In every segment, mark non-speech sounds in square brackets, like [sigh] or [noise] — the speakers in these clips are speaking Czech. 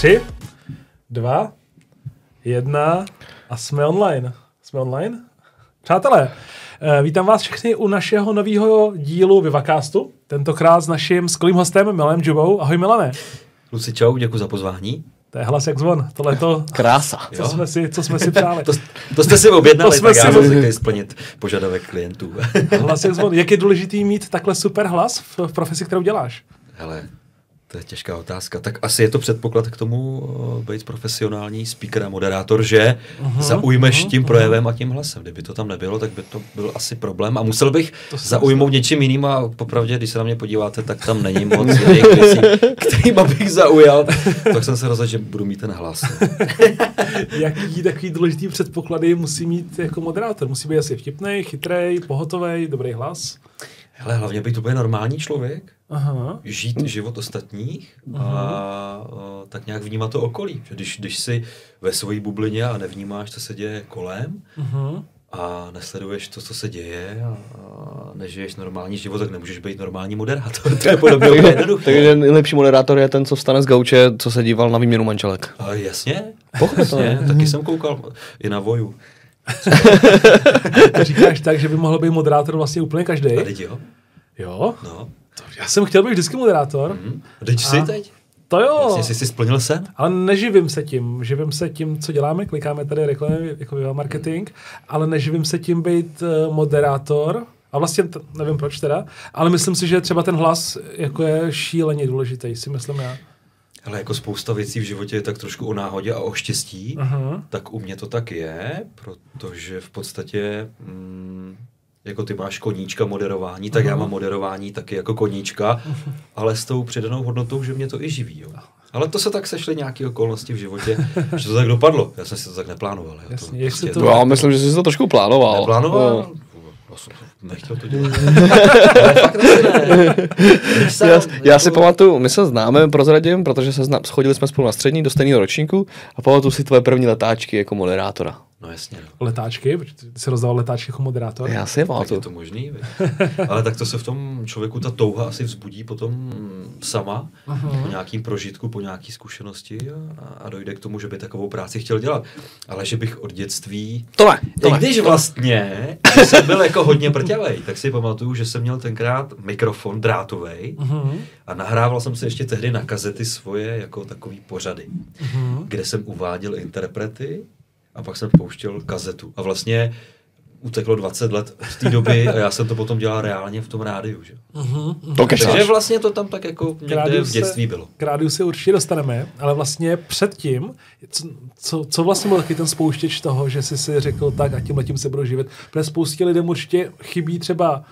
Tři, dva, jedna a jsme online. Jsme online? Přátelé, eh, vítám vás všechny u našeho nového dílu Vivacastu. Tentokrát s naším skvělým hostem Milem Džubou. Ahoj Milane. Luci, čau, děkuji za pozvání. To je hlas jak zvon. Tohle to, Krása. co jsme, si, co jsme si přáli. [laughs] To, to jste si objednali, To jsme tak já si- jsem zvyklý splnit požadavek klientů. hlas jak zvon. Jak je důležitý mít takhle super hlas v, v profesi, kterou děláš? Hele, to je těžká otázka. Tak asi je to předpoklad k tomu uh, být profesionální speaker a moderátor, že uh-huh, zaujmeš uh-huh, tím projevem a tím hlasem. Kdyby to tam nebylo, tak by to byl asi problém. A musel bych zaujmout něčím jiným a popravdě, když se na mě podíváte, tak tam není moc jiných věcí, [laughs] kterým bych zaujal. Tak jsem se rozhodl, že budu mít ten hlas. [laughs] Jaký takový důležitý předpoklady musí mít jako moderátor? Musí být asi vtipný, chytrý, pohotový, dobrý hlas. Hele, hlavně být úplně normální člověk, Aha. žít život ostatních a, a tak nějak vnímat to okolí. Že když, když jsi ve své bublině a nevnímáš, co se děje kolem Uh-huh. a nesleduješ to, co se děje a, a nežiješ normální život, tak nemůžeš být normální moderátor. [laughs] To je podobně jednoduché. Takže nejlepší moderátor je ten, co vstane z gauče, co se díval na výměnu manželek. A jasně, Pochopitelně. [laughs] jasně, taky jsem koukal i na voju. [laughs] To říkáš tak, že by mohl být moderátor vlastně úplně každý. A teď jo? Jo? No. Já jsem chtěl být vždycky moderátor. Hm. A teď jsi teď? To jo. Vlastně jsi si splnil sen? Ale neživím se tím. Živím se tím, co děláme. Klikáme tady reklamy, jako marketing, ale neživím se tím být uh, moderátor. A vlastně t- nevím proč teda, ale myslím si, že třeba ten hlas jako je šíleně důležitý, si myslím já. Ale jako spousta věcí v životě je tak trošku o náhodě a o štěstí. Aha. Tak u mě to tak je, protože v podstatě, mm, jako ty máš koníčka moderování, tak já mám moderování taky jako koníčka, [laughs] ale s tou přidanou hodnotou, že mě to i živí. Jo. Ale to se tak sešly nějaké okolnosti v životě, [laughs] že to tak dopadlo. Já jsem si to tak neplánoval. Jo. Jasně, to, prostě to- No, já myslím, že jsi to trošku plánoval. neplánoval. No. Já jsem nechtěl to dělat. Já, já jako- si pamatuju, my se známe, prozradím, protože se zna, schodili jsme spolu na střední do stejného ročníku a pamatuju si tvoje první letáčky jako moderátora. No jasně. No. Letáčky, protože ty jsi rozdával letáčky jako moderátor. Já si je Tak je to možný, [laughs] ale tak to se v tom člověku ta touha asi vzbudí potom sama, po nějakým prožitku, po nějaký zkušenosti a, a dojde k tomu, že by takovou práci chtěl dělat. Ale že bych od dětství, To ne, to i ne. když vlastně když jsem byl jako hodně prťavej, tak si pamatuju, že jsem měl tenkrát mikrofon drátovej Mhm. a nahrával jsem se ještě tehdy na kazety svoje jako takový pořady, Mhm. kde jsem uváděl interprety a pak jsem pouštěl kazetu. A vlastně uteklo 20 let od té doby a já jsem to potom dělal reálně v tom rádiu. Že? Mhm. To kecáš. Takže vlastně to tam tak jako někde v dětství bylo. K rádiu se určitě dostaneme, ale vlastně předtím, co, co, co vlastně byl taky ten spouštěč toho, že jsi si řekl tak a tímhle tím se budu živit, protože spoustě lidem určitě chybí třeba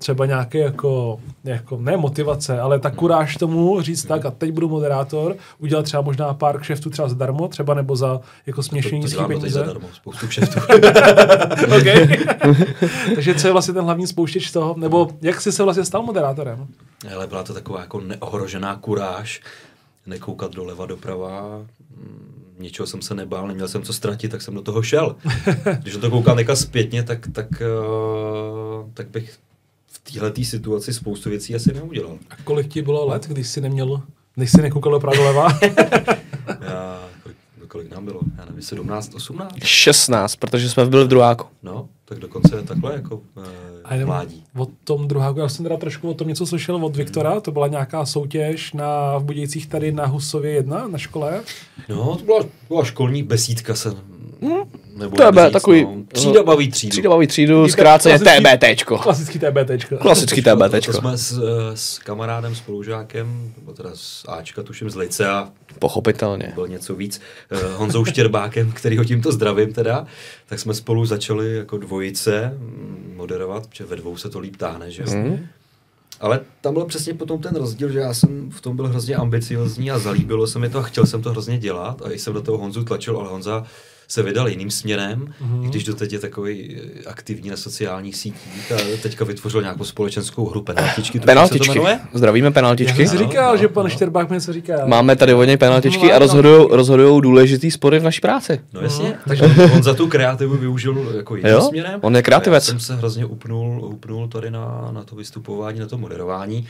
třeba nějaké jako, jako, ne motivace, ale ta kuráž tomu říct tak a teď budu moderátor, udělat třeba možná pár kšeftů třeba zadarmo, třeba nebo za jako To, směšení to doteď peníze. zadarmo, spoustu [laughs] kšeftů. [laughs] Takže co je vlastně ten hlavní spouštěč toho, nebo jak jsi se vlastně stal moderátorem? Ale byla to taková jako neohrožená kuráž, nekoukat doleva, doprava, mm, ničeho jsem se nebál, neměl jsem co ztratit, tak jsem do toho šel. [laughs] Když to koukám zpětně, tak, tak, uh, tak bych v této situaci spoustu věcí asi neudělal. A kolik ti bylo let, když jsi neměl, když jsi nekoukal doprava doleva? [laughs] Já, kolik, kolik nám bylo? Já nevím, 17, 18? 16, protože jsme byli v druháku. No, tak dokonce takhle jako A jenom mládí. O tom druháku, já jsem teda trošku o tom něco slyšel od Viktora, to byla nějaká soutěž na, v Budějcích tady na Husově 1 na škole. No, to byla, byla školní besídka se... Nebo To je říct, takový- No. Třída baví třídu. Třída baví třídu, zkráceně klasický- TBTčko. Klasický TBTčko. Klasický To, to jsme s, eh, s kamarádem, spolužákem, nebo teda s Ačka, tuším z Licea, Pochopitelně. byl něco víc, eh, Honzou Štěrbákem, [laughs] který ho tímto zdravím teda, tak jsme spolu začali jako dvojice mm, moderovat, protože ve dvou se to líp táhne, že jo. Mhm. Ale tam byl přesně potom ten rozdíl, že já jsem v tom byl hrozně ambiciozní a zalíbilo se mi to a chtěl jsem to hrozně dělat a i jsem do toho Honzu tlačil, ale Honza se vydal jiným směrem, mm-hmm. i když doteď je takový eh, aktivní na sociálních sítích a teďka vytvořil nějakou společenskou hru penaltičky. tuším, se to Penaltičky. Zdravíme Já penaltičky. jsem si Ano, říkal, no, že pan no. Šterbák mi něco říká. Máme tady hodně penaltičky No, a no. rozhodujou, rozhodujou důležitý spory v naší práci. No jasně, takže on, za tu kreativu využil jako jiným Jo, směrem. on je kreativec. A Já jsem se hrozně upnul, upnul tady na, na to vystupování, na to moderování.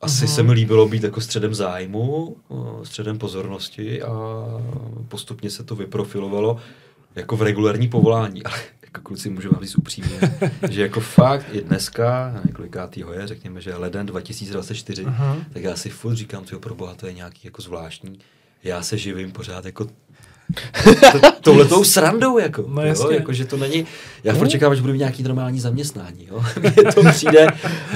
Asi se mi líbilo být jako středem zájmu, o, středem pozornosti a postupně se to vyprofilovalo jako v regulární povolání. [laughs] Ale jako kluci můžu vám říct upřímně, [laughs] že jako fakt i dneska, několikátýho je, řekněme, že leden 2024, tak já si furt říkám, tyjo, pro boha, to je nějaký jako zvláštní. Já se živím pořád jako [laughs] touhletou srandou, jako, No jo, jako, že to není, já furt čekám, že budu mít nějaký normální zaměstnání, jo. [laughs] Mně to přijde,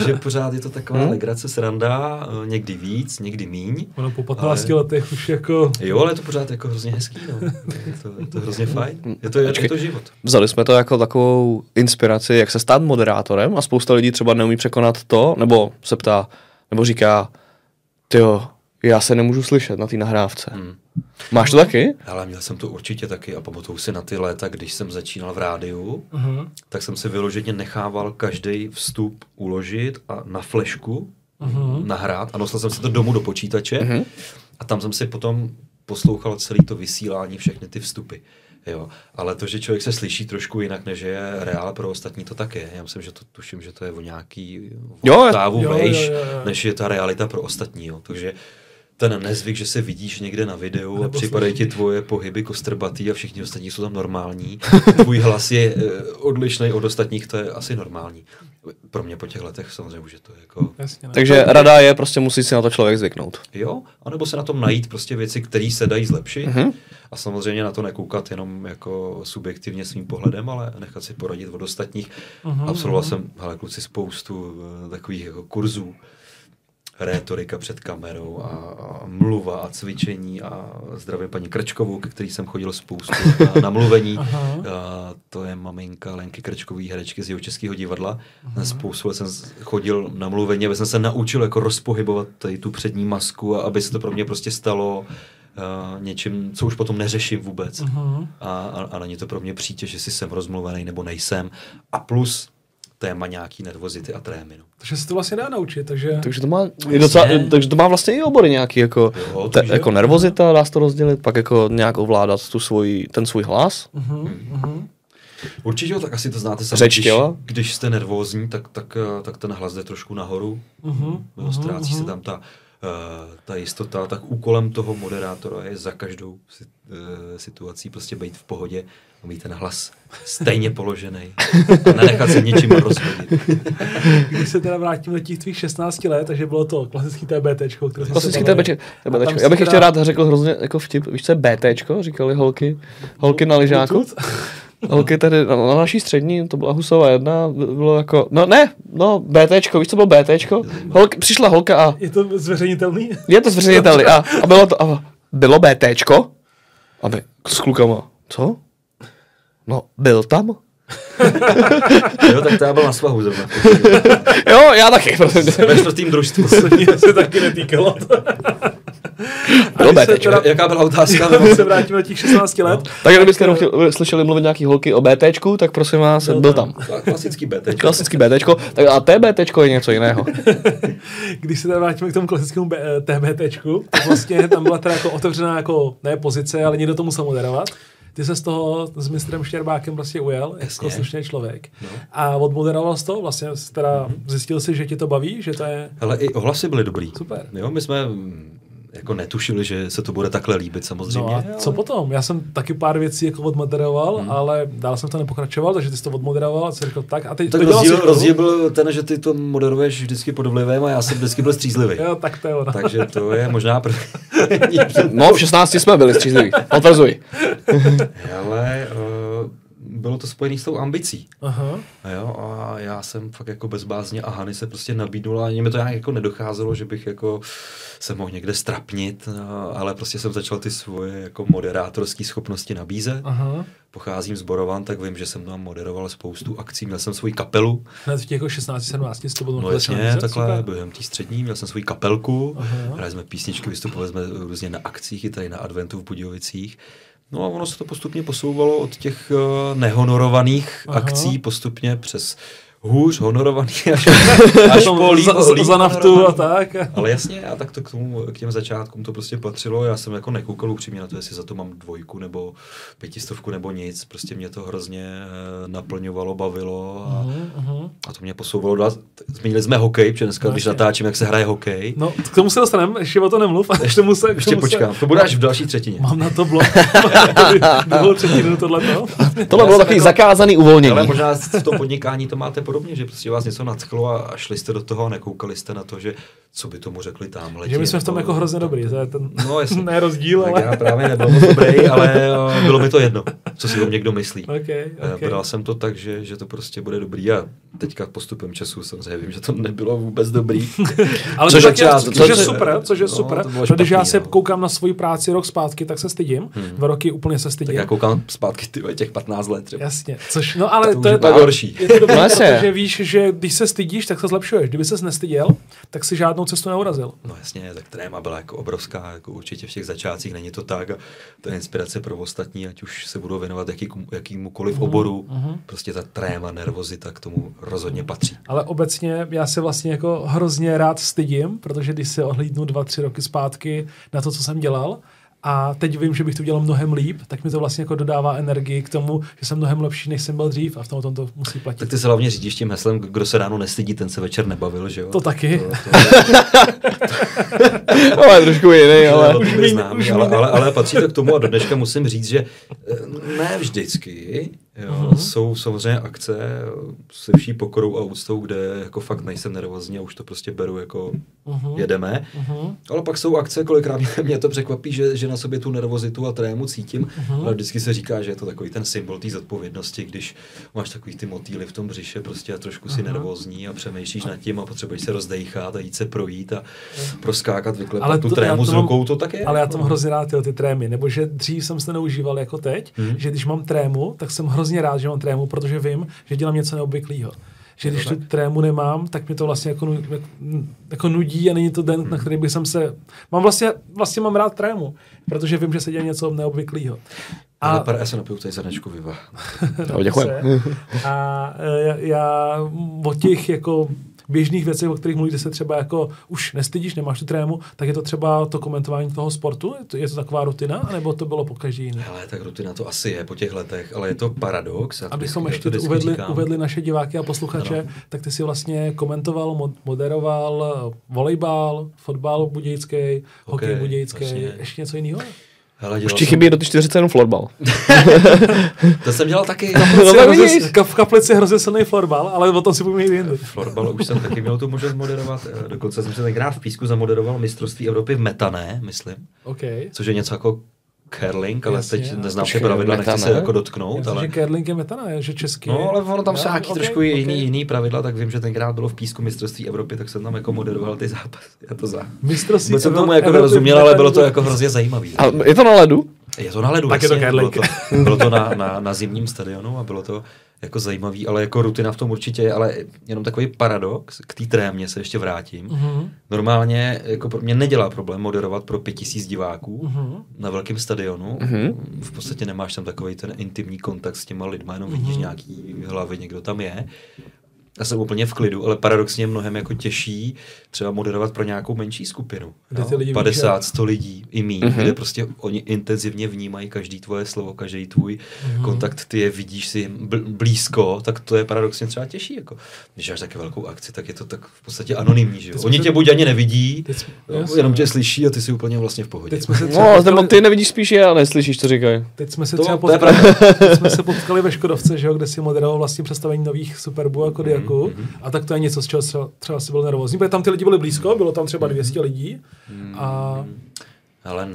že pořád je to taková legrace, sranda, eh, někdy víc, někdy míň. Ono po 15 ale... letech už jako... Jo, ale je to pořád jako hrozně hezký, no. Je to, je to hrozně fajn. Je to, je, je to život. Vzali jsme to jako takovou inspiraci, jak se stát moderátorem a spousta lidí třeba neumí překonat to, nebo se ptá, nebo říká, jo, já se nemůžu slyšet na té nahrávce. Hmm. Máš to taky? Ale měl jsem to určitě taky a pamatuju si na ty léta, když jsem začínal v rádiu, Uh-huh. tak jsem si vyloženě nechával každý vstup uložit a na flešku Mhm. nahrát a nosil jsem si to domů do počítače Mhm. a tam jsem si potom poslouchal celý to vysílání, všechny ty vstupy. Jo, ale to, že člověk se slyší trošku jinak, než je reál pro ostatní, to tak je. Já myslím, že to tuším, že to je o nějaký Jo, oktávu jo, jo, vejš, jo, jo. než je ta realita pro ostatní. Jo. Takže ten nezvyk, že se vidíš někde na videu a připadají ti tvoje pohyby kostrbatý a všichni ostatní jsou tam normální. [laughs] Tvůj hlas je eh, odlišný od ostatních, to je asi normální. Pro mě po těch letech samozřejmě už je to jako... Jasně, ne. Takže rada je, prostě musí si na to člověk zvyknout. Jo, anebo se na tom najít prostě věci, které se dají zlepšit Mhm. a samozřejmě na to nekoukat jenom jako subjektivně svým pohledem, ale nechat si poradit od ostatních. Mhm, Absolvoval jsem, hele kluci, spoustu eh, takových jako kurzů, rétorika před kamerou a, a mluva a cvičení a zdravím paní Krčkovou, ke který jsem chodil spoustu na, na mluvení. [laughs] Aha. A to je maminka Lenky Krčkový, herečky z Jihočeského divadla. Uh-huh. Spoustu jsem chodil na mluvení, aby jsem se naučil jako rozpohybovat tady tu přední masku a aby se to pro mě prostě stalo uh, něčím, co už potom neřeším vůbec. Mhm. A, a, a není to pro mě přítěž, jestli jsem rozmluvený nebo nejsem. A plus téma nějaký nervozity a trémy. No. Takže se to vlastně dá naučit, takže... Takže to má, je docela, takže to má vlastně i obory nějaký, jako, Jo, te, jako jo. nervozita, dá se to rozdělit, pak jako nějak ovládat tu svůj, ten svůj hlas. Mhm, mhm. Určitě jo, tak asi to znáte sami. Řeč Když, těla? když jste nervózní, tak, tak, eh, tak ten hlas jde trošku nahoru. Mhm, Jo, ztrácí se tam ta, eh, ta jistota, tak úkolem toho moderátora je za každou si- eh, situací prostě být v pohodě a mít ten hlas stejně položený a nenechat se něčím rozhodit. Když se teda vrátím do těch tvých 16 let, takže bylo to klasický TBT, Klasický si Já bych teda- ještě rád řekl hrozně jako vtip, víš co je BTčko, říkali holky, holky na lyžáku. Bluetooth? [laughs] Holky tady na, na naší střední, to byla Husová jedna, bylo jako, no ne, no BTčko, víš co bylo BTčko? Holky, přišla holka a Je to zveřejnitelný? je to zveřejnitelný a, a bylo to, a bylo BTčko? A my s klukama, co? No, byl tam? [laughs] Jo, tak to já byl na svahu zrovna. [laughs] Jo, já taky. Ve čtvrtým družstvu. Mě se taky netýkalo. [laughs] Když se teda- Jaká byla otázka? Když se vrátím do těch 16 let, Tak kdybyste jenom chtěli, slyšeli mluvit nějaký holky o BTčku, tak prosím vás, byl, Byl tam. tam. Klasický BT. Klasický BTčko, tak a TBTčko je něco jiného. když se teda vrátíme k tomu klasickému B- TBTčku, tak vlastně tam byla teda jako otevřená jako, ne pozice, ale někdo to musel moderovat. Ty se z toho s mistrem Štěrbákem prostě ujel, jako Jasně. slušný člověk. No. A odmoderoval jsi to, vlastně teda zjistil si, že ti to baví, že to je Ale i ohlasy byly dobrý. super. Jo, my jsme mm, jako netušili, že se to bude takhle líbit samozřejmě. No a co potom? Já jsem taky pár věcí jako odmoderoval, hmm. ale dál jsem to nepokračoval, takže ty jsi to odmoderoval a jsi řekl tak. A teď Tak rozdíl, rozdíl byl ten, že ty to moderuješ vždycky pod vlivem a já jsem vždycky byl střízlivý. Jo, tak to je ono. Takže to je možná první. No, v 16 jsme byli střízliví. Potvrzuji. [laughs] Ale uh, bylo to spojené s tou ambicí. Aha. A jo, a já jsem fakt jako bezbázně a Hany se prostě nabídnula, ani mi to nějak jako nedocházelo, že bych jako se mohl někde strapnit, ale prostě jsem začal ty svoje jako moderátorské schopnosti nabízet. Aha. Pocházím z Borovan, tak vím, že jsem tam moderoval spoustu akcí, měl jsem svoji kapelu, v těch jako 16, 17 jsi to bylo no jasně, takhle, během té střední, měl jsem svoji kapelku, Aha. hráli jsme písničky, vystupovali jsme různě na akcích, i tady na adventu v Budějovicích. No a ono se to postupně posouvalo od těch uh, nehonorovaných Aha. akcí postupně přes hůř honorovaný [laughs] až, až po líp, za, za, líp za naftu a tak. Ale jasně, a tak to k, tomu, k těm začátkům to prostě patřilo. Já jsem jako nekoukal upřímně na to, jestli za to mám dvojku nebo pětistovku nebo nic. Prostě mě to hrozně eh, naplňovalo, bavilo a, mhm. a to mě posouvalo dál. Zmínili jsme hokej, protože dneska, No, když natáčím, jak se hraje hokej. No, k tomu se dostaneme, ještě o to nemluv. a Ještě, tomu se, k Ještě tomu počkám, Se, to bude až v další třetině. Mám na to blok. [laughs] Druhou třetinu tohleto. Tohle bylo takový zakázaný uvolnění. Ale možná v tom podnikání to máte podobně, že prostě vás něco nadchlo a, a šli jste do toho a nekoukali jste na to, že co by tomu řekli tamhle. Že my jsme v tom jako hrozně dobrý, to je ten No, [laughs] ne rozdíl, Tak ale... já právě nebyl moc dobrý, [laughs] ale eh, bylo mi to jedno, co si o mě kdo myslí. Okay, Okay. okay. Bral jsem to tak, že, že to prostě bude dobrý a teďka postupem času samozřejmě vím, že to nebylo vůbec dobrý. [laughs] Ale Což což, je třeba- což, což je super, což je no, super, to bylo protože já špatný, se no. koukám na svoji práci rok zpátky, tak se stydím. Dva roky úplně se tak stydím. já koukám zpátky ty těch 15 let třeba. Jasně, což, no ale To to, je pak horší. Je to dobré, No jasně. Protože víš, že když se stydíš, tak se zlepšuješ. Kdyby ses nestyděl, tak si žádnou cestu neurazil. No jasně, tak tréma byla jako obrovská, jako určitě v těch začátcích není to tak a to je inspirace pro ostatní, ať už se budou věnovat jaký, jakýmukoliv oboru, prostě ta tréma, nervozita k tomu rozhodně patří. Ale obecně já se vlastně jako hrozně rád stydím, protože když se ohlídnu dva, tři roky zpátky na to, co jsem dělal, a teď vím, že bych to dělal mnohem líp, tak mi to vlastně jako dodává energii k tomu, že jsem mnohem lepší, než jsem byl dřív a v tom tom to musí platit. Tak ty se hlavně řídíš tím heslem, kdo se ráno nestydí, ten se večer nebavil, že jo? To taky. To, to, [laughs] ale trošku jiný, ale... Už známý, ale, ale, ale patří to k tomu a do dneška musím říct, že eh, ne vždycky jo, Mhm. jsou samozřejmě akce se vší pokorou a úctou, kde jako fakt nejsem nervózní a už to prostě beru jako Mhm. jedeme. Mhm. Ale pak jsou akce, kolikrát mě, mě to překvapí, že, že na sobě tu nervozitu a trému cítím, Mhm. ale vždycky se říká, že je to takový ten symbol té zodpovědnosti, když máš takový ty motýly v tom břiše prostě a trošku si Aha. nervózní a přemýšlíš nad tím a potřebuješ se rozdejchat a jít se projít a proskákat, vyklepat Ale tu to- trému to s rukou, to tak je. Ale já to mám hrozně rád, ty trémy, nebo že dřív jsem se neužíval jako teď, Mhm. že když mám trému, tak jsem hrozně rád, že mám trému, protože vím, že dělám něco neobvyklého. Že když tu trému nemám, tak mě to vlastně jako, jako nudí a není to den, na který bych jsem se... Mám vlastně, vlastně mám rád trému, protože vím, že se děje něco neobvyklého. A pár, já se napiju tady zrnečku piva. [laughs] No, děkuji. a e, já, já o těch jako běžných věcech, o kterých mluvíte, se třeba jako už nestydíš, nemáš tu trému, tak je to třeba to komentování toho sportu? Je to, je to taková rutina, nebo to bylo po každý jiný? Hele, tak rutina to asi je po těch letech, ale je to paradox. Abychom ještě to uvedli, říkám. uvedli naše diváky a posluchače, Ano. tak ty si vlastně komentoval, mod- moderoval volejbal, fotbal budějický, hokej Hokej, budějický, vlastně. ještě něco jiného? Hele, dělal Ještě jsem- chybí do ty 40 jenom florbal. [laughs] To jsem dělal taky. No, Kaplici tak hrozně- V kaplici je hrozně silný florbal, ale o tom si budeme jít jindy. Florbal už jsem taky měl tu možnost moderovat. eh, Dokonce jsem se tenkrát v Písku zamoderoval mistrovství Evropy v metané, myslím. OK. Což je něco jako curling, ale Jasně, teď neznám ty pravidla, nechci se jako dotknout, Myslím, ale... že curling je metana, je, že český. No, ale ono tam jsou Jo, nějaký ok, trošku ok. jiný, jiný pravidla, tak vím, že tenkrát bylo v Písku mistrovství Evropy, tak jsem tam jako moderoval ty zápasy. Já to za... Mistrovství Vůbec jsem tomu jako Evropy nerozuměl, ale bylo to jako hrozně zajímavý. A je to na ledu? Je to na ledu, Tak je to jasně, curling. Bylo to, bylo to na, na, na, zimním stadionu a bylo to jako zajímavý, ale jako rutina v tom určitě je, ale jenom takový paradox, k té trémě se ještě vrátím. Mhm. Normálně jako pro mě nedělá problém moderovat pro pět tisíc diváků Mhm. na velkém stadionu. Mhm. V podstatě nemáš tam takový ten intimní kontakt s těma lidma, jenom vidíš Mhm. nějaký hlavy, někdo tam je. Já jsem úplně v klidu, ale paradoxně mnohem jako těžší třeba moderovat pro nějakou menší skupinu. Kde ty jo? lidi vidíš, 50, 100 lidí i míň, Mhm. kde prostě oni intenzivně vnímají každý tvoje slovo, každý tvůj Mhm. kontakt, ty je vidíš si bl- blízko, tak to je paradoxně třeba těžší. Jako. Když máš taky velkou akci, tak je to tak v podstatě anonymní. Že Oni tě buď ani nevidí, Teď jsme- jasně. jenom tě slyší a ty jsi úplně vlastně v pohodě. Teď jsme se třeba No, potkali- nebo ty nevidíš spíš je a neslyšíš, co říkají. Teď jsme se To- třeba to je potkali, teď jsme se potkali ve Škodovce, že jo, kde si moderoval vlastně představení nových Superbů a Kodiaků. Mhm, A tak to je něco, z čeho třeba, třeba si byl nervózní, protože tam ty lidi byli blízko, bylo tam třeba 200 lidí. A Ale Ale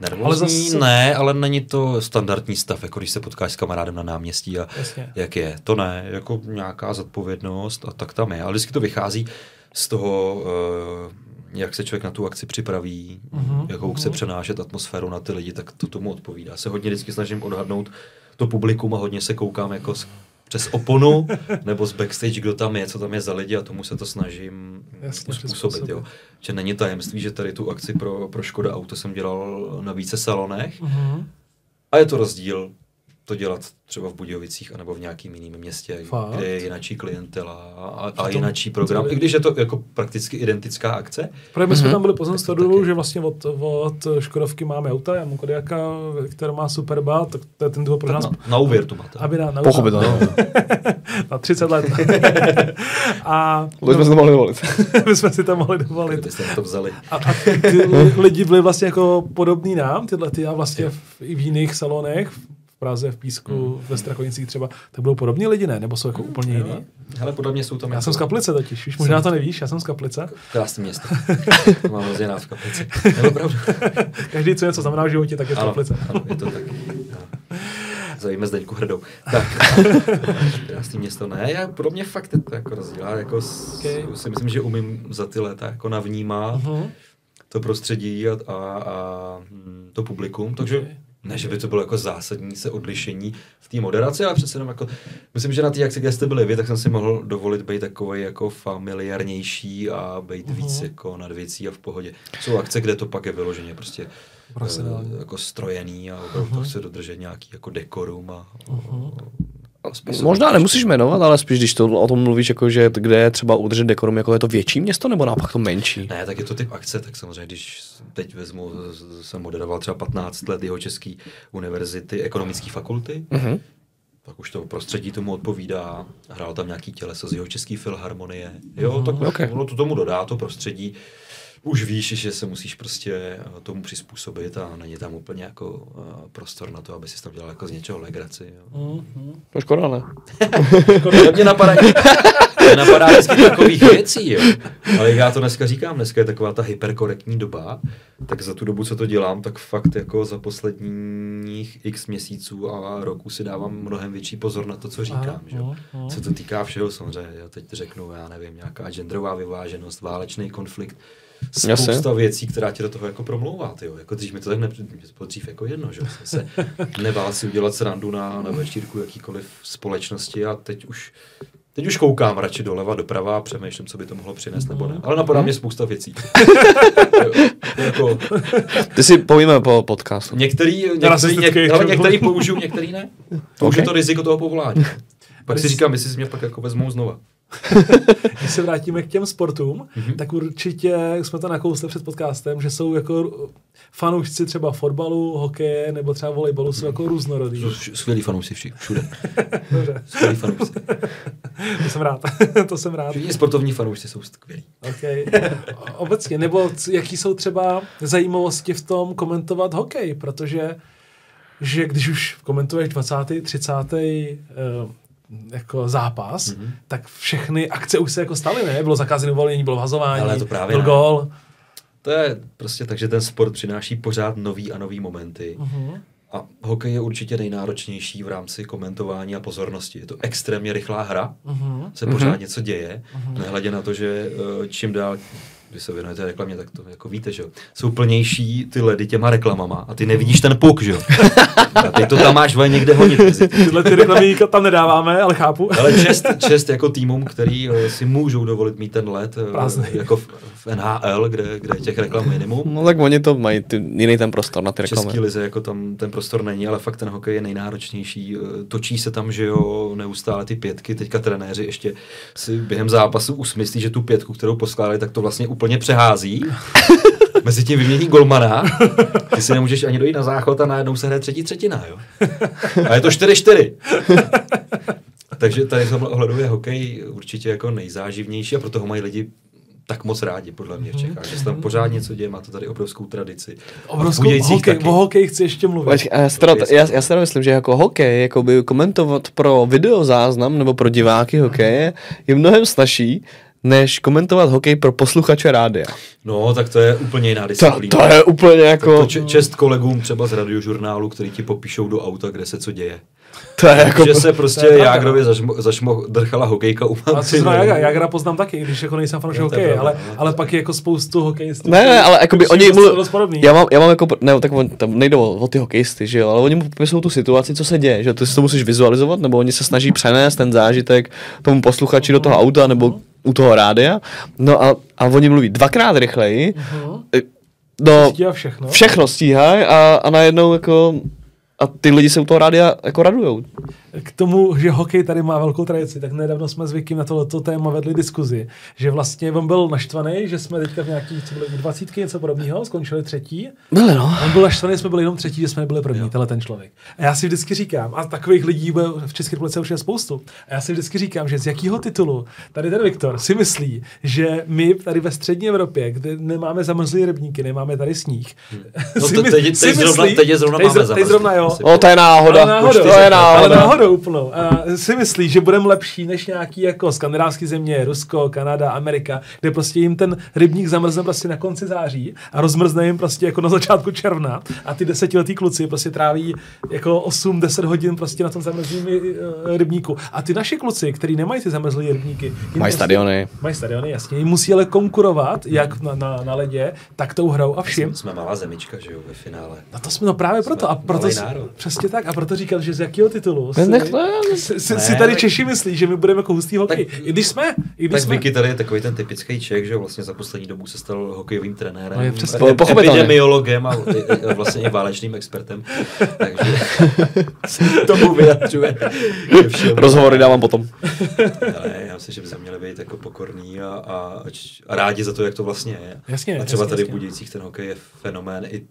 nervózní zase- zase... ne, ale není to standardní stav, jako když se potkáš s kamarádem na náměstí a Jasně. jak je. To ne, jako nějaká zodpovědnost a tak tam je. Ale vždycky to vychází z toho, eh, jak se člověk na tu akci připraví, Mhm, jakou chce přenášet atmosféru na ty lidi, tak to tomu odpovídá. Já se hodně vždycky snažím odhadnout to publikum a hodně se koukám jako z, přes oponu nebo z backstage, kdo tam je, co tam je za lidi a tomu se to snažím Jasně, přizpůsobit. Jo. Že není tajemství, že tady tu akci pro, pro Škoda Auto jsem dělal na více salonech Mhm. a je to rozdíl to dělat třeba v Budějovicích anebo v nějakým jiném městě, Fakt? kde je jinačí klientela a, a tom jinačí program. I když je to jako prakticky identická akce, Protože my jsme tam byli po Tak to Stodoru, taky. že vlastně od, od Škodovky máme auta, já mám Kodiaka, který má Superba, tak to je ten toho pro nás, na, na úvěr to máte. aby na, na, Pochopitelně. [laughs] na 30 let. [laughs] a Vůbec jsme se to mohli dovolit. [laughs] my jsme si to mohli dovolit. Kdybyste to vzali. A, a ty li- lidi byli vlastně jako podobný nám, tyhle ty a vlastně v, i v jiných salonech, v Praze, v Písku, ve Strakonicích třeba, tak budou podobní lidi, ne? Nebo jsou jako úplně jiný? Hele, podle mě jsou tam Já jako jsem z Kaplice totiž, víš, možná to nevíš, já jsem z Kaplice. krásné město. [laughs] To mám hrozně v Kaplici. [laughs] Každý, co něco znamená v životě, tak je z Kaplice. ano, je to tak. Zajíme Zdeňku hrdou. Tak, [laughs] krásný město. Ne, já pro mě fakt je to jako rozdíl. Jako s, Okay. si myslím, že umím za ty léta jako navnímat Mhm. to prostředí a, a, a hm, to publikum, takže Okay. Ne, že by to bylo jako zásadní se odlišení v té moderaci, ale přece jenom jako, myslím, že na té akci, kde jste byli vy, tak jsem si mohl dovolit být takový jako familiárnější a být Mhm. víc jako nad věcí a v pohodě. Jsou akce, kde to pak je vyloženě prostě Profesionální. eh, jako strojený a opravdu Mhm. to chce dodržet nějaký jako dekorum a, spisování. Možná nemusíš jmenovat, ale spíš, když to o tom mluvíš, jako, že kde je třeba udržet dekorum, jako je to větší město, nebo naopak to menší? Ne, tak je to typ akce, tak samozřejmě, když teď vezmu, jsem moderoval třeba 15 let jeho české univerzity, ekonomické fakulty, Mhm. tak už to prostředí tomu odpovídá. Hrál tam nějaký těleso z jeho české filharmonie. Jo, tak Ok. ono to tomu dodá, to prostředí. Už víš, že se musíš prostě eh, tomu přizpůsobit a není tam úplně jako eh, prostor na to, aby si tam dělal jako z něčeho legraci. Jo. Mhm. To škoda, ne? To mě napadá, [laughs] mě napadá vždycky takových věcí, jo. Ale jak já to dneska říkám, dneska je taková ta hyperkorektní doba, tak za tu dobu, co to dělám, tak fakt jako za posledních x měsíců a roků si dávám mnohem větší pozor na to, co říkám, že jo. no, no. Se to týká všeho samozřejmě, jo. Teď řeknu, já nevím, nějaká genderová vyváženost, válečný konflikt, spousta Jasně. věcí, která ti do toho jako promlouvá, ty jo. Jako dřív mi to tak nepřijde, mě to bylo dřív jako jedno, že. Jsem se [laughs] nebál si udělat srandu na, na večírku jakýkoliv společnosti a teď už Teď už koukám radši doleva, doprava a přemýšlím, co by to mohlo přinést nebo ne. Ale napadá mě spousta věcí. [laughs] Jo, jako, Ty si povíme po podcastu. některý, některý, něk, ale některý použiju, některý ne. [laughs] To už je to riziko toho povolání. Pak si říkám, jestli si mě pak jako vezmou znova. [laughs] Když se vrátíme k těm sportům, Mhm. tak určitě jsme to nakousli před podcastem, že jsou jako fanoušci třeba fotbalu, hokeje nebo třeba volejbalu jsou jako různorodí. Jsou vš- Skvělí fanoušci vši, všude. [laughs] Dobře, Skvělí fanoušci. [laughs] to jsem rád. to jsem rád. Všichni sportovní fanoušci jsou skvělí. Okay. Obecně, nebo jaký jsou třeba zajímavosti v tom komentovat hokej, protože že když už komentuješ 20. 30. Jako zápas, Mhm. mm-hmm. tak všechny akce už se jako staly, ne? Bylo zakázané uvolnění, bylo vazování, Ale to právě byl ne. gól. To je prostě tak, že ten sport přináší pořád nový a nový momenty. Mhm. A hokej je určitě nejnáročnější v rámci komentování a pozornosti. Je to extrémně rychlá hra, Mhm. se pořád něco děje, nehledě na to, že eh, čím dál když se věnujete reklamě, tak to jako víte, že jo. Jsou plnější ty ledy těma reklamama a ty nevidíš ten puk, že jo. [laughs] A ty to tam máš vole, někde honit. Tyhle ty reklamy tam nedáváme, ale chápu. Ale čest, čest jako týmům, který eh, si můžou dovolit mít ten let, eh, Prázdnej. jako v, v NHL, kde, kde je těch reklam minimum. No tak oni to mají ty, jiný ten prostor na ty reklamy. lize jako tam ten prostor není, ale fakt ten hokej je nejnáročnější. Eh, Točí se tam, že jo, neustále ty pětky. Teďka trenéři ještě si během zápasu usmyslí, že tu pětku, kterou poskládali, tak to vlastně úplně přehází. [laughs] Mezi tím vymění golmana, ty si nemůžeš ani dojít na záchod a najednou se hraje třetí třetina, jo. A je to 4-4. Takže tady v tomhle ohledu je hokej určitě jako nejzáživnější a proto ho mají lidi tak moc rádi, podle mě v Čechách, že se tam pořád něco děje, má to tady obrovskou tradici. Obrovskou hokej, taky. o hokej chci ještě mluvit. A já, si teda, já, já si teda myslím, že jako hokej, jako by komentovat pro videozáznam nebo pro diváky hokeje je mnohem snažší, než komentovat hokej pro posluchače rádia. No, tak to je úplně jiná To, disciplína. to je úplně Tak jako, to če- čest kolegům třeba z radiožurnálu, který ti popíšou do auta, kde se co děje. To je [laughs] jako, Že se prostě pravda. Jágrově zašmo, zašmo, drchala hokejka u A co znamená Jagra? Jagra poznám taky, když jako nejsem fanoušek hokeje, pravda, ale, no. ale pak je jako spoustu hokejistů. Ne, ne, ale jakoby kteří oni mluv... podobný. já, mám, já mám jako, ne, tak on, tam nejde o, o ty hokejisty, že jo, ale oni mu popisují tu situaci, co se děje, že ty si to musíš vizualizovat, nebo oni se snaží přenést ten zážitek tomu posluchači do toho auta, nebo u toho rádia, no a, a oni mluví dvakrát rychleji, Mhm. no, Stíhá všechno. všechno stíhají a, a najednou jako a ty lidi se u toho rádia jako radujou. K tomu, že hokej tady má velkou tradici, tak nedávno jsme s Vikim na tohleto téma vedli diskuzi, že vlastně on byl naštvaný, že jsme teďka v nějaký, co byly 20 něco podobného, skončili třetí. Byli, no. On byl naštvaný, jsme byli jenom třetí, že jsme nebyli první, tenhle ten člověk. A já si vždycky říkám, a takových lidí bude v České republice už je spoustu. A já si vždycky říkám, že z jakého titulu tady ten Viktor si myslí, že my tady ve střední Evropě, kde nemáme zamrzlý rybníky, nemáme tady sníh, [laughs] No si to teď- si teď zrovna- myslí- teď je zrovna teď máme teď zrovna jo. O, to je náhoda. Ale náhodou, to je náhoda. ale náhodou úplnou. A si myslí, že budeme lepší než nějaký jako skandinávské země, Rusko, Kanada, Amerika, kde prostě jim ten rybník zamrzne prostě na konci září a rozmrzne jim prostě jako na začátku června a ty desetiletí kluci prostě tráví jako 8-10 hodin prostě na tom zamrzlém eh, rybníku. A ty naši kluci, kteří nemají ty zamrzlé rybníky, Mají prostě- stadiony. Mají stadiony, jasně. Jim musí ale konkurovat, jak na, na, na ledě, tak tou hrou a vším. Jsme malá zemička, že jo, ve finále. No to jsme no právě proto. A proto národ. přesně tak. A proto říkal, že z jakého titulu si, Nech to, si, Ne, si tady tak- Češi myslí, že my budeme jako hustý hokej. Tak- I když jsme. I když Tak jsme. Vicky tady je takový ten typický Čech, že vlastně za poslední dobu se stal hokejovým trenérem, No je Pochopitelně. epidemiologem a, vlastně i válečným expertem, takže [laughs] tomu vyjadřuje. [laughs] Rozhovory dávám potom. Ale já myslím, že by se měli být jako pokorný a, a, a rádi za to, jak to vlastně je. Jasně, a třeba jasně, tady jasně. v Budějcích ten hokej je fenomén i,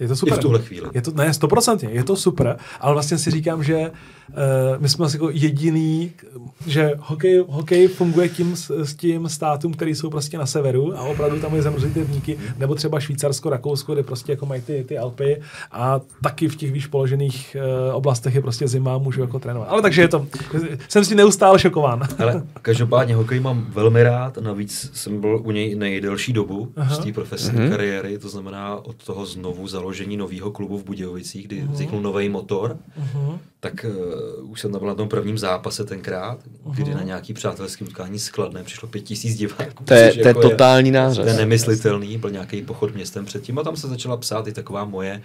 Je to super. i v tuhle chvíli. Je to, ne, stoprocentně, je to super, ale vlastně si říkám, že uh, my jsme asi jako jediný, že hokej, hokej funguje tím s, s tím státům, který jsou prostě na severu a opravdu tam je zamrzlý rybníky, nebo třeba Švýcarsko, Rakousko, kde prostě jako mají ty, ty Alpy a taky v těch výš položených uh, oblastech je prostě zima, můžu jako trénovat. Ale takže je to, jsem si neustále šokován. Ale každopádně hokej mám velmi rád, navíc jsem byl u něj nejdelší dobu Aha. z té profesní Mhm. kariéry, to znamená od toho znovu založení nového klubu v Budějovicích, kdy vznikl nový motor, Mhm. Tak uh, už jsem tam byl na tom prvním zápase tenkrát, kdy Mhm. na nějaký přátelský utkání s Kladnem přišlo pět tisíc diváků. To je, což to je jako totální To je nářez. nemyslitelný, byl nějaký pochod městem předtím a tam se začala psát i taková moje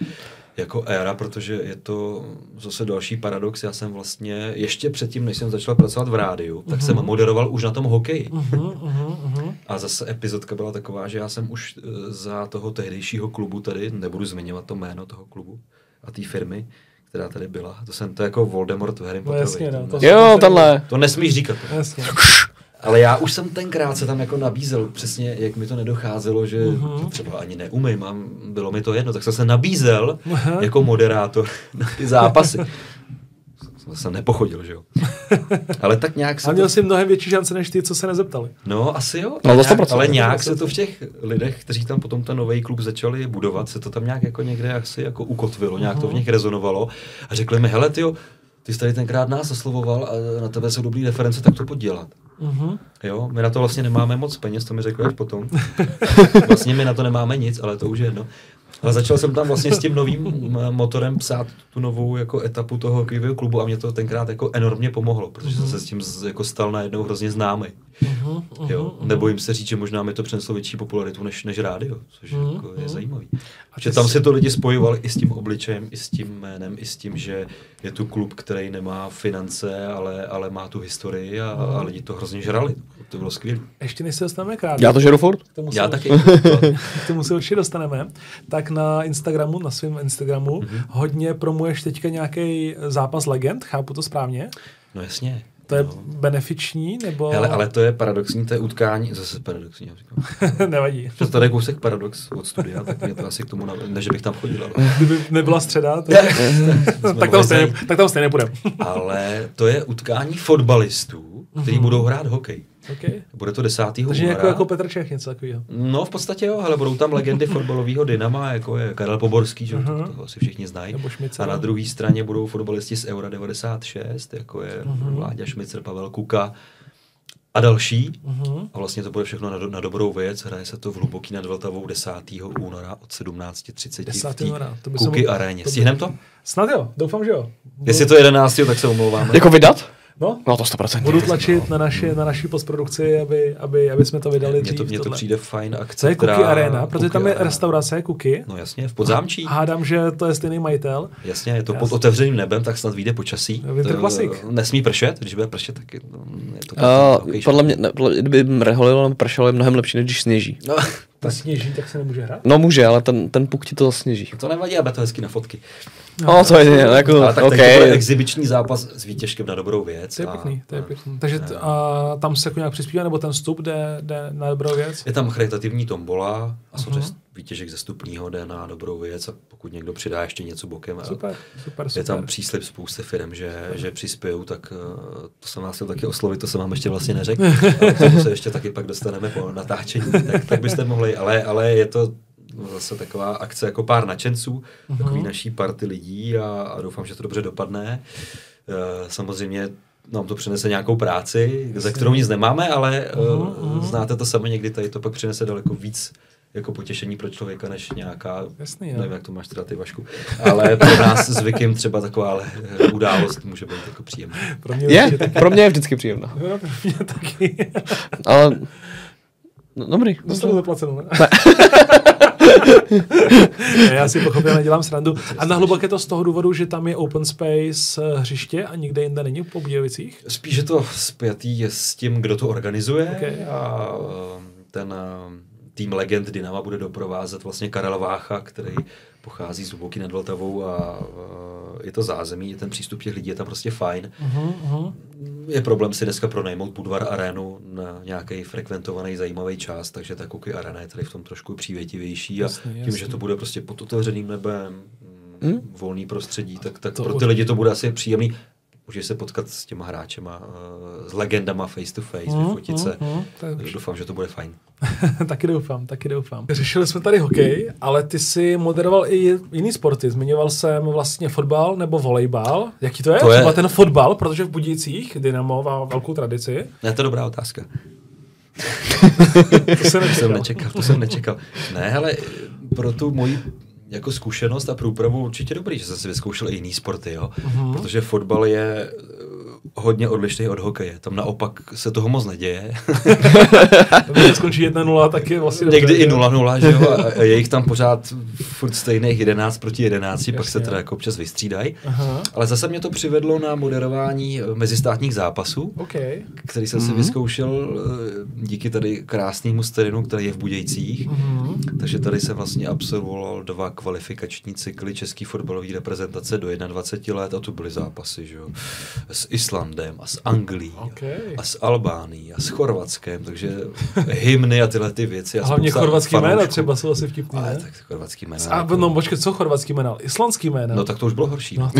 jako éra, protože je to zase další paradox. Já jsem vlastně ještě předtím, než jsem začal pracovat v rádiu, tak jsem moderoval už na tom hokeji. Mhm, mhm, mhm. A zase epizodka byla taková, že já jsem už eh, za toho tehdejšího klubu tady, nebudu zmiňovat to jméno toho klubu a té firmy, která tady byla. To jsem to jako Voldemort v Harry No Potterovi. jasně, no, to, Jo, tenhle. to nesmíš říkat. Jasně. Ale já už jsem tenkrát se tam jako nabízel, přesně jak mi to nedocházelo, že to třeba ani neumím a bylo mi to jedno, tak jsem se nabízel Aha. jako moderátor na ty zápasy. [laughs] jsem nepochodil, že jo. [laughs] Ale tak nějak se A to... měl jsi mnohem větší šance než ty, co se nezeptali. No, asi jo. No, to nějak, 100%. ale nějak se to v těch lidech, kteří tam potom ten nový klub začali budovat, se to tam nějak jako někde asi jako ukotvilo, nějak to v nich rezonovalo a řekli mi, hele tyjo, ty jsi tady tenkrát nás oslovoval a na tebe jsou dobrý reference, tak to pojď dělat. Mhm. Jo, my na to vlastně nemáme moc peněz, to mi řekli až potom. [laughs] vlastně my na to nemáme nic, ale to už je jedno. Ale začal jsem tam vlastně s tím novým motorem psát tu novou jako etapu toho hokejového klubu a mě to tenkrát jako enormně pomohlo, protože jsem se s tím jako stal najednou hrozně známý. Mhm, Jo, nebojím se říct, že možná mi to přineslo větší popularitu než, než rádio, což Mhm, jako je mhm. zajímavý. A Že tam jsi- si to lidi spojovali i s tím obličejem, i s tím jménem, i s tím, že je tu klub, který nemá finance, ale, ale má tu historii a, Mhm. a lidi to hrozně žrali. To bylo skvělé. Ještě než se dostaneme k rádiu, Já to žeru furt. k tomu Já taky. [laughs] k tomu se určitě dostaneme, tak na Instagramu, na svém Instagramu, mm-hmm. hodně promuješ teďka nějaký zápas legend, chápu to správně? No jasně. To je no. benefiční, nebo... Hele, ale to je paradoxní, to je utkání, zase paradoxní, já říkám. [laughs] Nevadí. Že tady je kousek paradox od studia, tak mě to asi k tomu, nav... ne, že bych tam chodil, ale, Kdyby nebyla středa, to... [laughs] [laughs] tak, tam stejně, tak tam stejně půjdem. ale to je utkání fotbalistů, kteří budou hrát hokej. Okay. Bude to 10. Takže února. jako, jako Petr Čech, něco takového. No, v podstatě jo, ale budou tam legendy fotbalového Dynama, jako je Karel Poborský, že? Mhm. to, to asi všichni znají. A na druhé straně budou fotbalisti z Eura 96, jako je Mhm. Vláďa Šmicer, Pavel Kuka a další. Mhm. A vlastně to bude všechno na, do, na dobrou věc. Hraje se to v Hluboký nad Vltavou 10. února od 17.30 10. v té února, to by Kuky aréně. to by- Stihnem to? Snad jo, doufám, že jo. Jestli to je 11, tak se omlouváme. Jako vydat? No, No to 100%. budu tlačit na naši, na naši postprodukci, aby, aby, aby jsme to vydali Mně dřív. to, mně to přijde fajn akce. Co je Kuky která- Arena? Protože tam je Arena. restaurace Kuky. No jasně, v Podzámčí. Hádám, že to je stejný majitel. Jasně, je to Já pod otevřeným nebem, tak snad vyjde počasí. Winter To, Classic. Nesmí pršet, když bude pršet, tak je, no, je to Uh, okay, podle mě, ne, podle, kdyby mrholo nebo pršelo, je mnohem lepší, než když sněží. No, Ta sněží, tak se nemůže hrát? No může, ale ten, ten puk ti to zasněží. To nevadí, ale to hezky na fotky. No, to je jako, Ale tak OK. okay. to je exibiční zápas s výtěžkem na dobrou věc. To je a- pěkný, to je a- pěkný. Takže t- a tam se jako nějak přispívá, nebo ten vstup jde, jde na dobrou věc? Je tam charitativní tombola a samozřejmě výtěžek ze stupního jde na dobrou věc a pokud někdo přidá ještě něco bokem Super, super, super. je tam příslip spousty firm, že, že přispějou, tak eh, to jsem vás chtěl taky oslovit, to jsem vám ještě vlastně neřekl. [laughs] Tomu se ještě taky pak dostaneme po natáčení, tak, tak byste mohli, ale, ale je to zase taková akce jako pár nadšenců, takový naší party lidí a, a doufám, že to dobře dopadne. Eh, Samozřejmě nám to přinese nějakou práci, za kterou nic nemáme, ale uh, znáte to sami někdy, tady to pak přinese daleko víc jako potěšení pro člověka, než nějaká, Jasný, no. nevím, jak to máš teda ty Vašku, ale pro nás zvykem třeba taková eh, událost může být jako příjemná. Pro mě Je, taky. pro mě je vždycky příjemná. Jo, pro mě taky. Ale, no, dobrý. Dostanu zaplaceno, ne? Ne, [laughs] Já si pochopil, nedělám srandu. A na hluboké to z toho důvodu, že tam je open space eh, hřiště a nikde jinde není po Budějovicích? Spíš je to spjatý s tím, kdo to organizuje Ok. a eh, ten tým legend Dynama bude doprovázet vlastně Karel Vácha, který pochází z Hluboky nad Vltavou a je to zázemí, ten přístup těch lidí je tam prostě fajn. Uh-huh, uh-huh. Je problém si dneska pronajmout Budvar Arenu na nějaký frekventovaný zajímavý čas, takže ta Kuky Arena je tady v tom trošku přívětivější a Jasný, tím, jasný. že to bude prostě pod otevřeným nebem, mm, volný prostředí, tak, tak To pro ty lidi to bude asi příjemný. Můžeš se potkat s těma hráčema, eh, s legendama face to face, Mhm, vyfotit se. mhm, to je- Takže doufám, že to bude fajn. [laughs] taky doufám, taky doufám. Řešili jsme tady hokej, ale ty si moderoval i jiný sporty. Zmiňoval jsem vlastně fotbal nebo volejbal. Jaký to je? To je- Třeba ten fotbal, protože v Budících Dynamo má velkou tradici. Ne, to je dobrá otázka. To [laughs] se To jsem nečekal, to jsem nečekal. Ne, ale pro tu moji jako zkušenost a průpravu určitě dobrý, že jsem si vyzkoušel i jiný sporty, jo. Mhm. Protože fotbal je hodně odlišný od hokeje. Tam naopak se toho moc neděje. [laughs] Když skončí 1-0, tak je vlastně Někdy dobře, i jo. 0-0, že jo, [laughs] a je jich tam pořád furt stejných 11 proti 11, pak se Jasně. teda jako občas vystřídají. Ale zase mě to přivedlo na moderování eh, mezistátních zápasů, OK. který jsem si vyzkoušel eh, díky tady krásnému sterinu, který je v Budějcích. Mhm. Takže tady jsem vlastně absolvoval dva kvalifikační cykly české fotbalové reprezentace do 21 let a to byly zápasy, že jo, s Islandem a s Anglií OK. a s Albánií a s Chorvatskem, takže hymny a tyhle ty věci. A hlavně chorvatský jména fanoušků. třeba jsou asi vtipný, Ale ne? tak chorvatský jména. A jako- no, počkej, co chorvatský jména? Islandský jména? No tak to už bylo horší. No.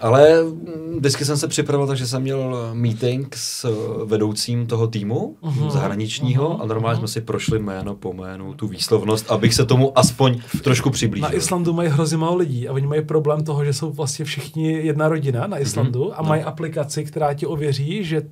Ale mm, vždycky jsem se připravil, takže jsem měl meeting s eh, vedoucím toho týmu Mhm, zahraničního a normálně jsme si prošli jméno po jménu tu výslovnost, abych se tomu aspoň trošku přiblížil. Na Islandu mají hrozně málo lidí a oni mají problém toho, že jsou vlastně všichni jedna rodina na Islandu Mhm. a mají aplikaci, která ti ověří, že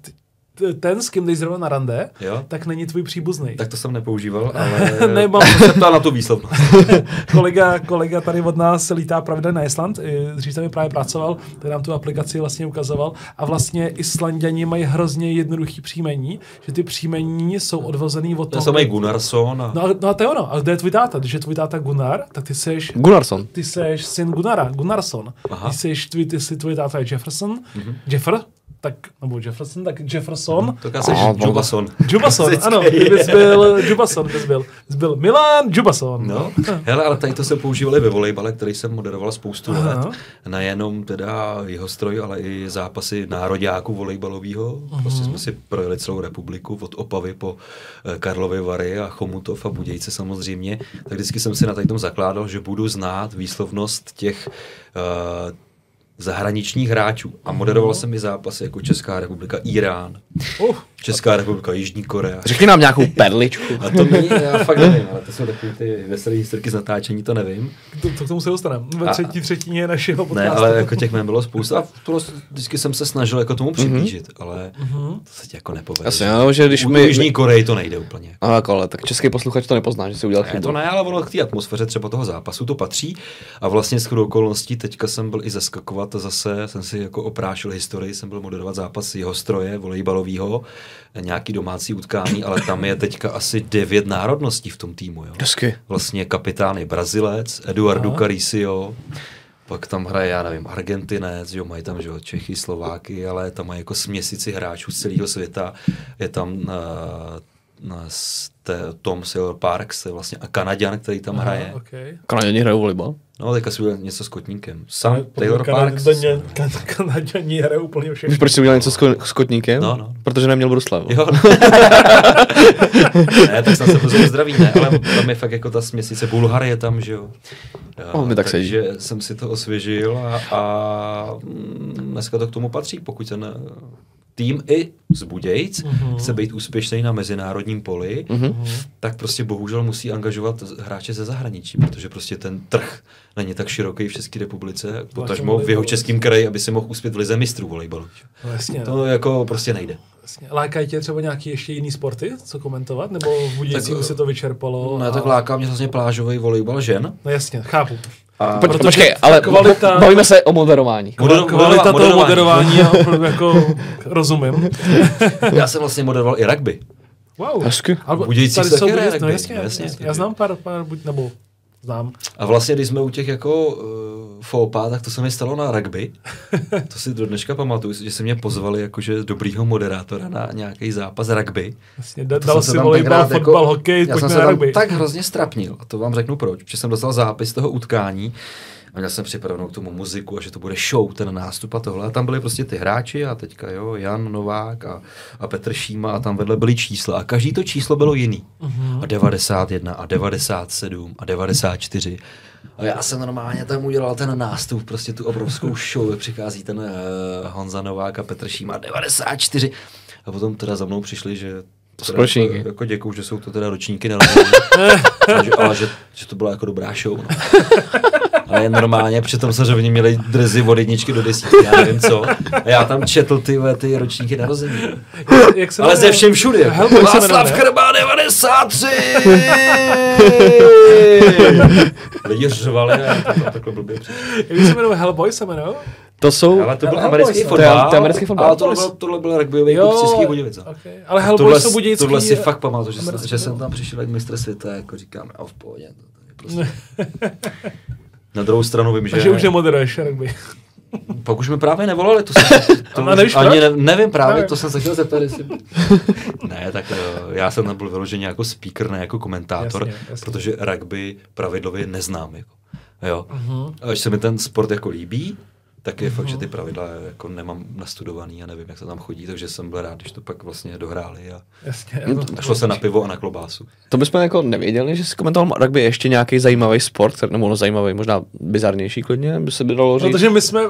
ten, s kým jdeš zrovna na rande, Jo? tak není tvůj příbuzný. Tak to jsem nepoužíval, [laughs] ale Nemám. [laughs] se ptal na tu výslovnost. [laughs] kolega, kolega tady od nás lítá pravidelně na Island, dřív tam právě pracoval, ten nám tu aplikaci vlastně ukazoval a vlastně Islandiani mají hrozně jednoduchý příjmení, že ty příjmení jsou odvozený od To toho. jsem mají Gunnarsson a... No, a- no a to je ono. A kde je tvůj táta? Když je tvůj táta Gunnar, tak ty seš Gunnarsson. ty seš syn Gunnara, Gunnarsson. Aha. Ty seš, tvůj, ty si tvůj táta je Jefferson, mm-hmm. Jeffer, tak, nebo Jefferson, tak Jefferson. To jsi A, no. Jubason. Jubason, ano, ty bys byl Jubason, bys byl. Bys byl Milan Jubason. No, hele, ale tady to jsem používal i ve volejbale, který jsem moderoval spoustu Aha. let. Nejenom teda jeho stroj, ale i zápasy nároďáků volejbalového. Prostě jsme si projeli celou republiku od Opavy po eh, Karlovy Vary a Chomutov a Budějce samozřejmě. Tak vždycky jsem si na tady tom zakládal, že budu znát výslovnost těch uh, zahraničních hráčů. A moderoval jsem i zápasy jako Česká republika, Irán, Uh, Česká republika, Jižní Korea. Řekni nám nějakou [laughs] perličku. A to není, já fakt nevím, [laughs] ale to jsou takové ty veselé historky z natáčení, to nevím. to, to k tomu se dostaneme. Ve A- třetí třetině našeho Ne, podcastu. ale jako těch jmen bylo spousta a prostě vždycky jsem se snažil jako tomu přiblížit, ale Mhm. to se ti jako nepovede. Asi jo, že když U my... Jižní Koreji to nejde úplně. Aha, jako, ale tak český posluchač to nepozná, že si udělal Ne, chybu. to ne, ale ono k té atmosféře třeba toho zápasu to patří. A vlastně s okolností teďka jsem byl i zeskakovat a zase jsem si jako oprášil historii, jsem byl moderovat zápas jeho stroje volejbalového, nějaký domácí utkání, ale tam je teďka asi devět národností v tom týmu. Jo. Hezky. Vlastně kapitán je Brazilec, Eduardo Aha. Caricio, pak tam hraje, já nevím, Argentinec, jo, mají tam že jo, Čechy, Slováky, ale tam mají jako směsici hráčů z celého světa. Je tam uh, Tom Silver Parks, to je vlastně a Kanaďan, který tam hraje. Aha, okay. Kanaděni hrajou volejbal. No, teďka si udělal něco s kotníkem. Sam Taylor Parks. Kanaděni, Kanaděni hrajou úplně Víš, všechno. proč jsi udělal něco s, ko- s kotníkem? No, no. Protože neměl bruslav. Jo. [laughs] ne, tak snad se zdraví, ne, ale tam je fakt jako ta směsice Bulhary je tam, že jo. On mi tak sedí. Takže jsem si to osvěžil a, a mm, dneska to k tomu patří, pokud ten tým i z Budějc Mhm. chce být úspěšný na mezinárodním poli, tak prostě bohužel musí angažovat hráče ze zahraničí, protože prostě ten trh není tak široký v České republice, potažmo v jeho českém kraji, aby si mohl uspět v lize mistrů volejbalu. No, jasně, no. To jako prostě nejde. jasně. Lákají tě třeba nějaký ještě jiný sporty, co komentovat? Nebo v Budějcích se to vyčerpalo? Ne, a- tak láká mě vlastně plážový volejbal žen. No jasně, chápu. A Po, Protože počkej, ale kvalita- bavíme se o moderování. Moder- Kvalita toho moderování. moderování, já opravdu [laughs] jako rozumím. [laughs] já jsem vlastně moderoval i rugby. Wow. Hezky. Tady se Budějci, no rugby, jasně, no jasně, jasně. Já znám pár, pár buď, nebo znám. A vlastně, když jsme u těch jako uh, fópa, tak to se mi stalo na rugby. [laughs] To si do dneška pamatuju, že se mě pozvali jakože dobrýho moderátora na nějaký zápas rugby. Vlastně, da, dal si volejbal, fotbal, hokej, já jsem se na tam rugby. tak hrozně strapnil. A to vám řeknu proč. Protože jsem dostal zápis toho utkání a měl jsem připravenou k tomu muziku a že to bude show, ten nástup a tohle. A tam byli prostě ty hráči a teďka jo, Jan Novák a, a Petr Šíma a tam vedle byly čísla. A každý to číslo bylo jiný. A 91 a 97 a 94. A já jsem normálně tam udělal ten nástup, prostě tu obrovskou show, přichází ten uh, Honza Novák a Petr Šíma 94. A potom teda za mnou přišli, že teda Společníky. Jako, jako děkuju, že jsou to teda ročníky ale, [laughs] že, ale že, že, to byla jako dobrá show. No. Ale normálně přitom se oni měli drzy od jedničky do desítky, já nevím co. A já tam četl ty, ty ročníky narození. Jak se Ale ze všem všude. Jako. Se Václav ne? Krba 93! Lidi řvali a já takhle blbě. Jak se jmenuje Hellboy se jmenuje? To jsou... Ale to byl Hellboy americký se- fotbal. To to americký fotbal. Ale tohle byl, tohle byl rugbyový klub z Českých Budějovic. no. okay. Ale Hellboy Tohle, jsou budějický... tohle si fakt pamatuju, že, že jsem klub. tam přišel jak mistr světa, jako říkám, a v pohodě. Je prostě. [laughs] Na druhou stranu vím, že... Takže už nemoderuješ rugby. [laughs] Pak už mi právě nevolali, to jsem to [laughs] A nevíš ani ne, nevím právě, Nevím. to jsem se chtěl zeptat, jestli... [laughs] ne, tak eh, já jsem tam byl vyloženě jako speaker, ne jako komentátor, Jasně, jasně. protože rugby pravidlově neznám. Jako. Jo. Mhm. A až se mi ten sport jako líbí, tak je fakt, že ty pravidla jako nemám nastudovaný a nevím, jak se tam chodí, takže jsem byl rád, když to pak vlastně dohráli a, Jasně. a šlo se na pivo a na klobásu. To bychom jako nevěděli, že jsi komentoval rugby je ještě nějaký zajímavý sport, který- nebo no zajímavý, možná bizarnější klidně, by se by dalo říct. Protože my jsme,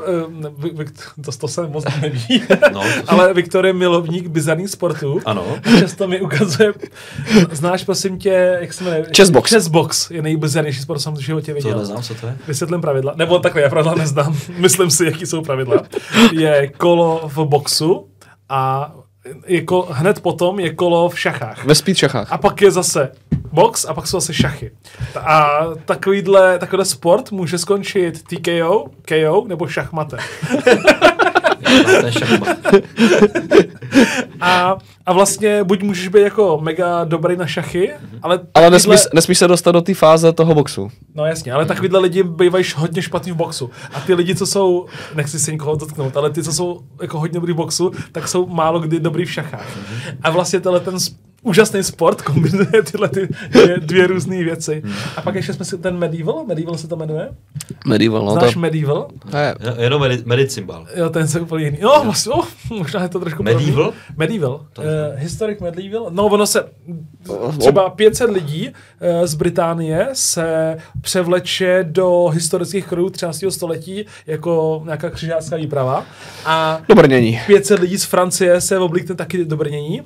Vik- to, to se moc neví, [laughs] No. [laughs] ale Viktor je milovník bizarních sportů. Ano. Často mi ukazuje, znáš prosím tě, jak se jmenuje? Chessbox. Chessbox je nejbizarnější sport, co jsem v životě To viděl. neznám, co to je? Vysvětlím pravidla. Nebo takhle, já pravidla neznám. [laughs] Myslím si, [laughs] jaký jsou pravidla. Je kolo v boxu a je kol, hned potom je kolo v šachách. Ve speed šachách. A pak je zase box a pak jsou zase šachy. A takovýhle, takovýhle sport může skončit TKO, KO nebo šachmate. [laughs] To je šachmat. A, a vlastně buď můžeš být jako mega dobrý na šachy, ale Ale nesmíš, nesmíš se dostat do té fáze toho boxu. No jasně, ale takovýhle lidi bývají hodně špatný v boxu. A ty lidi, co jsou, nechci se nikoho dotknout, ale ty, co jsou jako hodně dobrý v boxu, tak jsou málo kdy dobrý v šachách. A vlastně tenhle ten úžasný sport kombinuje tyhle ty dvě, dvě různé věci. A pak ještě jsme si ten Medieval, Medieval se to jmenuje? Medieval, no Znáš to, Medieval? to je, Je- Jenom medi- medicimbal. Jo, ten se úplně jiný. No, vlastně, oh, možná je to trošku Medieval? podobný. Medieval. Uh, historic Medieval. No, ono se, třeba 500 lidí uh, z Británie se převleče do historických krojů 13. století jako nějaká křižácká výprava. A dobrnění. 500 lidí z Francie se oblíkne taky do brnění.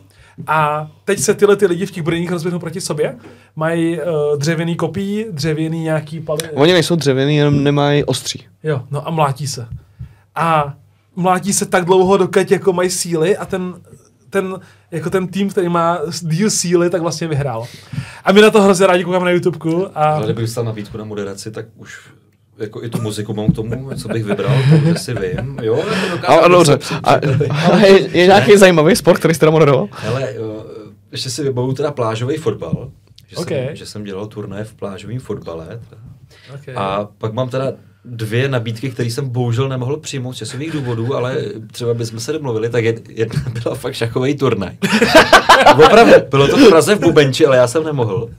A teď se tyhle ty lidi v těch brněních rozběhnou proti sobě. Mají uh, dřevěný kopí, dřevěný nějaký paly. Oni nejsou dřevěný, jenom nemají ostří. Jo, no a mlátí se. A mlátí se tak dlouho, dokud jako mají síly a ten, ten, jako ten tým, který má díl síly, tak vlastně vyhrál. A my na to hrozně rádi koukáme na YouTubeku a Ale kdybych dostal nabídku na moderaci, tak už jako i tu muziku mám k tomu, co bych vybral, protože si vím. Jo, jako dokážu Ale dobře, a, ale je, je nějaký zajímavý sport, který jste tam moderoval? Hele, jo, ještě si vybavu teda plážový fotbal, že, Okay. jsem, že jsem dělal turné v plážovém fotbale. okay. A pak mám teda dvě nabídky, které jsem bohužel nemohl přijmout z časových důvodů, ale třeba bychom se domluvili, tak jed- jedna [laughs] byla fakt šachový turnaj. [laughs] Opravdu, bylo to v Praze v Bubenči, ale já jsem nemohl.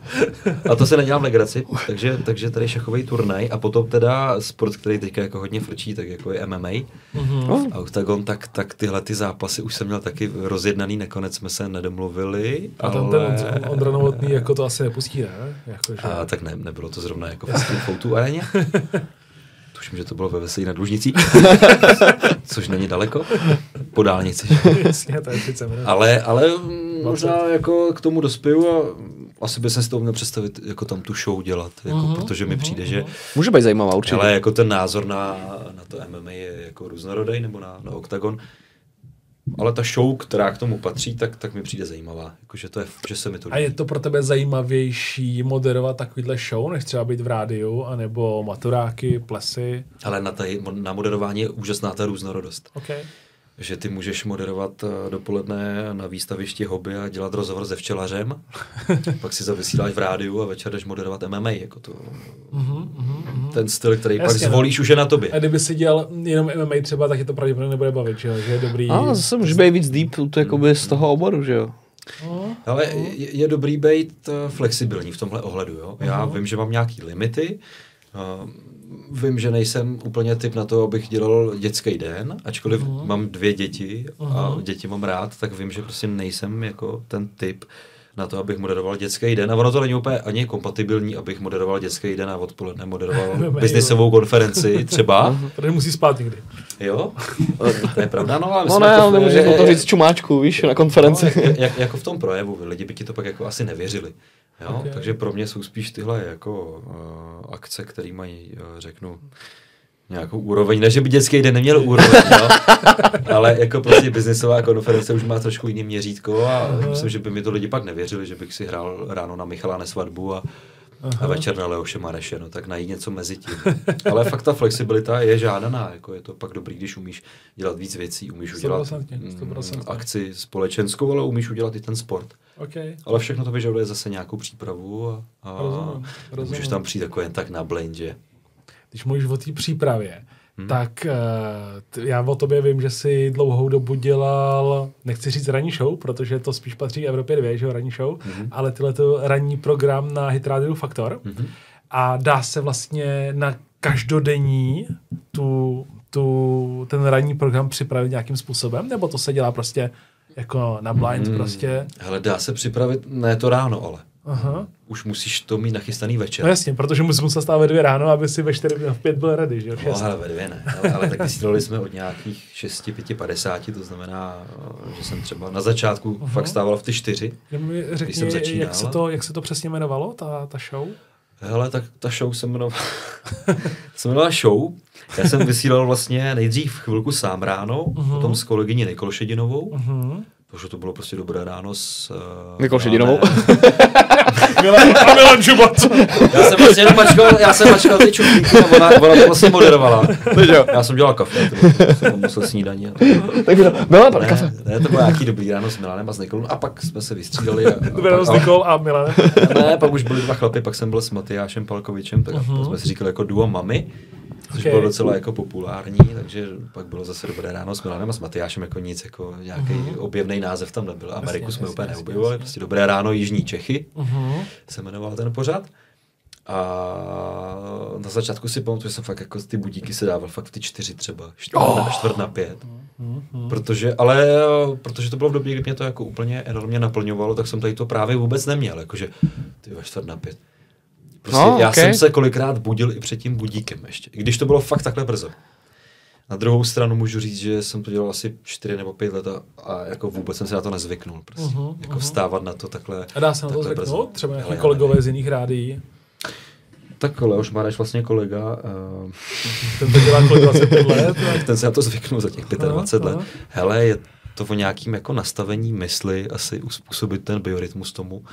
A to se nedělám legraci, takže, takže tady šachový turnaj a potom teda sport, který teďka jako hodně frčí, tak jako je MMA. No, A Octagon, tak, tak tyhle ty zápasy už jsem měl taky rozjednaný, nakonec jsme se nedomluvili. A ten, ale... ten Ondra Novotný jako to asi nepustí, ne? Jako, že... A tak ne, nebylo to zrovna jako v Foutu aréně. [laughs] Tuším, že to bylo ve Veselí na Dlužnicích, [laughs] což není daleko, po dálnici. Jasně, to je 30 minut. Ale, ale možná jako k tomu dospěju a asi bych si to uměl představit, jako tam tu show dělat, jako, Mhm, protože mi přijde, že Může být zajímavá určitě. ale jako ten názor na, na to MMA je jako různorodý, nebo na, na Octagon, ale ta show, která k tomu patří, tak, tak mi přijde zajímavá. Jako, že, to je, že se mi to A je to pro tebe zajímavější moderovat takovýhle show, než třeba být v rádiu, anebo maturáky, plesy? Ale na, taj, na moderování je úžasná ta různorodost. OK. Že ty můžeš moderovat eh, dopoledne na výstavišti hobby a dělat rozhovor se včelařem, [laughs] pak si zavysíláš v rádiu a večer jdeš moderovat MMA, jako to, ten styl, který pak Jasně, no. zvolíš, už je na tobě. A kdyby si dělal jenom MMA třeba, tak je to pravděpodobně nebude bavit, že, jo? že je dobrý. A zase může být víc deep to jakoby z toho oboru, že jo. No, Ale je, je dobrý být eh, flexibilní v tomhle ohledu. Jo? Já vím, že mám nějaký limity, uh, vím, že nejsem úplně typ na to, abych dělal dětský den, ačkoliv mám dvě děti a děti mám rád, tak vím, že prostě nejsem jako ten typ na to, abych moderoval dětský den. A ono to není úplně ani kompatibilní, abych moderoval dětský den a odpoledne moderoval [laughs] biznisovou konferenci třeba. [laughs] protože musí spát někdy. Jo, to je pravda, no ale No ne, ale nemůžeš je- o tom říct čumáčku, víš, na konferenci. No, jak, jako v tom projevu, lidi by ti to pak jako asi nevěřili. Jo? Ok. Okay. Takže pro mě jsou spíš tyhle jako uh, akce, které mají, uh, řeknu, nějakou úroveň. Ne, že by dětský den neměl [laughs] úroveň, no, ale jako prostě biznisová konference už má trošku jiný měřítko a myslím, že by mi to lidi pak nevěřili, že bych si hrál ráno na Michala na svatbu a, a večer na Leoše Mareše, no tak najít něco mezi tím. [laughs] Ale fakt ta flexibilita je žádaná, jako je to pak dobrý, když umíš dělat víc věcí, umíš udělat 100%, mm, 100%. akci společenskou, ale umíš udělat i ten sport. OK. Ale všechno to vyžaduje zase nějakou přípravu a, a Rozumím, rozumím. můžeš tam přijít jako jen tak na blind, že Když mluvíš o té přípravě, Hmm. tak eh, já o tobě vím, že jsi dlouhou dobu dělal, nechci říct ranní show, protože to spíš patří Evropě 2, že jo, ranní show, Hmm. ale tyhle to ranní program na Hit Radio Faktor a dá se vlastně na každodenní tu, tu, ten ranní program připravit nějakým způsobem, nebo to se dělá prostě jako na blind Hmm. prostě? Hele, dá se připravit, ne to ráno, ale Aha. už musíš to mít nachystaný večer. No jasně, protože musím musel stát ve dvě ráno, aby si ve čtyři, v pět byl ready, že jo? No, ale ve dvě ne, ale, ale tak vysílali jsme od nějakých 6, 5, 50, to znamená, že jsem třeba na začátku uh-huh. fakt stával v ty čtyři. Jenom mi jsem Řekni, začínal. jak se, to, jak se to přesně jmenovalo, ta, ta show? Hele, tak ta show se jmenovala, [laughs] se jmenovala show. Já jsem vysílal vlastně nejdřív chvilku sám ráno, uh-huh. potom s kolegyní Nikol Šedinovou. Mhm. Takže to bylo prostě dobré ráno s... Uh, Nikol Šedinovou? [laughs] Milan, a Milan Žubat. Já jsem vlastně jenom mačkal, já jsem mačkal ty čuplíky a ona, ona to vlastně moderovala. Já jsem dělal kafe, to jsem musel snídaní. A to, Takže to, byla pan ne, kafe. ne, to bylo nějaký dobrý ráno s Milanem a s Nikolem a pak jsme se vystřídali. A, a Dobré s pak, Nikol a Milan. a, ne, pak už byli dva chlapy, pak jsem byl s Matyášem Palkovičem, tak uh-huh. jsme si říkali jako duo mami. Což Okay. bylo docela jako populární, takže pak bylo zase dobré ráno s Milanem a s Matyášem jako nic, jako nějaký uh-huh. objevný název tam nebyl. Ameriku Jasně, jsme jasně, úplně neobjevovali, prostě dobré ráno Jižní Čechy Mhm. se jmenoval ten pořad. A na začátku si pamatuju, že jsem fakt jako ty budíky se dával fakt v ty čtyři třeba, čtvrt, oh. na, čtvrt na pět. Protože, ale protože to bylo v době, kdy mě to jako úplně enormně naplňovalo, tak jsem tady to právě vůbec neměl, jakože ty ve čtvrt na pět. Prostě No, já ok. jsem se kolikrát budil i před tím budíkem ještě, i když to bylo fakt takhle brzo. Na druhou stranu můžu říct, že jsem to dělal asi čtyři nebo pět let a, a jako vůbec jsem se na to nezvyknul. Prostě. Mhm, jako vstávat na to takhle. A dá se na to takhle brzo. zvyknout? Třeba nějaký já kolegové z jiných rádií. Tak Leoš Mareš vlastně kolega, uh, Ten to dělá kolik 25 let. [laughs] ten se na to zvyknul za těch 25 Aha, let. Hele, je to o nějakým jako nastavení mysli asi uspůsobit ten biorytmus tomu.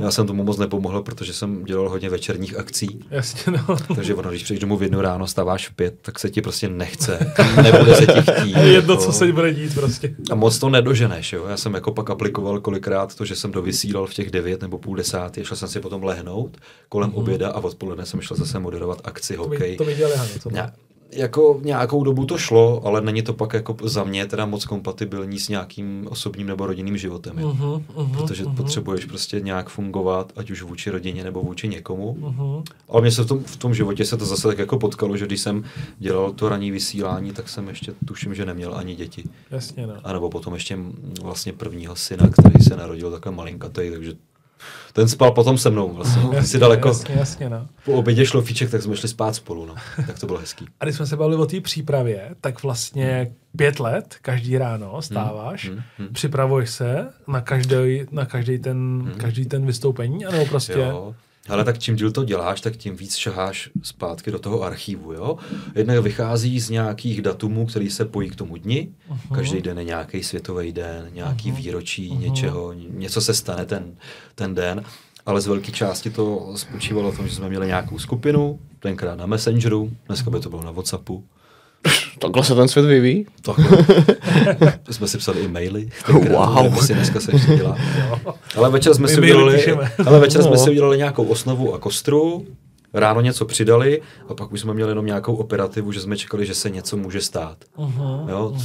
Já jsem tomu moc nepomohl, protože jsem dělal hodně večerních akcí. Jasně, no. [laughs] Takže ono, když přijdeš domů v jednu ráno, stáváš v pět, tak se ti prostě nechce. [laughs] Nebude se ti chtít. Je jedno, jako. co se bude dít prostě. A moc to nedoženeš, jo. Já jsem jako pak aplikoval kolikrát to, že jsem dovysílal v těch devět nebo půl desátý, šel jsem si potom lehnout kolem Mhm. oběda a odpoledne jsem šel zase moderovat akci To, hokej. to viděli, Hano, to Ně- jako nějakou dobu to šlo, ale není to pak jako za mě teda moc kompatibilní s nějakým osobním nebo rodinným životem. Mhm, mhm, Protože mhm, potřebuješ prostě nějak fungovat, ať už vůči rodině nebo vůči někomu. mhm. Ale mně se v tom, v tom životě se to zase tak jako potkalo, že když jsem dělal to ranní vysílání, tak jsem ještě tuším, že neměl ani děti. Jasně, no. A nebo potom ještě mm, vlastně prvního syna, který se narodil takhle malinkatý, takže ten spal potom se mnou vlastně. Jasně, si daleko Jasně, jasně, no. po obědě šlofíček, tak jsme šli spát spolu, no. [laughs] Tak to bylo hezký. A když jsme se bavili o té přípravě, tak vlastně pět let, každý ráno stáváš, hmm, hmm. připravuješ se na každý, na každý ten, každý ten vystoupení, anebo prostě... Jo. Ale tak čím díl to děláš, tak tím víc šaháš zpátky do toho archivu, jo? Jednak vychází z nějakých datumů, který se pojí k tomu dni. Mhm. Každý den je nějaký světový den, nějaký výročí něčeho, něco se stane ten, ten den. Ale z velké části to spočívalo v tom, že jsme měli nějakou skupinu, tenkrát na Messengeru, dneska by to bylo na Whatsappu. Takhle se ten svět vyvíjí. Takhle. [laughs] To jsme si psali e-maily. tenkrát, Wow. jestli dneska se ještě dělá. [laughs] Ale večer jsme My si maily udělali, ale večer jsme No. si udělali nějakou osnovu a kostru, ráno něco přidali a pak už jsme měli jenom nějakou operativu, že jsme čekali, že se něco může stát. Mhm, Jo?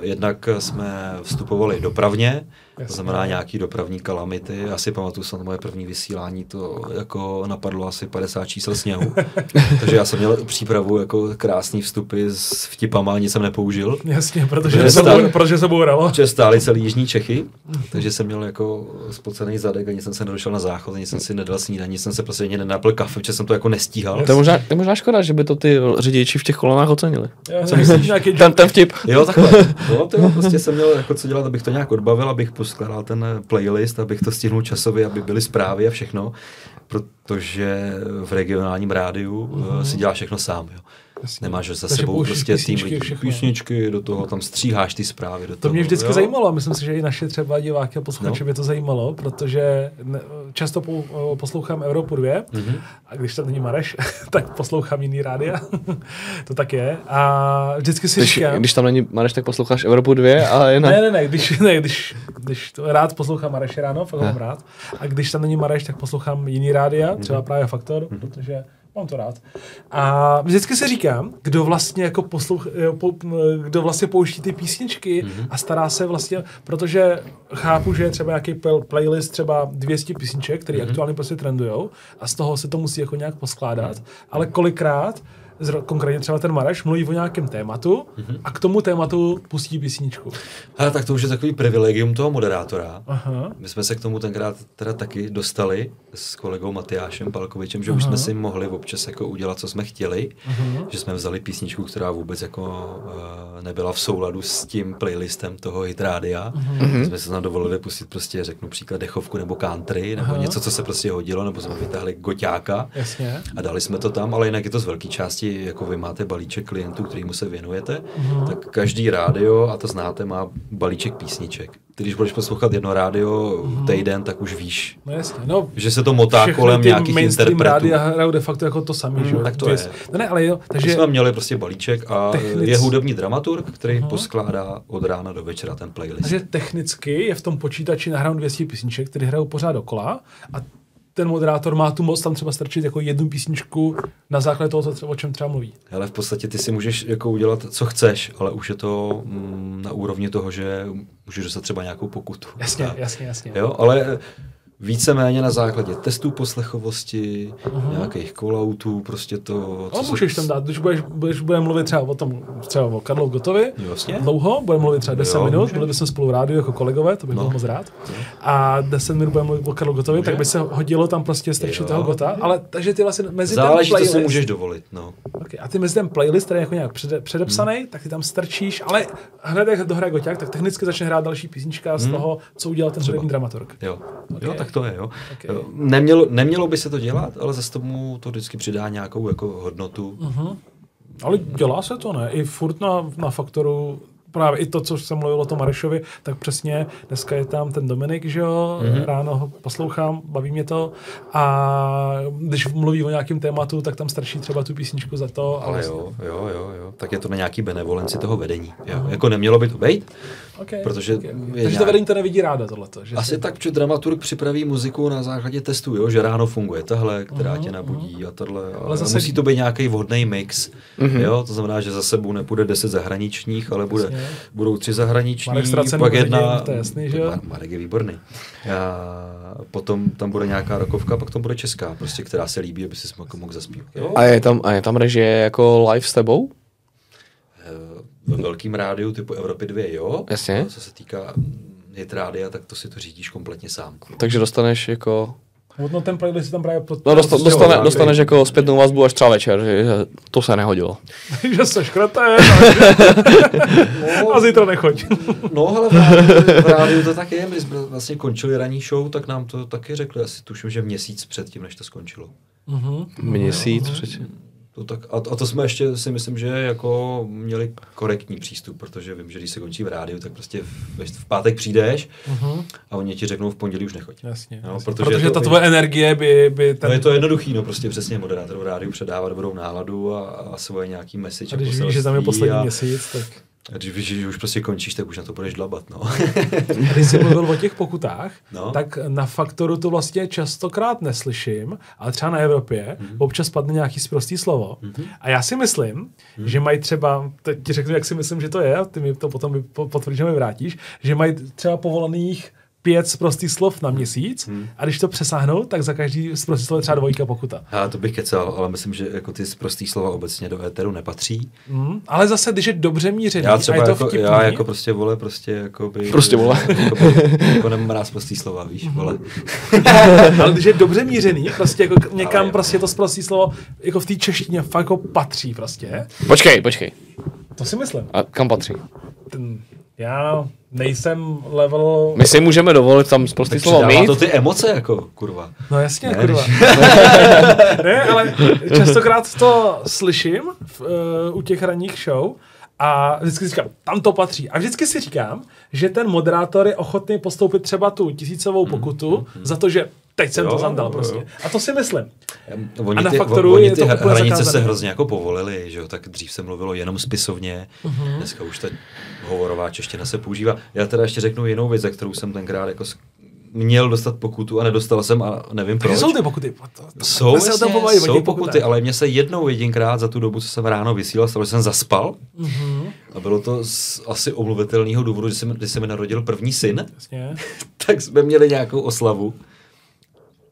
Jednak jsme vstupovali dopravně, to Jasně. znamená nějaký dopravní kalamity. Já si pamatuju se na moje první vysílání, to jako napadlo asi 50 čísel sněhu. [laughs] Takže já jsem měl přípravu jako krásný vstupy s vtipama, nic jsem nepoužil. Jasně, protože Protože se, stál- bou, protože se bouralo. Protože stáli celý Jižní Čechy, takže jsem měl jako spocený zadek, ani jsem se nedošel na záchod, ani jsem si nedal snídaní, ani jsem se prostě ani nenapil kafe, protože jsem to jako nestíhal. To je, možná, to je možná škoda, že by to ty řidiči v těch kolonách ocenili. Co myslíš? Nějaký Ten, ten vtip. Jo, takhle. No, to jo, prostě jsem měl jako co dělat, abych to nějak odbavil, abych poskládal ten playlist, abych to stihnul časově, aby byly zprávy a všechno, protože v regionálním rádiu uh si děláš všechno sám, jo. Jasně. Nemáš za Takže sebou prostě tým písničky, lidí, všechno. písničky, do toho tam stříháš ty zprávy. Do To toho, mě vždycky jo. zajímalo a myslím si, že i naše třeba diváky a posluchače No. by to zajímalo, protože ne, často po, poslouchám Evropu 2 Mhm. a když tam není Mareš, [laughs] tak poslouchám jiný rádia. [laughs] to tak je. A vždycky si Když, říkám... když tam není Mareš, tak posloucháš Evropu 2 a je na... Ne, ne, ne, když, [laughs] ne, když, když to rád poslouchám Mareše ráno, fakt ho mám rád. A když tam není Mareš, tak poslouchám jiný rádia, třeba právě Faktor, protože mám to rád. A vždycky si říkám, kdo vlastně jako poslouch, jo, po, kdo vlastně pouští ty písničky a stará se vlastně, protože chápu, že je třeba nějaký playlist třeba 200 písniček, které aktuálně prostě trendujou a z toho se to musí jako nějak poskládat, ale kolikrát konkrétně třeba ten Mareš mluví o nějakém tématu a k tomu tématu pustí písničku. Hele, tak to už je takový privilegium toho moderátora. Aha. My jsme se k tomu tenkrát teda taky dostali s kolegou Matyášem Palkovičem, že už jsme si mohli občas jako udělat, co jsme chtěli, že jsme vzali písničku, která vůbec jako uh, nebyla v souladu s tím playlistem toho hitrádia. Jsme se tam dovolili pustit prostě, řeknu příklad, dechovku nebo country, nebo Aha. něco, co se prostě hodilo, nebo jsme vytáhli goťáka. Jasně. A dali jsme to tam, ale jinak je to z velké části, jako vy máte balíček klientů, kterýmu se věnujete, tak každý rádio, a to znáte, má balíček písniček. Ty, když budeš poslouchat jedno rádio týden, tak už víš, No jasně. No, že se to motá kolem nějakých interpretů. rádia hrajou de facto jako to samý, že jo? tak to Dvě- je. No ne, ale jo, My takže jsme měli prostě balíček a Technic- je hudební dramaturg, který poskládá od rána do večera ten playlist. takže technicky je v tom počítači nahrán 200 písniček, které hrajou pořád dokola a ten moderátor má tu moc tam třeba strčit jako jednu písničku na základě toho, co třeba, o čem třeba mluví. Ale v podstatě ty si můžeš jako udělat, co chceš, ale už je to mm, na úrovni toho, že můžeš dostat třeba nějakou pokutu. Jasně, Tak. jasně, jasně. Jo, ale víceméně na základě testů poslechovosti, nějakých calloutů, prostě to... No, se- můžeš tam dát, když budeš, budeš budeme mluvit třeba o tom, třeba o Karlu Gotovi, Jasně. dlouho, budeme mluvit třeba 10 Jo, minut, může. byli bychom spolu v rádiu jako kolegové, to bych No. byl moc rád. A 10 minut budeme mluvit o Karlu Gotovi, tak by se hodilo tam prostě strčit Jo. toho Gota, ale takže ty vlastně mezi Záleží, ten co si playlist, můžeš dovolit, no. Okay. A ty mezi ten playlist, který je jako nějak přede, předepsaný, hmm. tak ty tam strčíš, ale hned jak dohraje Goťák, tak technicky začne hrát další písnička z toho, co udělal ten hudební dramaturg. Jo. Okay. jo, tak to je, jo. Okay. Nemělo, nemělo by se to dělat, ale zase tomu to vždycky přidá nějakou jako hodnotu. Ale dělá se to, ne? I furt na, na faktoru právě i to, co jsem mluvil o tom Marešovi, tak přesně dneska je tam ten Dominik, že jo, mm-hmm. ráno ho poslouchám, baví mě to a když mluví o nějakém tématu, tak tam starší třeba tu písničku za to. Ale jo, jo, jo, jo, tak je to na nějaký benevolenci toho vedení. Jo. Mm-hmm. Jako nemělo by to být, okay, protože... Okay. Takže nějak... to vedení to nevidí ráda tohleto. Že Asi si... tak, že dramaturg připraví muziku na základě testu, jo, že ráno funguje tahle, která mm-hmm. tě nabudí a tohle. Ale zase... musí to být nějaký vhodný mix. Mm-hmm. Jo, to znamená, že za sebou nepůjde 10 zahraničních, ale bude, budou tři zahraniční, pak jedna... To je jasný, že jo? Marek je výborný. A potom tam bude nějaká rokovka, pak tam bude česká, prostě, která se líbí, aby si mohl zaspívat. A je tam, a je tam režie jako live s tebou? Ve velkým rádiu typu Evropy 2, jo. Jasně. Co se týká hit rádia, tak to si to řídíš kompletně sám. Takže dostaneš jako No ten playlist si tam právě... Pod... No dosta, dostane, dostaneš jako zpětnou vazbu až třeba večer, že, že to se nehodilo. [laughs] že se škrete no, [laughs] a zítra nechoď. [laughs] no ale v rádiu, v rádiu to tak je, my jsme vlastně končili ranní show, tak nám to taky řekli, asi tuším, že měsíc předtím, než to skončilo. Uh-huh. Měsíc uh-huh. předtím. To tak, a, a to jsme ještě si myslím, že jako měli korektní přístup, protože vím, že když se končí v rádiu, tak prostě v, v pátek přijdeš uh-huh. a oni ti řeknou v pondělí už nechoď. Jasně, no, jasně. Protože, protože to, ta tvoje energie by... by ten... No je to jednoduchý, no prostě přesně moderátor v rádiu předává dobrou náladu a, a svoje nějaký message. A když víš, že tam je poslední a, měsíc, tak... A když víš, že už prostě končíš, tak už na to budeš dlabat, no. [laughs] když jsi mluvil o těch pokutách, no. tak na Faktoru to vlastně častokrát neslyším, ale třeba na Evropě mm-hmm. občas padne nějaký sprostý slovo. Mm-hmm. A já si myslím, mm-hmm. že mají třeba, teď ti řeknu, jak si myslím, že to je, ty mi to potom potvrdíš, že mi vrátíš, že mají třeba povolených pět prostých slov na měsíc hmm. a když to přesáhnou, tak za každý z prostých slov je třeba dvojka pokuta. Já to bych kecal, ale myslím, že jako ty prostý slova obecně do éteru nepatří. Hmm. Ale zase, když je dobře mířený já třeba a je to jako, vtipný, Já jako prostě vole, prostě jako by... Prostě vole. [laughs] jako, by, jako nemám rád prostý slova, víš, hmm. vole. [laughs] ale když je dobře mířený, prostě jako někam ale prostě to prostý slovo jako v té češtině fakt jako patří prostě. Počkej, počkej. To si myslím. A kam patří? Ten, já nejsem level... My si můžeme dovolit tam prostě slovo mít. to ty emoce jako, kurva. No jasně, ne, kurva. Když... [laughs] ne, ale častokrát to slyším v, uh, u těch ranních show a vždycky si říkám, tam to patří. A vždycky si říkám, že ten moderátor je ochotný postoupit třeba tu tisícovou pokutu mm, mm, za to, že teď jsem jo, to zandal prostě. A to si myslím. Oni a na ty, faktoru oni ty je to hranice zakázané. se hrozně jako povolili, že jo, tak dřív se mluvilo jenom spisovně, uh-huh. dneska už ta hovorová čeština se používá. Já teda ještě řeknu jinou věc, za kterou jsem tenkrát jako měl dostat pokutu a nedostal jsem a nevím proč. jsou ty pokuty? To, to, jsou, jasně, jsou pokuty, ale mě se jednou jedinkrát za tu dobu, co jsem ráno vysílal, stalo, že jsem zaspal. Mm-hmm. A bylo to z asi omluvitelného důvodu, že se, že se mi narodil první syn. Jasně. [laughs] tak jsme měli nějakou oslavu.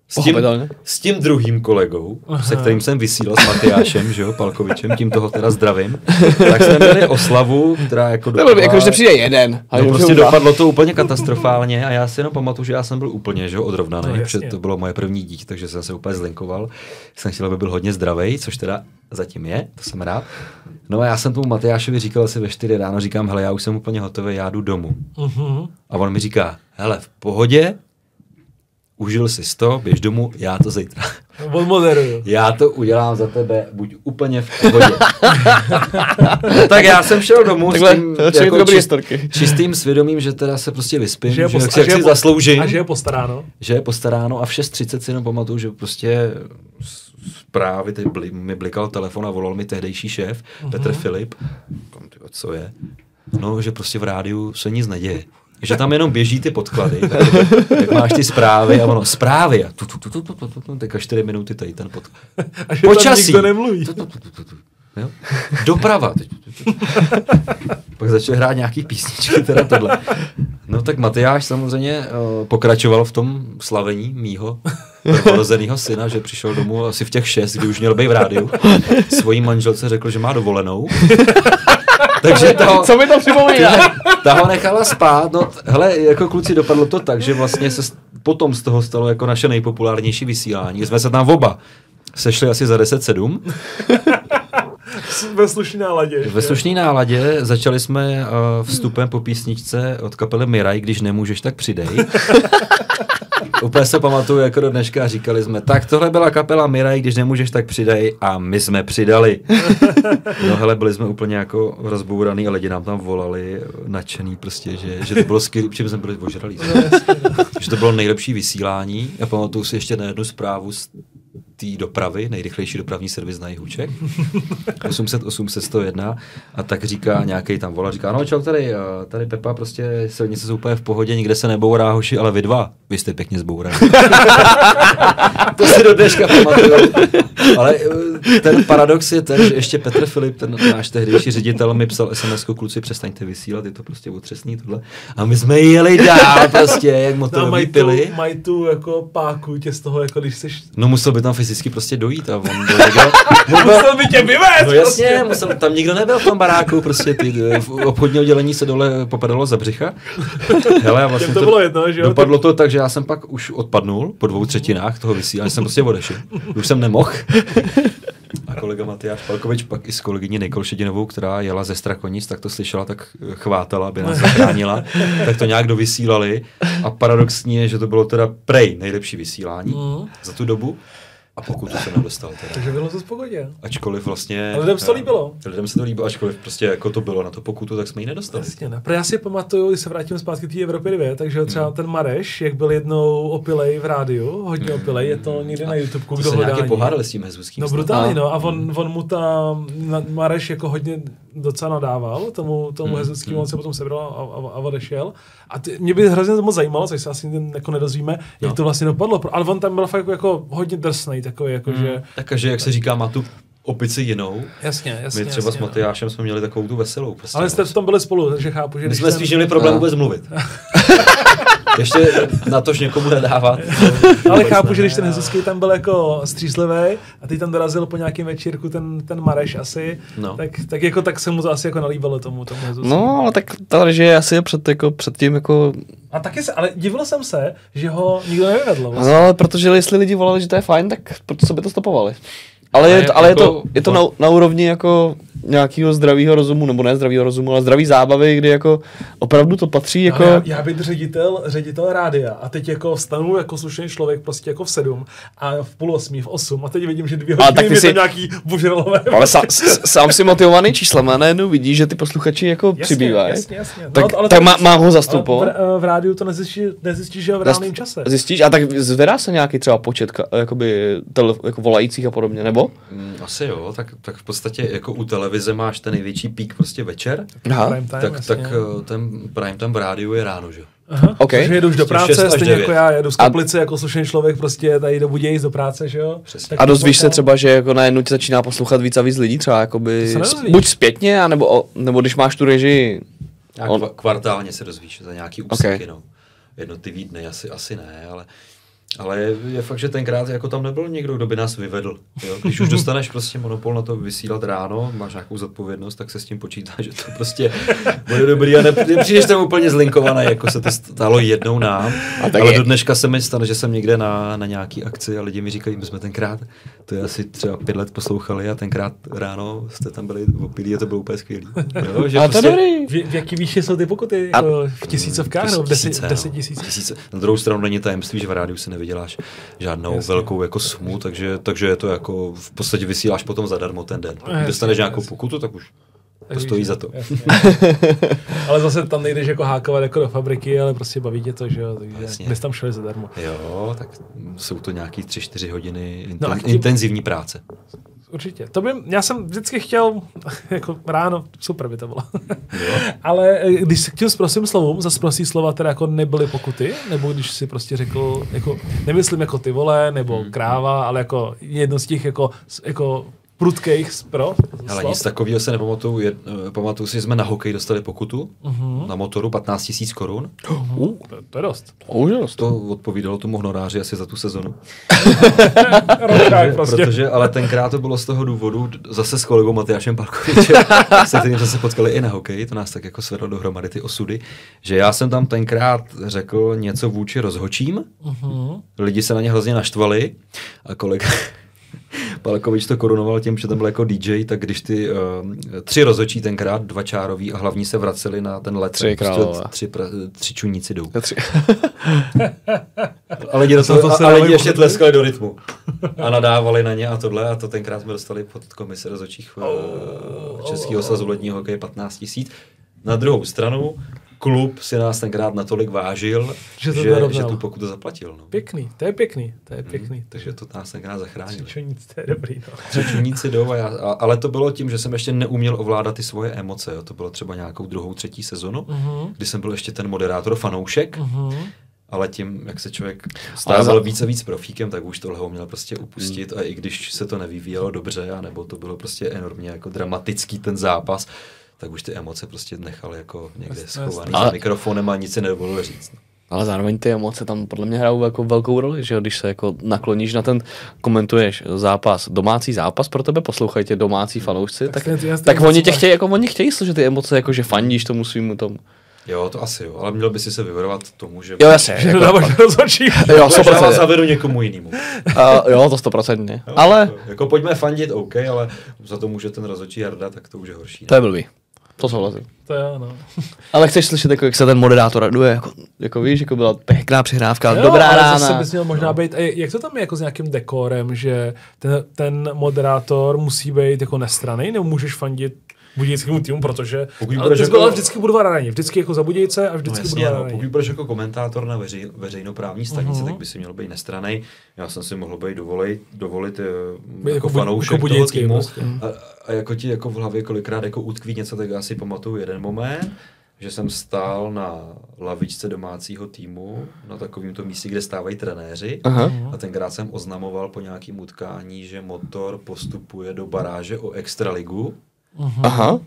S tím, s tím druhým kolegou, Aha. se kterým jsem vysílal s Matyášem, že jo, Palkovičem, tím toho teda zdravím, tak jsme měli oslavu, která jako dopadla... Jako, že přijde jeden. No, prostě dopadlo to úplně katastrofálně a já si jenom pamatuju, že já jsem byl úplně, že jo, odrovnaný, no, protože to bylo moje první dítě, takže jsem se úplně zlinkoval. Jsem chtěl, aby byl hodně zdravý, což teda zatím je, to jsem rád. No a já jsem tomu Matyášovi říkal asi ve 4 ráno, říkám, hele, já už jsem úplně hotový, já jdu domů. Uh-huh. A on mi říká, hele, v pohodě, užil si to, běž domů, já to zítra. [laughs] Odmoderuju. Já to udělám za tebe, buď úplně v pohodě. [laughs] tak já jsem šel domů Takhle, s tím jako čist, čistým svědomím, že teda se prostě vyspím, že, je post- že, že si zasloužím. A že je postaráno. Že je postaráno a v 6.30 si jenom pamatuju, že prostě zprávy, teď bli, mi blikal telefon a volal mi tehdejší šéf, uh-huh. Petr Filip, co je, no, že prostě v rádiu se nic neděje že tam jenom běží ty podklady, tak, tak máš ty zprávy a ono, zprávy a tu, tu, tu, tu, tu, tu, tu, tu teďka čtyři minuty tady ten podklad. A že Počasí. tam nemluví. Tu, tu, tu, tu, tu, tu. Jo? Doprava. Pak začal hrát nějaký písničky, teda tohle. No tak Matyáš samozřejmě uh, pokračoval v tom slavení mýho prvorozeného syna, že přišel domů asi v těch šest, kdy už měl být v rádiu. Svojí manželce řekl, že má dovolenou. Takže to, Co mi to připomíná? [laughs] Ta ho nechala spát. No, hele, jako kluci dopadlo to tak, že vlastně se potom z toho stalo jako naše nejpopulárnější vysílání. Jsme se tam oba sešli asi za 10-7. Ve slušné náladě. Ve slušné náladě začali jsme uh, vstupem po písničce od kapely Miraj, když nemůžeš, tak přidej. [laughs] úplně se pamatuju jako do dneška a říkali jsme, tak tohle byla kapela Miraj, když nemůžeš, tak přidej a my jsme přidali. No hele, byli jsme úplně jako rozbouraný a lidi nám tam volali nadšený prostě, že, že to bylo skvělé, čím jsme byli ožralí. že to bylo nejlepší vysílání. Já pamatuju si ještě na jednu zprávu z té dopravy, nejrychlejší dopravní servis na jihu Čech, 800, 800, 101 a tak říká nějaký tam volá, říká, no čau tady, tady Pepa prostě silnice jsou úplně v pohodě, nikde se nebourá hoši, ale vy dva, vy jste pěkně zbouraní. [laughs] to si do dneška pamatuju. Ale eh, ten paradox je ten, že ještě Petr Filip, ten náš tehdejší ředitel, mi psal sms kluci, přestaňte vysílat, je to prostě otřesný tohle. A my jsme jeli dál prostě, jak No, motorový mají, tu, pily. mají tu jako páku tě z toho, jako když jsi... No musel by tam fyzicky prostě dojít a on byl [laughs] Musel by tě vyvést! No jasně, musel, tam nikdo nebyl v tom baráku, prostě ty, v obchodní oddělení se dole popadalo za břicha. Hele, vlastně Těm to bylo jedno, že jo? Dopadlo to tak, že já jsem pak už odpadnul po dvou třetinách toho vysílání, jsem prostě odešel. Už jsem nemohl. A kolega Matyáš Palkovič pak i s kolegyní Nikol Šedinovou, která jela ze Strakonic, tak to slyšela, tak chvátala, aby nás zachránila. [laughs] tak to nějak dovysílali. A paradoxní je, že to bylo teda prej nejlepší vysílání Mhm. za tu dobu. A pokud to jsem nedostal teda. Takže bylo to v pohodě. Ačkoliv vlastně... A lidem se to líbilo. Lidem se to líbilo, ačkoliv prostě jako to bylo na to pokutu, tak jsme ji nedostali. Jasně, ne. Protože já si pamatuju, když se vrátím zpátky k té Evropě 2, takže třeba ten Mareš, jak byl jednou opilej v rádiu, hodně opilej, je to někde na YouTube, To kdo nějaké hledání. pohádali s tím hezbuským. No brutálně, A. no. A on, on mu tam, Mareš jako hodně docela nadával tomu, tomu Hmm, Hezuckému, on se potom sebral a, a, a odešel. A ty, mě by hrozně to moc zajímalo, což se asi jako nedozvíme, jak No. to vlastně dopadlo. Ale on tam byl fakt jako, jako hodně drsnej, takový, jako že... Takže, jak se říká, má tu opici jinou. Jasně, jasně. My třeba jasně, s Matyášem jsme měli takovou tu veselou. Prostě, Ale jste no. v tom byli spolu, takže chápu, že My jsme spíš měli problém No. vůbec mluvit. [laughs] Ještě na tož někomu nedávat. [laughs] Ale Vůbec chápu, ne, že když ten Hezuský tam byl jako střízlivý a teď tam dorazil po nějakém večírku ten, ten Mareš asi, No. tak, tak, jako, tak se mu to asi jako nalíbilo tomu, tomu Hezuskému. No, ale tak ta režie asi je před, jako, před tím jako... A taky se, ale divil jsem se, že ho nikdo nevyvedl. Vlastně. No, ale protože jestli lidi volali, že to je fajn, tak proto by to stopovali. Ale, Ale je, ale je jako- to, je to na, na úrovni jako nějakého zdravého rozumu, nebo ne zdravého rozumu, ale zdravý zábavy, kdy jako opravdu to patří jako... Ale já, já být ředitel, ředitel rádia a teď jako vstanu jako slušný člověk prostě jako v sedm a v půl osmí, v osm a teď vidím, že dvě A tak hodiny ty je si- tam nějaký bužralové. Ale sám, s- sám si motivovaný číslem a najednou vidíš, že ty posluchači jako Jasně, přibývají. jasně, jasně. No, Tak, ale tak to- má, má ho ale zastupovat. v, v, rádiu to nezjistíš, nezjistíš že jo, v reálném čase. Zjistíš? A tak zvedá se nějaký třeba počet jakoby, tele, jako volajících a podobně, nebo? Mm, Asi jo, tak, tak v podstatě jako u televize máš ten největší pík prostě večer, Aha, Prime time, tak, jasně. tak eh, ten prime time v rádiu je ráno, že? Aha, OK. Takže jedu už do Prostě práce, 6 až stejně 9. jako já, jedu z A- kaplice jako slušný člověk, prostě tady do Budějic do práce, že jo? Přesně. Tak a dozvíš se třeba, že jako najednou ti začíná poslouchat víc a víc lidí, třeba jakoby, buď zpětně, anebo, nebo když máš tu režii, On- kvartálně se dozvíš za nějaký úseky, no. Jednotlivý dny asi, asi ne, ale, ale je, je, fakt, že tenkrát jako tam nebyl někdo, kdo by nás vyvedl. Jo? Když už dostaneš prostě monopol na to vysílat ráno, máš nějakou zodpovědnost, tak se s tím počítá, že to prostě bude dobrý a ne, nepřijdeš tam úplně zlinkovaný, jako se to stalo jednou nám. A tak ale je- do dneška se mi stane, že jsem někde na, na nějaký akci a lidi mi říkají, my jsme tenkrát, to je asi třeba pět let poslouchali a tenkrát ráno jste tam byli opilí a to bylo úplně skvělý. Jo? [laughs] Že a to je dobrý. V, v jaký výši jsou ty pokuty? A- Jako v tisícovkách nebo v deset, Tisíce, deset no. tisíc? Tisíce. Na druhou stranu není tajemství, že v rádiu si nevyděláš žádnou Jasně. velkou jako sumu, takže, takže je to jako v podstatě vysíláš potom zadarmo ten den. Pokud dostaneš nějakou pokutu, tak už to stojí za to. jasně. [laughs] ale zase tam nejdeš jako hákovat jako do fabriky, ale prostě baví tě to, že jo, takže Jasně. bys tam šel zadarmo. Jo, tak jsou to nějaký 3-4 hodiny inten, No no tím- intenzivní práce. Určitě. To by, já jsem vždycky chtěl, [laughs] jako ráno, super by to bylo. Jo. [laughs] Ale eh, když se k těm prosím slovům, za prosí slova teda jako nebyly pokuty, nebo když si prostě řekl, jako, nemyslím jako ty vole, nebo Hmm. kráva, ale jako jedno z těch jako, jako prudkých pro. Ale nic takového se nepamatuju. Je, eh, pamatuju si, že jsme na hokej dostali pokutu Mhm. na motoru 15 000 korun. [gasps] Uh, To, to je dost. Úžasnost. To odpovídalo tomu honoráři asi za tu sezonu. [laughs] Ročák [laughs] prostě. Protože, ale tenkrát to bylo z toho důvodu, zase s kolegou Matyášem Palkovičem, [laughs] se kterým jsme se potkali i na hokej, to nás tak jako svedlo dohromady ty osudy, že já jsem tam tenkrát řekl něco vůči rozhočím, Mhm. lidi se na ně hrozně naštvali a kolega Palkovič to korunoval tím, že tam byl jako DJ, tak když ty uh, tři rozočí tenkrát, dva čárový a hlavní se vraceli na ten let, Tři tak prostě králové. tři, pra, tři čuníci jdou. Tři- [laughs] A lidi, do To- toho, to a, se a lidi dávají ještě tleskali do rytmu. A nadávali na ně a tohle. A to tenkrát jsme dostali pod komise rozočích uh, Českého svazu ledního hokeje 15 tisíc. Na druhou stranu, klub si nás tenkrát natolik vážil, Že to že, dorovnal. že tu pokutu zaplatil. No. Pěkný, to je pěkný, to je pěkný. Takže to nás tenkrát zachránilo. Čo nic, to je dobrý, no. [laughs] Tři čuníci jdou, a já, a, ale to bylo tím, že jsem ještě neuměl ovládat ty svoje emoce. Jo. To bylo třeba nějakou druhou, třetí sezonu, Mhm. kdy jsem byl ještě ten moderátor, fanoušek. Mhm. Ale tím, jak se člověk stával za- víc a víc profíkem, tak už tohle ho měl prostě upustit a i když se to nevyvíjelo dobře, anebo to bylo prostě enormně jako dramatický ten zápas, tak už ty emoce prostě nechal jako někde Jasně, schovaný jasně. za mikrofonem a nic si nedovolil říct. No. Ale zároveň ty emoce tam podle mě hrajou jako velkou roli, že jo, když se jako nakloníš na ten, komentuješ zápas, domácí zápas pro tebe, poslouchají tě domácí fanoušci, tak, jasně, tak jasně, oni tě chtějí, jako oni chtějí slyšet ty emoce, jako že fandíš tomu svýmu tomu. Jo, to asi jo, ale měl by si se vyvarovat tomu, že... Jo, jasně, Že jako, nedáváš rozhodčí. [laughs] jo, že já 100%. zavedu někomu jinému. Uh, jo, to stoprocentně. Ale Jako, jako pojďme fandit, OK, ale za to může ten rozhodčí Jarda, tak to už je horší. ne? to je blbý. To souhlasím. To jo, no. [laughs] Ale chceš slyšet, jako, jak se ten moderátor raduje, jako, jako víš, jako byla pěkná přihrávka, Jo, dobrá ale rána. zase bys měl možná být, a jak to tam je jako s nějakým dekorem, že ten, ten moderátor musí být jako nestraný, nebo můžeš fandit budějickému týmu, protože Pokud ale jako- byl ale vždycky Budvar Areně, vždycky jako za Budějce a No vždycky jasně, Budvar no, Areně. pokud budeš jako komentátor na veřej, veřejnoprávní stanici, Mhm. tak by si měl být nestranej. Já jsem si mohl být dovolit, dovolit eh, Být jako jako fanoušek jako toho týmu. prostě. A, a, jako ti jako v hlavě kolikrát jako utkví něco, tak já si pamatuju jeden moment, že jsem stál na lavičce domácího týmu, na takovém to místě, kde stávají trenéři. Aha. A tenkrát jsem oznamoval po nějakém utkání, že motor postupuje do baráže o extraligu. Aha.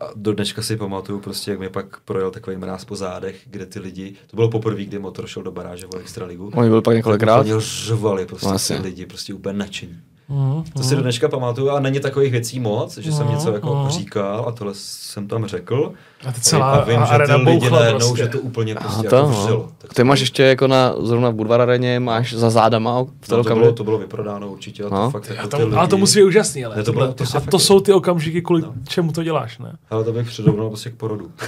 A do dneška si pamatuju prostě, jak mi pak projel takový mráz po zádech, kde ty lidi, to bylo poprvé, kdy motor šel do baráže o extraligu. Oni byli pak několikrát. Oni řvali prostě Vlastně. ty lidi, prostě úplně nadšení. Mhm, To si do dneška pamatuju a není takových věcí moc, že jsem Mhm, něco jako mhm. říkal a tohle jsem tam řekl. A ty celá a vím, že ty arena lidi bouchla najednou, prostě. že to úplně A prostě to, jako no. vřelo. Tak Ty to máš ještě jako na, zrovna v Budvar areně, máš za zádama, v no, to, bylo, to bylo vyprodáno určitě a to No. fakt jako A to, lidi, ale to musí být úžasný, ale Ne, to bylo- to a to jako- jsou ty okamžiky, kvůli No. čemu to děláš, ne? Ale to bych přirovnal prostě k porodu. [laughs]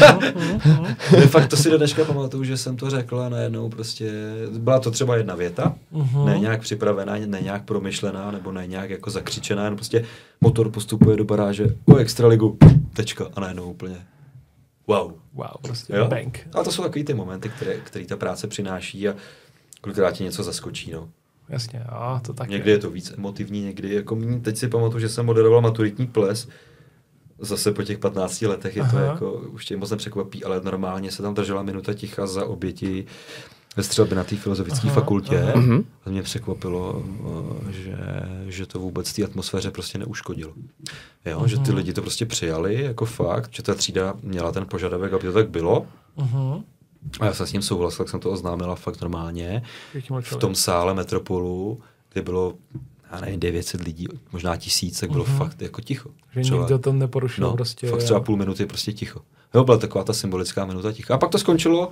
[laughs] Ne, fakt to si do dneška pamatuju, že jsem to řekl a najednou prostě, byla to třeba jedna věta, Mhm. ne nějak připravená, ne nějak promyšlená, nebo ne nějak jako zakřičená, jen prostě motor postupuje do baráže o extraligu, tečka a najednou úplně wow. Wow, prostě Jo? bank. A to jsou takový ty momenty, které, který ta práce přináší a kolikrát ti něco zaskočí, no. Jasně, jo, to tak Někdy je to víc emotivní, někdy jako méně. Teď si pamatuju, že jsem moderoval maturitní ples. Zase po těch 15 letech je to Aha. jako, už tě moc nepřekvapí, ale normálně se tam držela minuta ticha za oběti ve střelbě na té filozofické Aha, fakultě. aha. Mhm. A mě překvapilo, eh, že, že to vůbec té atmosféře prostě neuškodilo. Jo, že ty lidi to prostě přijali jako fakt, že ta třída měla ten požadavek, aby to tak bylo. Mhm. A já jsem s ním souhlasil, tak jsem to oznámila fakt normálně. V tom sále Metropolu, kde bylo, já nevím, 900 lidí, možná tisíc, tak bylo Mhm. fakt jako ticho. Že Třeba- nikdo tam neporušil no, prostě. fakt jo. třeba půl minuty prostě ticho. Jo, byla taková ta symbolická minuta ticha. A pak to skončilo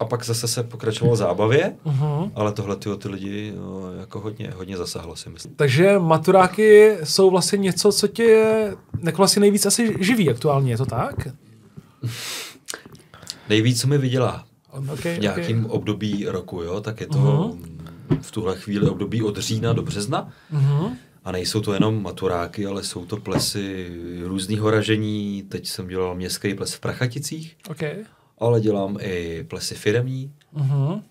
a pak zase se pokračovalo zábavě, Mhm. ale tohle ty, ty lidi no, jako hodně, hodně zasáhlo si myslím. Takže maturáky jsou vlastně něco, co tě jako vlastně nejvíc asi živí aktuálně, je to tak? Nejvíc, co mi vydělá Okay, v nějakém období roku, jo, tak je to Mhm. v tuhle chvíli období od října do března. Mhm. A nejsou to jenom maturáky, ale jsou to plesy různého ražení. Teď jsem dělal městský ples v Prachaticích, Okay. Ale dělám i plesy firemní, Mhm.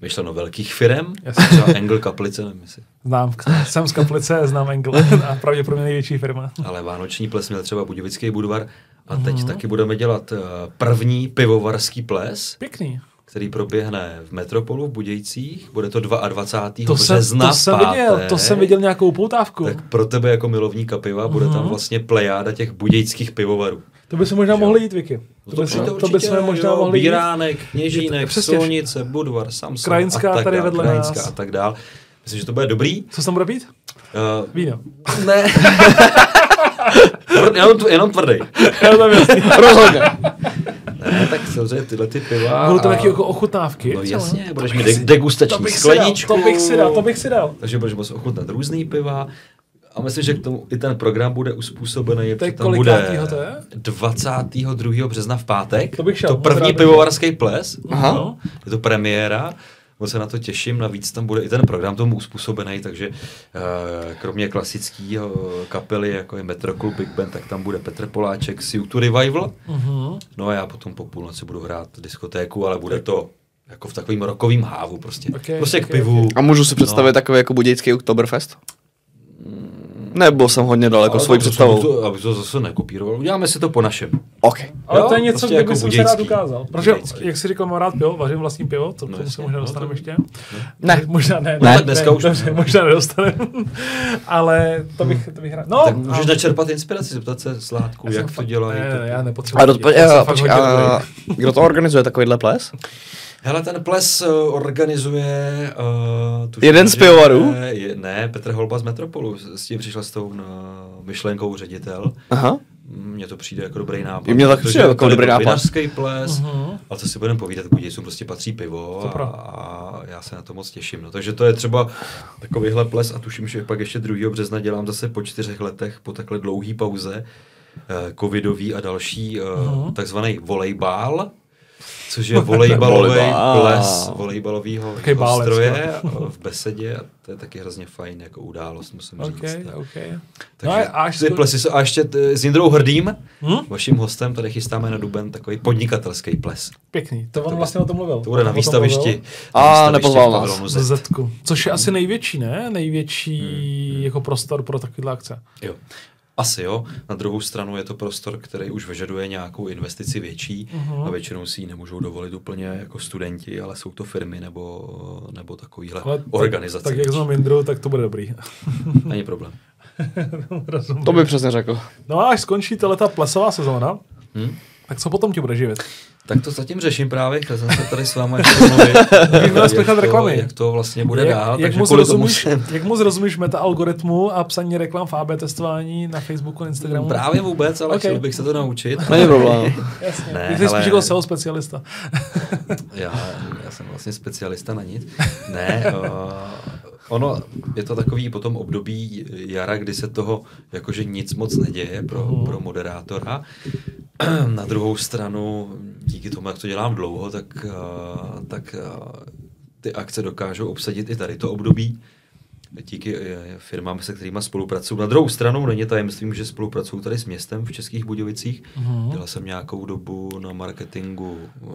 myšleno velkých firem, Jasně. třeba Engel Kaplice, nevím jestli. Znám, [laughs] jsem z Kaplice, znám Engel [laughs] a pravděpodobně největší firma. Ale vánoční ples měl třeba Budějovický Budvar a teď taky budeme dělat eh, první pivovarský ples, Pěkný. Který proběhne v Metropolu v Budějcích. Bude to 22. To jsem, března to jsem viděl, to jsem viděl nějakou poutávku. Tak pro tebe jako milovníka piva bude tam vlastně plejáda těch budějských pivovarů. To by se možná mohli jít, Vicky. No To, by, přijde to určitě, bychom možná jo, mohli jít. Bíránek, Kněžínek. Solnice, Budvar, Samson Krajinská a tak tady dál, vedle Krajinská nás. a tak dál. Myslím, že to bude dobrý. Co se tam bude pít? Uh, Víno. ne. [laughs] [laughs] Tvr- jenom, jenom tvrdý. Já. [laughs] Rozhodně. Ne, tak samozřejmě tyhle ty piva. Budou to a- nějaké jako ochutnávky? No jasně, To budeš mít si- degustační to bych si dal, skleničku. To bych si dal, to bych si dal. Takže budeš moct ochutnat různý piva. A myslím, že k tomu i ten program bude uspůsobený, To je protože tam bude to je? 22. března v pátek. To bych šel, to první pivovarský ples. Aha. No, je to premiéra. Moc se na to těším, navíc tam bude i ten program tomu uspůsobený, takže eh, kromě klasického kapely, jako je Metro Club Big Band, tak tam bude Petr Poláček z U2 Revival. Mhm. No a já potom po půlnoci budu hrát diskotéku, ale bude to jako v takovým rokovým hávu prostě. Ok, prostě k ok, pivu. A můžu si představit No. takový jako budějský Oktoberfest? Nebo jsem hodně daleko Ale svojí představou? To, aby to zase nekopíroval. Uděláme si to po našem. OK. Ale Jo, to je něco, prostě kde jako bych se rád ukázal. Protože, Budějský. jak jsi říkal, mám rád pivo, vařím vlastní pivo, to, No se možná no dostaneme to- ještě. Ne. [laughs] Možná ne. Ne. tak dneska už dobře, ne. možná nedostaneme. [laughs] Ale to bych, to bych rád. No, tak můžeš načerpat inspiraci, zeptat se Sládku, jak to dělají. Ne, ne, já nepotřebuji. kdo to organizuje takovýhle ples? Hele, ten ples uh, organizuje... Uh, tuším, Jeden z pivovarů? Je, ne, Petr Holba z Metropolu. S tím přišel s tou uh, myšlenkou ředitel. Aha. Mně to přijde jako dobrý nápad. I mně tak protože přijde jako dobrý nápad. Vinařský ples, Mhm. ale co si budeme povídat, Budějcům prostě patří pivo a, a, já se na to moc těším. No, takže to je třeba takovýhle ples a tuším, že pak ještě 2. března dělám zase po čtyřech letech, po takhle dlouhý pauze, eh, covidový a další, eh, Mhm. takzvaný volejbál, což je volejbalový Volejbal. ples volejbalového Takový bálec, stroje eh, v besedě a to je taky hrozně fajn jako událost, musím říct. OK. Takže No a až ty plesy jsou, a ještě t- s Jindrou Hrdým, Hm? vaším hostem, tady chystáme na Duben takový podnikatelský ples. Pěkný, to on to vlastně o tom mluvil. To bude na výstavišti. A, nepozval nás. Zetku. Což je asi největší, ne? Největší jako prostor pro takovýhle akce. Jo. Asi jo. Na druhou stranu je to prostor, který už vyžaduje nějakou investici větší Mhm. a většinou si ji nemůžou dovolit úplně jako studenti, ale jsou to firmy nebo, nebo takovýhle Ale tak- organizace. Tak, jak znám Indru, tak to bude dobrý. [laughs] Není problém. [laughs] Rozumím. To by přesně řekl. No a až skončí tato plesová sezóna, Hm? Tak co potom tě bude živit? Tak to zatím řeším právě, chtěl jsem se tady s vámi ještě [laughs] mluvit, jak, to, reklamy. jak to vlastně bude jak, dál. jak, takže moc rozumíš, jsem jak moc rozumíš meta algoritmu a psaní reklam v AB testování na Facebooku a Instagramu? právě vůbec, ale Ok. chtěl bych se to naučit. Není problém. [laughs] Jasně. Ne, Ty jsi spíš jako SEO specialista. Já, já jsem vlastně specialista na nic. Ne, [laughs] uh, ono, je to takový potom období jara, kdy se toho jakože nic moc neděje pro, Mhm. pro moderátora. [clears throat] Na druhou stranu, díky tomu, jak to dělám dlouho, tak, uh, tak uh, ty akce dokážou obsadit i tady to období. Díky eh, firmám, se kterými spolupracuju. Na druhou stranu není tajemstvím, že spolupracuju tady s městem v Českých Budějovicích. Mhm. Dělal jsem nějakou dobu na marketingu eh,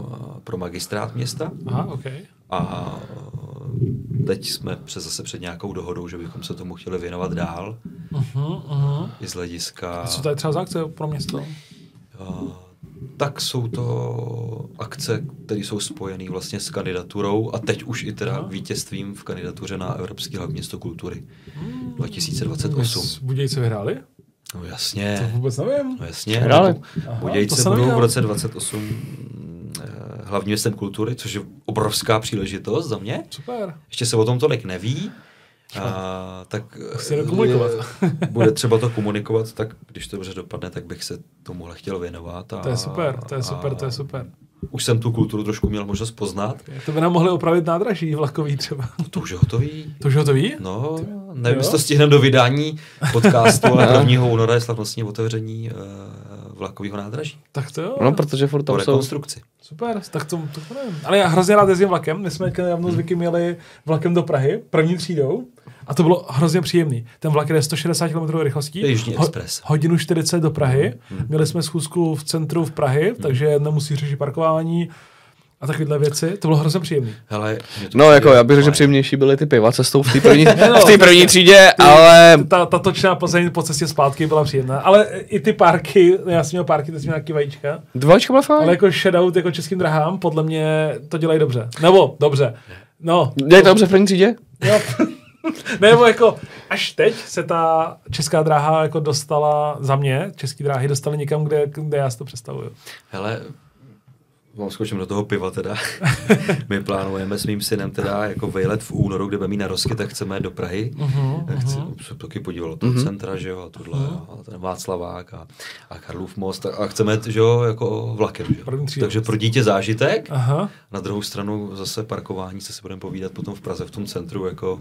pro magistrát města. Aha, OK. A eh, teď jsme přes zase před nějakou dohodou, že bychom se tomu chtěli věnovat dál. Uh-huh, uh-huh. I z hlediska... Co to je třeba za akce pro město? eh, tak jsou to akce, které jsou spojené vlastně s kandidaturou a teď už i teda vítězstvím v kandidatuře na Evropský hlavní město kultury Hmm. 2028. S Budějci vyhráli? No To jasně, vůbec nevím. no jasně. Hráli. Aha, to Budějce budou v roce 28 eh, hlavním městem kultury, což je obrovská příležitost za mě. Super. Ještě se o tom tolik neví, a, tak Chci to komunikovat. eh, bude třeba to komunikovat, tak když to dobře dopadne, tak bych se tomuhle chtěl věnovat. A, To je super, to je super, to je super. Už jsem tu kulturu trošku měl možnost poznat. To by nám mohli opravit nádraží vlakový třeba. To už je hotový. To už ho to ví? No, nevím, jo? jestli to stihneme do vydání podcastu, ale [laughs] 1. února je slavnostní otevření uh, vlakového nádraží. Tak to jo. No, protože furt tam jsou... rekonstrukci. Super, tak to, to, nevím. Ale já hrozně rád jezdím vlakem. My jsme nedávno zvyky měli vlakem do Prahy, první třídou. A to bylo hrozně příjemný. Ten vlak jde 160 km rychlostí. To je Jižní expres. hodinu 40 do Prahy. Hmm. Měli jsme schůzku v centru v Prahy, takže nemusí řešit parkování a takovéhle věci. To bylo hrozně příjemný. Hele, to No, jako já bych řekl, že příjemnější byly ty piva cestou v té první, [laughs] no, v té první třídě, ale Ta, ta točná Plzeň po cestě zpátky byla příjemná. Ale i ty parky, já jsem měl parky, ty jsem měl nějaký vajíčka. dvojčka byla fajn. Ale jako shoutout jako českým drahám, podle mě to dělají dobře. Nebo dobře. No. Dělají to dobře v první třídě? Jo. [laughs] ne, [laughs] nebo jako až teď se ta česká dráha jako dostala za mě, český dráhy dostali někam, kde, kde já si to představuju. Hele, vám skočím do toho piva teda. [laughs] My plánujeme s mým synem teda jako vejlet v únoru, kde budeme mít narozky, tak chceme do Prahy. Mhm, Chci, se taky podíval do toho centra, že jo, a tohle, a ten Václavák a, a Karlův most a, a chceme, že jo, jako vlakem, že jo. Takže pro dítě zážitek, Aha. na druhou stranu zase parkování, se si budeme povídat potom v Praze v tom centru, jako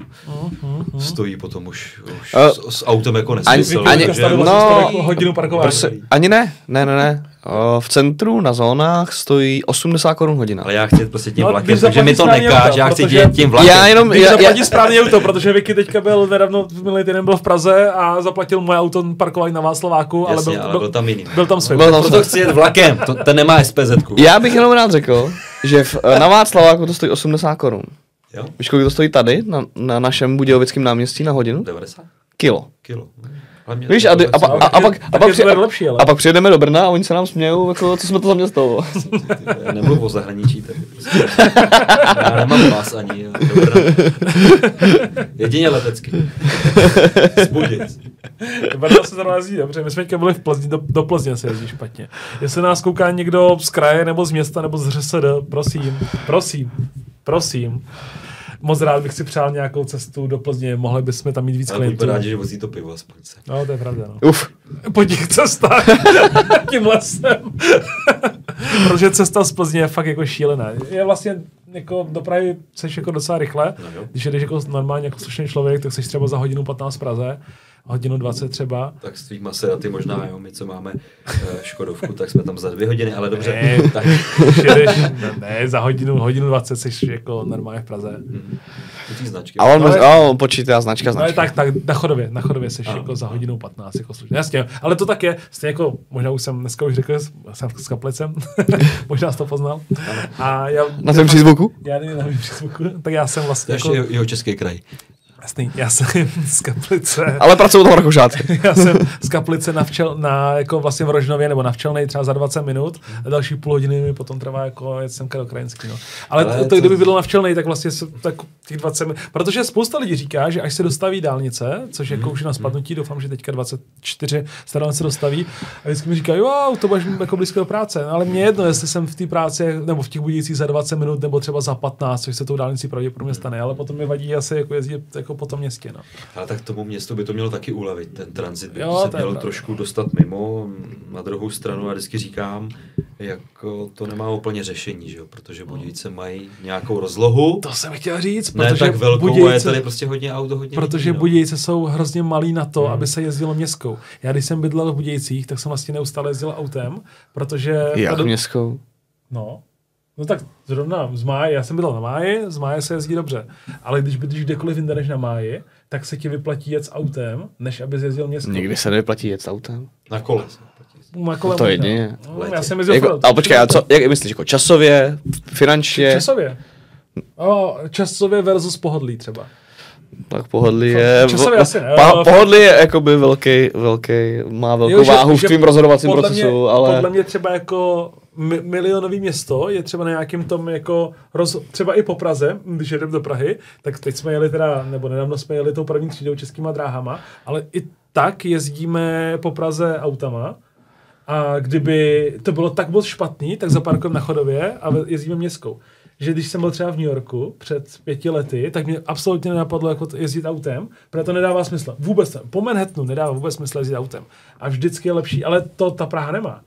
Mhm, stojí potom už, už A- s, s, autem jako Ani- nesmysl. ani- takže- Stavil no, vlastně jako hodinu parkování. Prostě, ani ne, ne, ne, ne. O, v centru na zónách stojí 80 korun hodina. Ale já chci prostě tím No, vlakem, protože mi to auto, já chci protože- jet tím vlakem. Já jenom, já, zaplatí já, správně auto, protože Vicky teďka byl nedávno, minulý týden byl v Praze a zaplatil moje auto parkování na Václaváku, ale, Jasně, byl, ale byl tam jiný. byl tam svůj. Byl tam Proto chci jet vlakem, to, ten nemá SPZ. já bych jenom rád řekl, že v, na Václaváku to stojí 80 korun. Jo? Víš, kolik to stojí tady, na, na našem Budějovickém náměstí na hodinu? 90 Kilo. kilo. Ale Víš, a, a, a, a, a, pak, a, pak, lepší, ale. a pak přijedeme do Brna a oni se nám smějou, jako, co jsme to za město. Já nemluv o zahraničí, tak prostě. [laughs] Já nemám pas ani. Jedině letecky. Z Buděc. Brno se zrovna jezdí dobře. My jsme teďka byli v Plzni, do, do Plzně se jezdí špatně. Jestli nás kouká někdo z kraje, nebo z města, nebo z ŘSD, prosím, prosím, prosím. Moc rád bych si přál nějakou cestu do Plzně, mohli bychom tam mít víc Ale klientů. rádi, že vozí to pivo aspoň se. No, to je pravda, no. Uf, Po těch cestách [laughs] tím lesem. [laughs] Protože cesta z Plzně je fakt jako šílená. Je vlastně jako do Prahy seš jako docela rychle. No jo. Když jdeš jako normálně jako slušný člověk, tak seš třeba za hodinu 15 v Praze, hodinu 20 třeba. Tak s tvým Maseraty možná, jo, my co máme eh, Škodovku, tak jsme tam za dvě hodiny, ale dobře. Ne. [laughs] Tak, ne, ne, za hodinu, hodinu 20 seš jako normálně v Praze. značky. a on, No, no, a on počítá značka, No značka. tak, tak na chodově, na chodově seš Ano. jako za hodinu 15, jako slušně. Jasně, ale to tak je, stejně jako, možná už jsem dneska už řekl, jsem s kaplicem, [laughs] možná jsi to poznal. A já, Na tvém přízvuku? Já nevím, na přízvuku, tak já jsem vlastně Ještě jako, jeho, jeho český kraj. Jasný, já jsem [laughs] z Kaplice, Ale pracují toho Rakušáci. [laughs] já jsem z Kaplice na, včel, na jako vlastně v Rožnově nebo na Včelnej třeba za 20 minut. A další půl hodiny mi potom trvá jako jet semka do Krajinský, no. Ale, Ale to, to- kdyby bylo na Včelnej, tak vlastně se, tak těch 20 minut, protože spousta lidí říká, že až se dostaví dálnice, což jako už je na spadnutí, doufám, že teďka 24 se dálnice dostaví, a vždycky mi říkají, jo, to budeš jako blízko do práce, no, ale mě jedno, jestli jsem v té práci nebo v těch budících za 20 minut nebo třeba za 15, což se tou dálnicí pravděpodobně stane, ale potom mi vadí asi jako jezdit jako po tom městě, no. Ale tak tomu městu by to mělo taky ulevit, ten tranzit by Jo, se měl pravda. trošku dostat mimo, na druhou stranu a vždycky říkám, jako to nemá úplně řešení, že jo, protože Budějice mají nějakou rozlohu, To jsem chtěl říct, ne protože tak velkou, a je Budějice- tady prostě hodně auto, hodně Protože lidí, no. Budějice jsou hrozně malý na to, Hmm. aby se jezdilo městskou. Já když jsem bydlel v Budějcích, tak jsem vlastně neustále jezdil autem, protože... Jak ta- městskou? No. No tak zrovna z Máje, já jsem bydlel na Máji, z Máje se jezdí dobře. Ale když bydlíš kdekoliv jinde než na Máji, tak se ti vyplatí jet s autem, než aby jezdil městskou. Nikdy se nevyplatí jet s autem. Na kole. Na kole To možná. jedině. No, já jsem jezdil Jako, ale počkej, a co, jak myslíš, jako časově, finančně, Časově. O, časově versus pohodlí třeba. tak pohodlí je, Časově asi ne, pohodlí je jakoby velký, velký, má velkou Jo, že- váhu že v tvým rozhodovacím procesu, mě, ale... Podle mě třeba jako milionový město je třeba na nějakým tom jako, roz, třeba i po Praze, když jedeme do Prahy, tak teď jsme jeli teda, nebo nedávno jsme jeli tou první třídou českýma dráhama, ale i tak jezdíme po Praze autama a kdyby to bylo tak moc špatný, tak zaparkujeme na chodově a jezdíme městskou. Že když jsem byl třeba v New Yorku před pěti lety, tak mě absolutně nenapadlo jako jezdit autem, protože to nedává smysl. Vůbec. Po Manhattanu nedává vůbec smysl jezdit autem. A vždycky je lepší, ale to ta Praha nemá.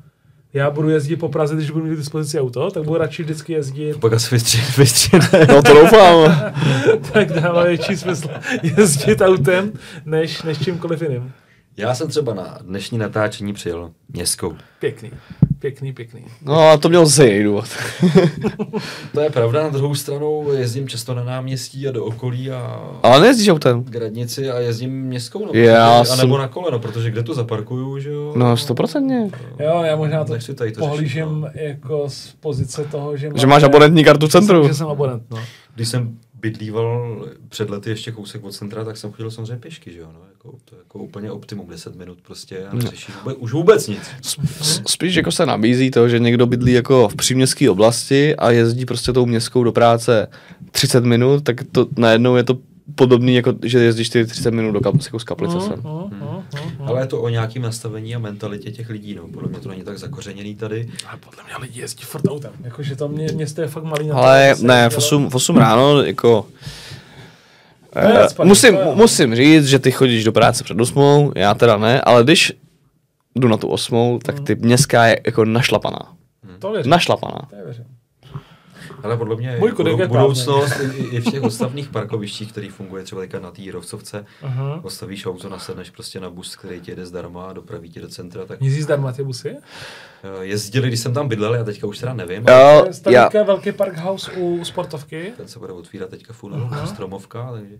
Já budu jezdit po Praze, když budu mít k dispozici auto, tak budu radši vždycky jezdit, Pak asi vystři- [laughs] vystřihne. No to doufám. [laughs] tak dává větší smysl jezdit autem, než, než čímkoliv jiným. Já jsem třeba na dnešní natáčení přijel městskou. Pěkný, pěkný, pěkný. No a to měl zase jiný důvod. [laughs] To je pravda, na druhou stranu jezdím často na náměstí a do okolí a Ale nejezdíš autem. k radnici a jezdím městskou, no, Já protože, a jsem- nebo na kole, no, protože kde to zaparkuju, že jo? No, stoprocentně. Jo, já možná to Nechci tady to pohlížím řešit, jako z pozice toho, že, Že máš abonentní kartu v centru. Že jsem abonent, no. Když jsem bydlíval před lety ještě kousek od centra, tak jsem chodil samozřejmě pěšky, že jo? No, jako, to je jako úplně optimum, 10 minut prostě a neřeším vůbec, už vůbec nic. Spíš jako se nabízí to, že někdo bydlí jako v příměstské oblasti a jezdí prostě tou městskou do práce 30 minut, tak to najednou je to podobný, jako že jezdíš ty 30 minut do kaplice, jako z kaplice sem. Mm, mm, mm, mm. Ale je to o nějakém nastavení a mentalitě těch lidí, no. Podle mě to není tak zakořeněný tady. Ale podle mě lidi jezdí furt autem. Jakože to mě, město je fakt malý na to, Ale se ne, v jezdilo. 8, v 8 ráno, jako... Jasný, musím, musím říct, že ty chodíš do práce před 8, já teda ne, ale když jdu na tu 8, tak ty městská je jako našlapaná. To věřím. Našlapaná. To je věřím. Ale podle mě Můj budou- je budoucnost i, i v těch odstavných parkovištích, který funguje třeba teďka na té Jírovcovce, Aha. postavíš auto, nasedneš prostě na bus, který ti jede zdarma a dopraví tě do centra, tak Jezdí zdarma ty busy? eh, jezdili, když jsem tam bydlel, já teďka už teda nevím, Jo, ale je já, velký parkhouse u sportovky. ten se bude otvírat teďka v únoru, stromovka, takže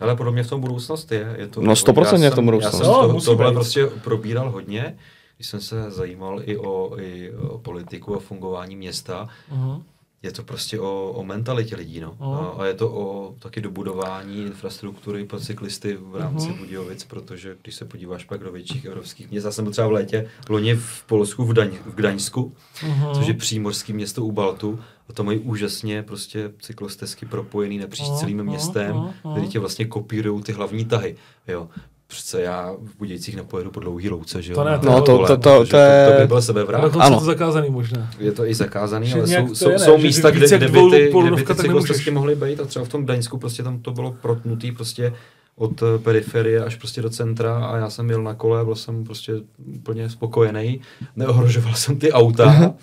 ale podle mě v tom budoucnost je. je to, No, 100% já je v tom budoucnost. Já jsem Jo, to, tohle být. prostě probíral hodně, když jsem se zajímal i o, i o politiku a fungování města. Uh-huh. Je to prostě o, o mentalitě lidí, no. A, a je to o taky dobudování infrastruktury pro cyklisty v rámci Mhm. Budějovic, protože když se podíváš pak do větších evropských měst, já jsem byl třeba v létě loni v Polsku v, Daň, v Gdaňsku, Mhm. což je přímořský město u Baltu, a to mají úžasně prostě cyklostezky propojený napříč celým městem, mhm. který tě vlastně kopírují ty hlavní tahy, jo. Přece já v Budějcích nepojedu po dlouhý louce, že jo? To ne, to- kole, to- to- protože to je- to by byl sebevrat. Dokonce Ano. to zakázaný možná. Je to i zakázaný, Že ale jsou, to jsou, je, ne, jsou místa, kde, kde, by ty, kde by ty cyklostezky mohly být a třeba v tom Gdaňsku prostě tam to bylo protnutý prostě od eh, periferie až prostě do centra a já jsem jel na kole, byl jsem prostě úplně spokojený, neohrožoval jsem ty auta,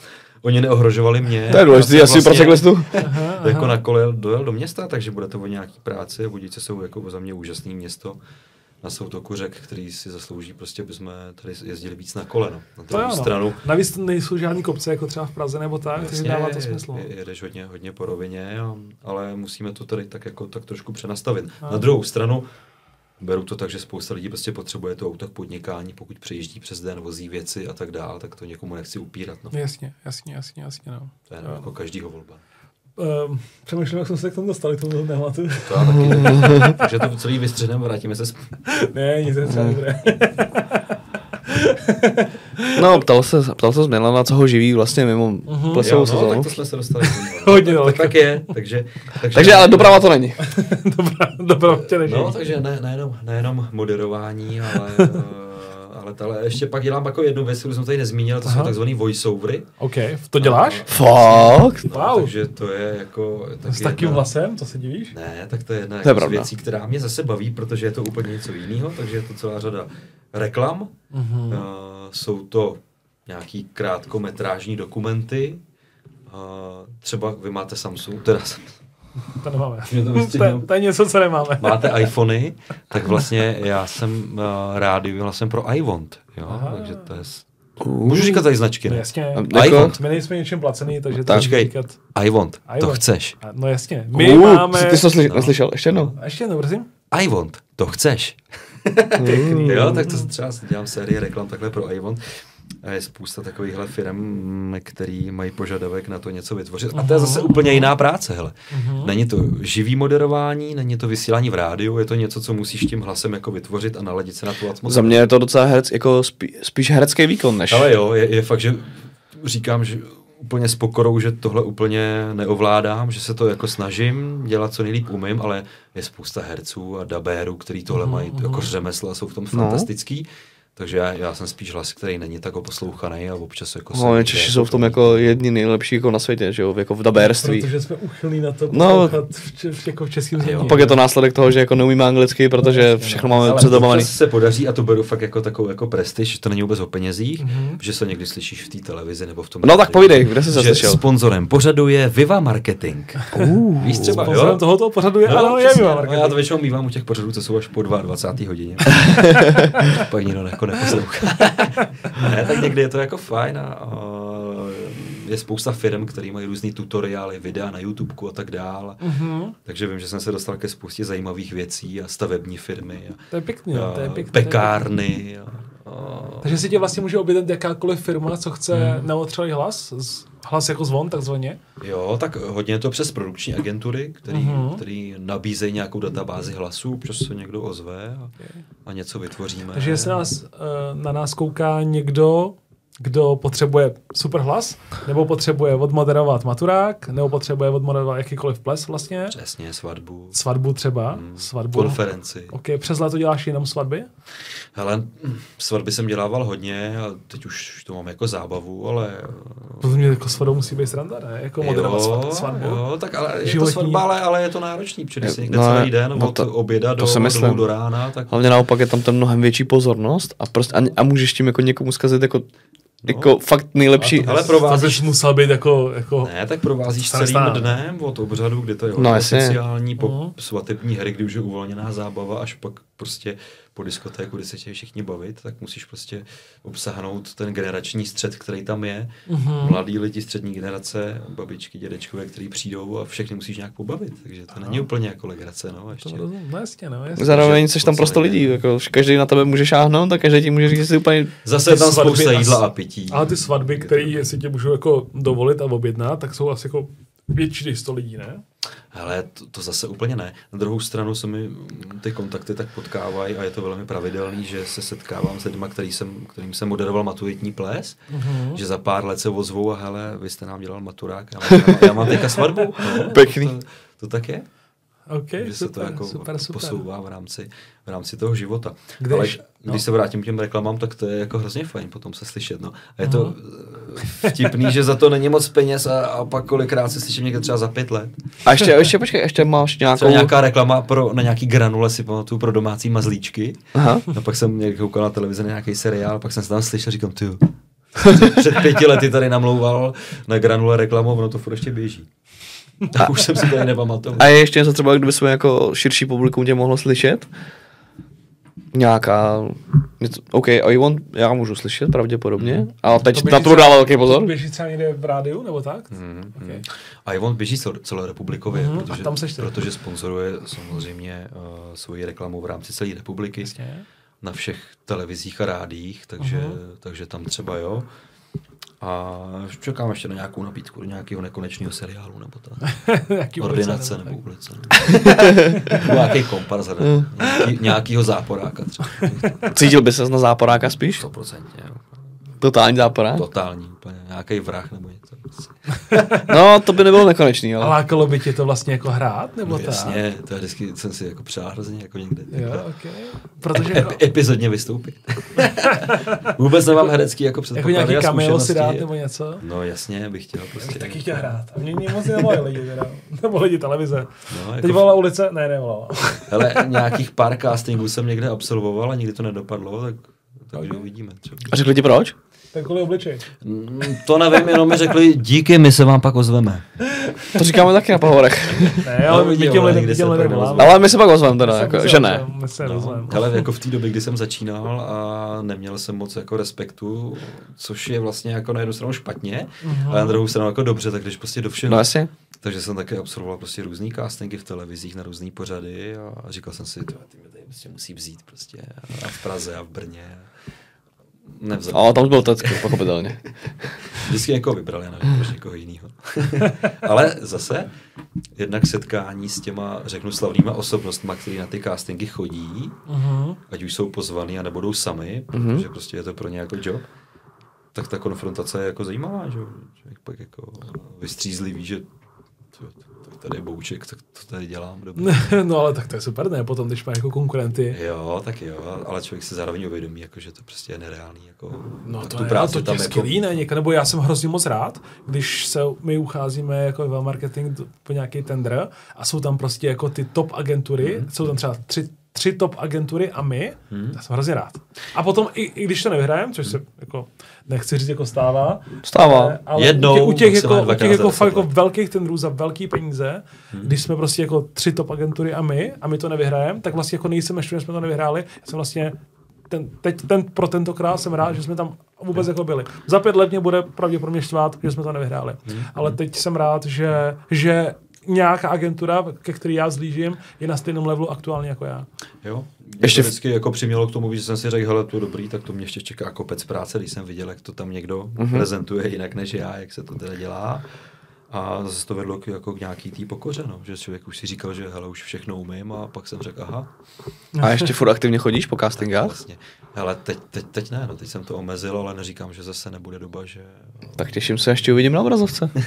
oni neohrožovali mě. to je důležité Já asi jsem pro cyklistu. Jako na kole dojel do města, takže bude to o nějaký práci. Budice jsou jako za mě úžasné město na soutoku řek, který si zaslouží prostě, aby jsme tady jezdili víc na kole. No. Na To stranu Navíc nejsou žádný kopce, jako třeba v Praze nebo tak, takže Jasně, dává to smysl. je- Jedeš hodně, hodně po rovině, a, ale musíme to tady tak, jako, tak trošku přenastavit. Ano. Na druhou stranu, beru to tak, že spousta lidí prostě potřebuje to auto k podnikání, pokud přejíždí přes den, vozí věci a tak dále, tak to někomu nechci upírat. No. Jasně, jasně, jasně, jasně, no. To je Jo. jako každýho volba. Um, přemýšlím, jak jsme se k tomu dostali, k tomu tématu. To já taky. takže [laughs] to celý vystřihneme, vrátíme se zpět. ne, nic je třeba dobré. No, ptal se, ptal se Milana, co ho živí vlastně mimo Mhm. plesovou no, sezónu. tak to jsme se dostali. no. [laughs] Hodně tak, daleko. tak je, takže, takže, Takže ale doprava to není. [laughs] Dobrá, dobrá, tě nežijí. No, takže ne, nejenom, nejenom moderování, ale, eh, ale, ale ještě pak dělám jako jednu věc, kterou jsem tady nezmínil, to Aha. jsou takzvaný voiceovery. OK, to děláš? Fakt? No, Wow. Takže to je jako... S takým vlasem, to se divíš? Ne, tak to je jedna To je jako z věcí, která mě zase baví, protože je to úplně něco jiného, takže je to celá řada reklam. Mhm. Uh, jsou to nějaký krátkometrážní dokumenty. Uh, třeba vy máte Samsung, teda To nemáme. To to, je, to je něco, co nemáme. máte [laughs] iPhony, tak vlastně já jsem uh, rádi jsem pro iWant, jo, Aha. takže to je... Můžu říkat tady značky, No ne? jasně. Jako- iWant, My nejsme něčím placený, takže to Tak, můžu počkej. říkat. iWant, to chceš. A, No jasně. My Uh, máme... Ty jsi to slyš- neslyšel? Ještě jednou. Ještě jednou, prosím. iWant, to chceš. [laughs] Pěkný. Jo, tak to třeba dělám série reklam takhle pro iWant. A je spousta takovýchhle firm, který mají požadavek na to něco vytvořit. A to je zase úplně jiná práce, hele. Není to živý moderování, není to vysílání v rádiu, je to něco, co musíš tím hlasem jako vytvořit a naladit se na tu atmosféru. Za mě je to docela herec, jako spí, spíš herecký výkon, než... Ale jo, je, je fakt, že říkám, že úplně s pokorou, že tohle úplně neovládám, že se to jako snažím dělat, co nejlíp umím, ale je spousta herců a dabérů, který tohle mají jako řemeslo a jsou v tom No. Takže já, já jsem spíš hlas, který není tak poslouchaný a občas jako... No, jsem- Češi jsou v tom jako jedni nejlepší jako na světě, že jo, jako v dabérství. Protože jsme uchylní na to No. v, č- jako v českém znění. A pak je to následek toho, že jako neumíme anglicky, protože všechno máme Ale předobovaný. se podaří a to beru fakt jako takovou jako prestiž, že to není vůbec o penězích, Mhm. že se někdy slyšíš v té televizi nebo v tom... No tak povídej, kde jsi se že slyšel? sponzorem pořadu je Viva Marketing. Uh, Víš třeba, jo? tohoto pořadu je, ano, je Viva no, Já to Marketing. většinou mývám u těch pořadů, co jsou až po 22. hodině. [laughs] Pak nikdo jako neposlouchá. [laughs] ne, tak někdy je to jako fajn a, a je spousta firm, které mají různý tutoriály, videa na YouTube a tak dále. Mhm. Takže vím, že jsem se dostal ke spoustě zajímavých věcí a stavební firmy a, To je pěkný, a to je pěkný. pekárny. A, a, Takže si tě vlastně může objednat jakákoliv firma, co chce hmm. neotřelý hlas, z- hlas jako zvon takzvaně. Jo, tak hodně je to přes produkční agentury, který, Mhm. který nabízejí nějakou databázi hlasů, občas se někdo ozve a, a něco vytvoříme. Takže jestli nás, eh, na nás kouká někdo, kdo potřebuje super hlas, nebo potřebuje odmoderovat maturák, nebo potřebuje odmoderovat jakýkoliv ples vlastně, Přesně, svatbu, svatbu třeba, mm, svatbu. konferenci. OK, přes léto děláš jenom svatby? Hele, svatby jsem dělával hodně a teď už to mám jako zábavu, ale... Protože mě jako svatbou musí být sranda, ne? Jako moderovat svat- svatbu. Jo, tak ale je Životní. to svatba, ale, ale je to náročný, protože když si někde No, celý den no od to- oběda to do, do, do rána, tak Hlavně naopak je tam ten mnohem větší pozornost a, prostě, a, a můžeš tím jako někomu zkazit jako, jako fakt nejlepší. ale to provázíš- bys musel být jako, jako Ne, tak provázíš celým stane. dnem od obřadu, kdy to je No, no, jasně. oficiální, po Mhm. svatební hry, kdy už je uvolněná zábava, až pak prostě po diskotéku, kde se chtějí všichni bavit, tak musíš prostě obsáhnout ten generační střed, který tam je. Mhm. Mladí lidi střední generace, babičky, dědečkové, kteří přijdou a všechny musíš nějak pobavit. Takže to není úplně jako legrace, no, to ještě. rozumím, no jasně, no jasně. Zároveň jsi tam prostě den. jako každý na tebe může šáhnout a každý ti může říct, že jsi úplně Zase je tam spousta a jídla a pití. Ale ty svatby, které si tě můžou jako dovolit a objednat, tak jsou asi jako větší než 100 lidí, ne? Hele, to, to zase úplně ne. Na druhou stranu se mi ty kontakty tak potkávají a je to velmi pravidelný, že se setkávám s lidmi, který jsem, kterým jsem moderoval maturitní ples, Mhm. že za pár let se ozvou a hele, vy jste nám dělal maturák, já mám, já mám, já mám teďka svatbu. No, [laughs] Pěkný. To, to tak je, OK, že se to super, jako super, super. posouvá v rámci, v rámci toho života. Když- Ale no. když se vrátím k těm reklamám, tak to je jako hrozně fajn potom se slyšet. No. A je to Mhm. eh, vtipný, že za to není moc peněz a, a pak kolikrát se slyším někde třeba za pět let. A ještě, ještě počkej, ještě máš nějakou... Třeba nějaká reklama pro, na nějaký granule si pamatuju pro domácí mazlíčky. Aha. A pak jsem někdy koukal na televizi na nějaký seriál, pak jsem se tam slyšel, říkám, ty před, před pěti lety tady namlouval na granule reklamu, ono to furt ještě běží. [laughs] A už jsem si to ani nepamatoval. A je ještě něco třeba, kdyby jsme jako širší publikum tě mohlo slyšet? Nějaká... Něco, OK, I want, já můžu slyšet pravděpodobně, ale teď běží na to dává velký pozor. Běží třeba někde v rádiu, nebo tak? Mm, Okay. mm. A on běží cel, celorepublikově, a protože, tam protože sponzoruje samozřejmě uh, svoji reklamu v rámci celé republiky Jasně. na všech televizích a rádiích, takže, Mhm. takže tam třeba jo. A čekám ještě na nějakou nabídku do nějakého nekonečného seriálu nebo tak. [laughs] Jaký Ordinace nebo ulice. Nebo [laughs] nějaký komparza, ne? nějaký, nějakýho záporáka třeba. Cítil by ses na záporáka spíš? 100%. Jo. Totální záporák? Totální, úplně. Nějaký vrah nebo něco. prostě. [laughs] No, to by nebylo nekonečný, A ale... lákalo by tě to vlastně jako hrát, nebo No, tak? jasně, to je vždycky jsem si jako přál hrozně jako někde. Jo, ok. Protože Ep, jako, epizodně vystoupit. [laughs] Vůbec nemám herecký jako jako předpoklady nějaký a cameo si dát nebo něco? No jasně, bych chtěl prostě. Taky chtěl hrát. A mě, mě moc nevolali lidi, teda. [laughs] Nebo lidi televize. No, Teď jako, volala ulice? Ne, nevolala. hele, nějakých pár castingů jsem někde absolvoval a nikdy to nedopadlo, tak, takže uvidíme třeba. A řekli ti proč? Ten kvůli obličej. Mm, To nevím, jenom mi řekli, díky, my se vám pak ozveme. To říkáme taky na pohovorech. Ne, ale No, my těm ale lidem, těm lidem. Ale my se pak ozveme teda, jako, že ne. ozveme, My se No, hele, jako v té době, kdy jsem začínal a neměl jsem moc jako respektu, což je vlastně jako na jednu stranu špatně, Mhm. ale na druhou stranu jako dobře, tak když prostě do všeho. No jasně. Takže jsem také absolvoval prostě různý castingy v televizích na různé pořady a říkal jsem si, "Tyjo, ty mě tady prostě musí vzít prostě a v Praze a v Brně. Nevzal. Ale tam byl tecky, pochopitelně. [laughs] Vždycky někoho vybral, já nevím, proč někoho jiného. [laughs] Ale zase, jednak setkání s těma, řeknu, slavnýma osobnostma, který na ty castingy chodí, Mhm. ať už jsou pozvaný a nebudou sami, Mhm. protože prostě je to pro ně jako job, tak ta konfrontace je jako zajímavá, že jo? člověk pak jako vystřízlivý, že to, to, tady je bouček, tak to tady dělám, dobře. [laughs] no ale tak to je super, ne? Potom, když má jako konkurenty. Jo, tak jo, ale člověk se zároveň uvědomí, jako, že to prostě je nereálný. Jako, No to, tu je, práci to tam je jako, skvělý, ne? Něka, nebo já jsem hrozně moc rád, když se my ucházíme jako v marketing po nějaký tender a jsou tam prostě jako ty top agentury, Mhm. jsou tam třeba tři, tři top agentury a my, já jsem hrozně rád. A potom, i, i když to nevyhrajeme, což se jako, nechci říct, jako stává, Stává. ale- Jednou, u těch, u těch, jako, u těch jako, fakt jako velkých tendrů za velký peníze, Mhm. když jsme prostě jako tři top agentury a my, a my to nevyhrajeme, tak vlastně jako nejsem ještě, že jsme to nevyhráli, já jsem vlastně ten, teď ten, pro tentokrát jsem rád, že jsme tam vůbec jako byli. Za pět let mě bude pravděpodobně štvát, že jsme to nevyhráli. Mhm. Ale teď jsem rád, že, že nějaká agentura, ke který já zlížím, je na stejném levelu aktuálně jako já. Jo, mě Ještě vždycky jako přimělo k tomu, že jsem si řekl, hele, to je dobrý, tak to mě ještě čeká kopec práce, když jsem viděl, jak to tam někdo Mhm. prezentuje jinak než já, jak se to teda dělá. A zase to vedlo k, jako k nějaký té pokoře, no. že člověk už si říkal, že hele, už všechno umím a pak jsem řekl, aha, A ještě furt aktivně chodíš po castingách? vlastně. Hele, teď, teď, teď ne, no, teď jsem to omezil, ale neříkám, že zase nebude doba, že... Tak těším se, ještě uvidím na obrazovce. [laughs]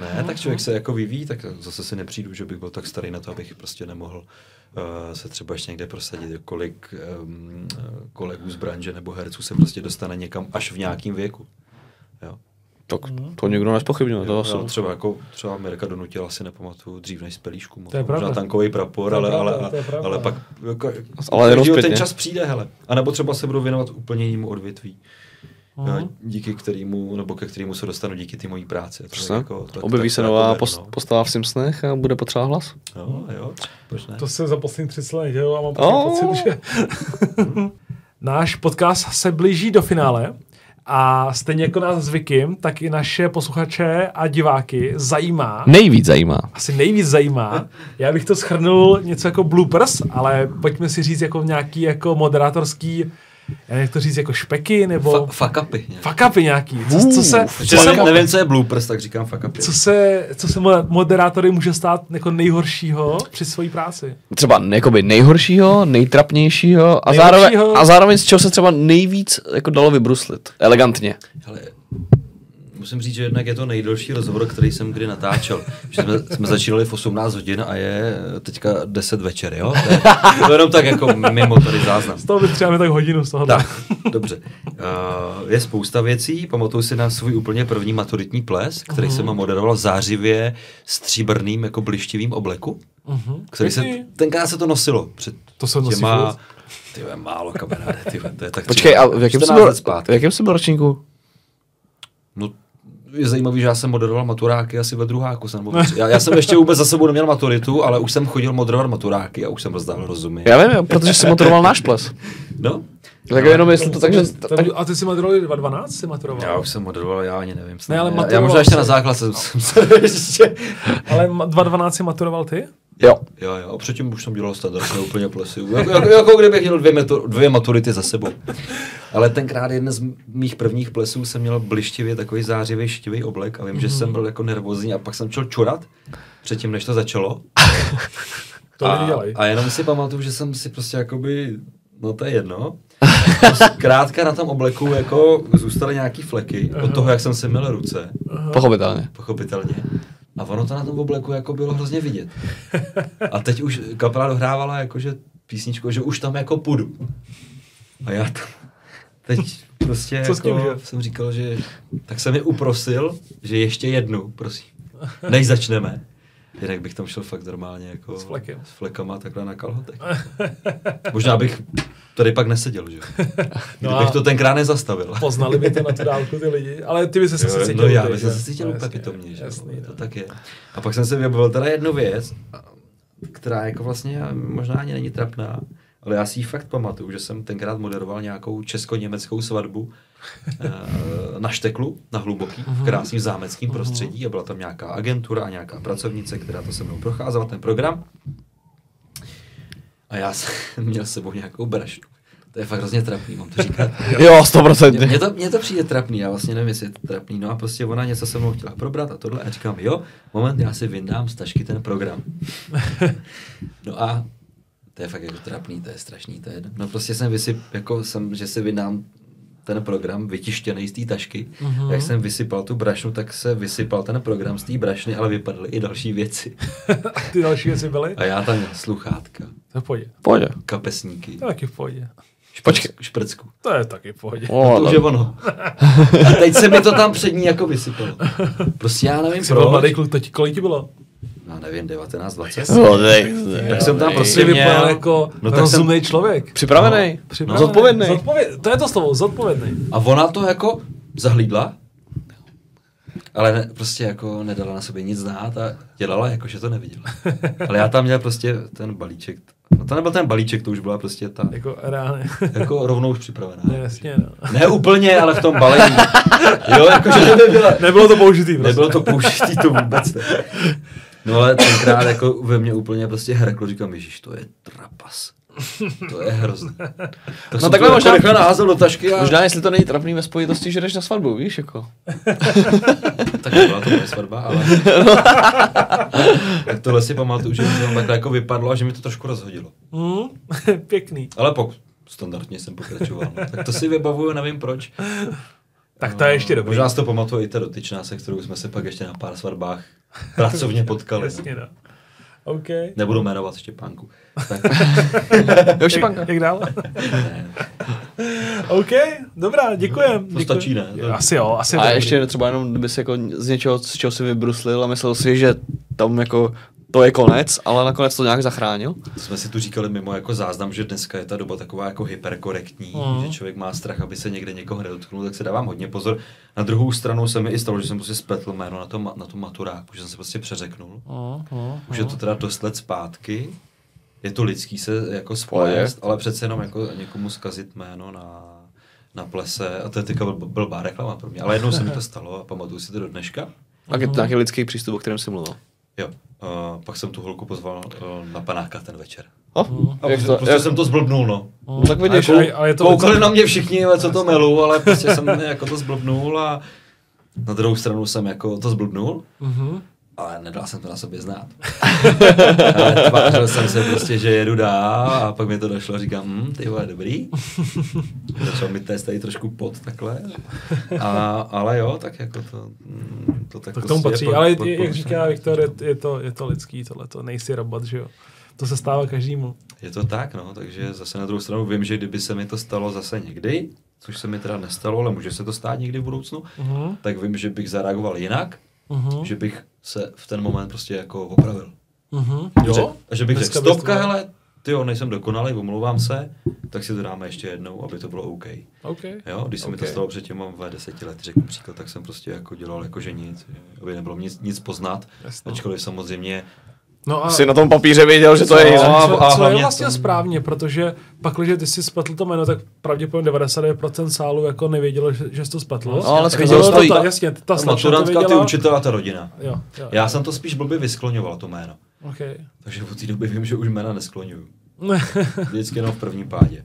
Ne, tak člověk se jako vyvíjí, tak zase si nepřijdu, že bych byl tak starý na to, abych prostě nemohl uh, se třeba ještě někde prosadit, kolik um, kolegů z branže nebo herců se prostě dostane někam až v nějakým věku. Jo. Tak to nikdo nespochybňuje, to Jo, asi. třeba jako třeba Mirka donutila si nepamatuju dřív než z pelíšku. To je možná pravda. tankový prapor, To ale, pravda, ale, to je pravda. ale pak jako, Ale jenom každýho ten čas přijde, hele. A nebo třeba se budu věnovat úplně jinému odvětví. Mhm. Jo, díky kterému, nebo ke kterému se dostanu díky ty mojí práci. To jako- to- Objeví tak- se tak nová jako post- no. postava v Simpsonech a bude potřeba hlas. Jo, jo, proč ne? To se za poslední 30 let dělo a mám Oh. pocit, že [laughs] náš podcast se blíží do finále a stejně jako nás zvykem, tak i naše posluchače a diváky zajímá, Nejvíc zajímá. asi nejvíc zajímá. Já bych to schrnul něco jako bloopers, ale pojďme si říct jako nějaký jako moderátorský, já jak to říct, jako špeky, nebo Fa- fuck upy. nějak. fuck upy nějaký. Co, co se, co se, nevím, nevím, co je bloopers, tak říkám fuck upy. co se, co se mo- moderátory může stát jako nejhoršího při své práci. Třeba jakoby nejhoršího, nejtrapnějšího a, Nejhoršího. zároveň, a zároveň z čeho se třeba nejvíc jako dalo vybruslit. Elegantně. Hele, musím říct, že jednak je to nejdelší rozhovor, který jsem kdy natáčel. Že jsme, jsme začínali v 18 hodin a je teďka 10 večer, jo? To je, to je jenom tak jako mimo tady záznam. Z toho vystřeláme tak hodinu z toho. Tak, dobře. Uh, je spousta věcí. Pamatuju si na svůj úplně první maturitní ples, který Mhm. jsem moderoval v zářivě stříbrným jako blištivým obleku. Mhm. Který se, tenkrát se to nosilo před To se nosí těma, furt. ty málo kamaráde, ty to je tak Počkej, a v jakém jsi 14 byl, v jakém jsi byl ročníku? No, je zajímavý, že já jsem moderoval maturáky asi ve druháku. Jsem, tři- já, já, jsem ještě vůbec za sebou neměl maturitu, ale už jsem chodil moderovat maturáky a už jsem rozdával rozumy. Já vím, protože jsi motoroval náš ples. No, Tak jenom jestli to tak, že... To- to- A ty jsi maturoval 2012? Jsi maturoval? já už jsem moderoval, já ani nevím. snad Ne, ale já, já maturoval možná ještě na základce jsem se [laughs] ještě... Ale ma- 2012 jsi maturoval ty? Jo. Jo, jo, a předtím už jsem dělal standardně úplně plesy. Jako, jako, jako kdybych měl dvě, meto, dvě maturity za sebou. Ale tenkrát jeden z mých prvních plesů jsem měl blištivě takový zářivý štivý oblek a vím, že jsem byl jako nervózní a pak jsem začal čurat předtím, než to začalo. [laughs] To a, a jenom si pamatuju, že jsem si prostě jakoby, no to je jedno, [laughs] krátka na tom obleku jako zůstaly nějaký fleky od toho, jak jsem si měl ruce, Pochopitelně. pochopitelně. A ono to na tom obleku jako bylo hrozně vidět. A teď už kapela dohrávala jakože písničku, že už tam jako půjdu. A já tam teď prostě Co jako jsem říkal, že tak jsem je uprosil, že ještě jednu, prosím, než začneme. Jinak bych tam šel fakt normálně jako S flekem. s flekama takhle na kalhotech. [laughs] Možná bych tady pak neseděl, že? [laughs] No Kdybych a- to tenkrát nezastavil. Poznali by to na tu dálku ty lidi, ale ty by se Jo, asi cítil no já bych se cítil No, úplně pitomně, že Jasný, to no. tak je. A pak jsem se vyjevil teda jednu věc, která jako vlastně možná ani není trapná, ale já si ji fakt pamatuju, že jsem tenkrát moderoval nějakou česko-německou svatbu na Šteklu, na Hluboký, v krásným zámeckém prostředí a byla tam nějaká agentura a nějaká pracovnice, která to se mnou procházela, ten program. A já jsem [laughs] měl s sebou nějakou brašnu. To je fakt hrozně trapný, mám to říkat. [laughs] Jo, Mně, 100%. mně, to, mně to přijde trapný, já vlastně nevím, jestli je to trapný. No a prostě ona něco se mnou chtěla probrat a tohle. A říkám, jo, moment, já si vyndám z tašky ten program. [laughs] No a to je fakt jako trapný, to je strašný. To je, no prostě jsem vysyp, jako jsem, že si vydám ten program vytištěný z té tašky. Mhm. Mm-hmm. Jak jsem vysypal tu brašnu, tak se vysypal ten program z té brašny, ale vypadly i další věci. A [laughs] ty další věci byly? A já tam měl sluchátka, To je v pohodě. Pojď. kapesníky, To je taky v pohodě. Počkej. šprcku. To je taky v pohodě. No, to už O, je ono. [laughs] A teď se mi to tam před ní jako vysypalo. [laughs] Prostě já nevím Jsi byl proč. mladý kluk, teď kolik ti bylo? Já nevím, 19, 20. no, dej, Tak jsem tam prostě vypadal jako No, tak rozumný člověk. Připravený. No, Připravený. Zodpovědný. Zodpověd, to je to slovo, zodpovědný. A ona to jako zahlídla, ale ne, prostě jako nedala na sobě nic znát a dělala jako, že to neviděla. Ale já tam měl prostě ten balíček. No to nebyl ten balíček, to už byla prostě ta, Jako reálně. [laughs] jako rovnou už připravená. Ne, jasně, no. Ne úplně, ale v tom balení. Jo, jakože to nebyla, Nebylo to použitý prostě. Nebylo to použitý, to vůbec ne. [laughs] No ale tenkrát jako ve mně úplně prostě hreklo, říkám, ježiš, to je trapas. To je hrozné. No jsem takhle to možná- jako rychle naházel do tašky a... Možná, jestli to není trapný ve spojitosti, že jdeš na svatbu, víš, jako. [laughs] Tak byla to moje svatba, ale... tak tohle si pamatuju, že mi to takhle jako vypadlo a že mi to trošku rozhodilo. Mm, [laughs] pěkný. Ale pak standardně jsem pokračoval. No. Tak to si vybavuju, nevím proč. Tak to je ještě dobrý. Možná si to pamatuje i ta dotyčná, se kterou jsme se pak ještě na pár svatbách pracovně [laughs] potkali. Jasně, No. no. OK. Nebudu jmenovat Štěpánku. Tak, [laughs] Jo, Štěpánka. Jak, dál? OK, dobrá, děkujem. To stačí, ne? Jo, Asi jo, asi A dobrý. ještě třeba jenom, kdyby si jako z něčeho, z čeho si vybruslil a myslel si, že tam jako to je konec, ale nakonec to nějak zachránil. jsme si tu říkali mimo jako záznam, že dneska je ta doba taková jako hyperkorektní, Mhm. že člověk má strach, aby se někde někoho nedotknul, tak se dávám hodně pozor. Na druhou stranu se mi i stalo, že jsem prostě spletl jméno na tom, na tom maturáku, že jsem se prostě přeřeknul. Mm, mm, Už je to teda dost let zpátky, je to lidský se jako splést, ale přece jenom jako někomu zkazit jméno na, na plese, a to je teďka byl, blbá reklama pro mě, ale jednou se mi to stalo a pamatuju si to do dneška. A je to nějaký lidský přístup, o kterém jsi mluvil. Jo, uh, pak jsem tu holku pozval uh, na panáka ten večer. Oh, A jak prostě, to, prostě jak, jsem to zblbnul, no. no, tak vidíš, A- a- a je to- Koukali na mě všichni, ale co to melu, ale prostě jsem [laughs] jako to zblbnul a na druhou stranu jsem jako to zblbnul, Mhm. Ale nedal jsem to na sobě znát. [laughs] ale tvářil jsem se prostě, že jedu dál a pak mi to došlo a říkám, hm, ty vole, dobrý. [laughs] Začal mi test tady trošku pod takhle. A, ale jo, tak jako to, mm, to tak To k tomu prostě patří, je pod- ale pod- jak pod- říká Viktor, je, je, to, je to lidský tohle, to nejsi robot, že jo. To se stává každému. Je to tak, no, takže zase na druhou stranu vím, že kdyby se mi to stalo zase někdy, což se mi teda nestalo, ale může se to stát někdy v budoucnu, Mhm. tak vím, že bych zareagoval jinak, Mhm. že bych se v ten moment prostě jako opravil. Že, Jo? a že bych řekl, stopka, to- hele, ty jo, nejsem dokonalý, omlouvám se, tak si to dáme ještě jednou, aby to bylo OK. OK. Jo, když se mi to stalo před těma v deseti lety, řeknu příklad, tak jsem prostě jako dělal jako že nic, aby nebylo nic, nic poznat, Jasno. ačkoliv samozřejmě No a jsi na tom papíře věděl, že to je Co? jinak. a- co, a co je vlastně to- správně, protože pak, když ty si spletl to jméno, tak pravděpodobně 99% sálu jako nevědělo, že, že jsi to spletl. No, ale vědělo to, ta, jasně, ta to maturantka, ty učitel a ta rodina. Jo, jo, Já jsem to spíš blbě vyskloňoval, to jméno. Okay. Takže od té doby vím, že už jména neskloňuju. [laughs] Vždycky jenom v prvním pádě.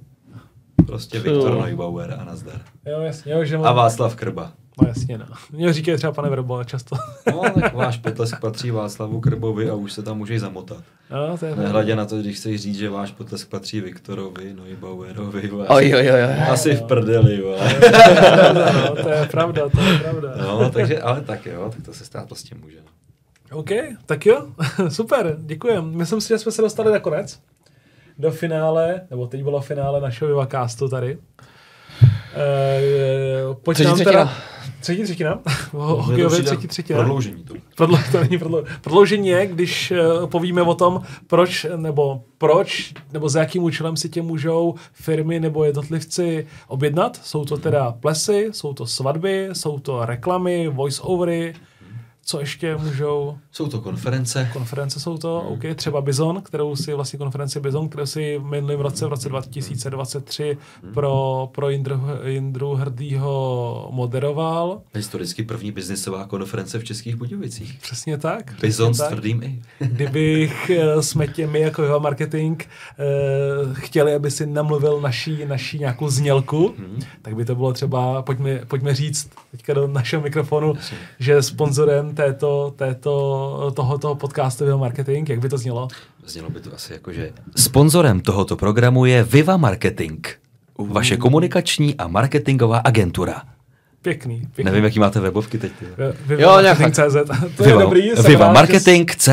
Prostě Viktor Jo. Neubauer a nazdar. jo, jasně, jo, že A Václav Krba. No jasně, no. Mě říkají třeba pane Vrbo často. [laughs] No, tak váš potlesk patří Václavu Krbovi a už se tam můžeš zamotat. No, to je Nehledě na to, když chceš říct, že váš potlesk patří Viktorovi, Neubauerovi. Oj, oj, oj, oj. Asi v prdeli, vole. [laughs] no, to je pravda, to je pravda. No, takže, ale tak jo, tak to se stát prostě může. no. OK, tak jo, [laughs] super, děkujem. Myslím si, že jsme se dostali na konec. Do finále, nebo teď bylo finále našeho Vivacastu tady. E, pojď nám. Teda, třetí třetina? Hokejové třetí [laughs] třetina. Prodloužení to. Prodlo, to není prodlo, prodloužení je, když uh, povíme o tom, proč nebo proč nebo za jakým účelem si tě můžou firmy nebo jednotlivci objednat. Jsou to teda plesy, jsou to svatby, jsou to reklamy, voice-overy, co ještě můžou, Jsou to konference. konference jsou to, OK, třeba Bizon, kterou si vlastně konferenci Bizon, kterou si v minulém roce, v roce 2023 pro, pro Jindru, Jindru Hrdýho moderoval. Historicky první biznisová konference v Českých Budějovicích. Přesně tak. Bizon přesně s tvrdým i. [laughs] Kdybych eh, jsme těmi jako jeho marketing eh, chtěli, aby si namluvil naší, naší nějakou znělku, Mhm. tak by to bylo třeba, pojďme, pojďme říct teďka do našeho mikrofonu, že sponzorem této, této, tohoto podcastového marketing, jak by to znělo? Znělo by to asi jako, že... Sponzorem tohoto programu je Viva Marketing. Vaše komunikační a marketingová agentura. Pěkný. pěkný. Nevím, jaký máte webovky teď. Ty. Viva Jo, nějak marketing.cz. To je Viva, dobrý. jsem Viva Marketing.cz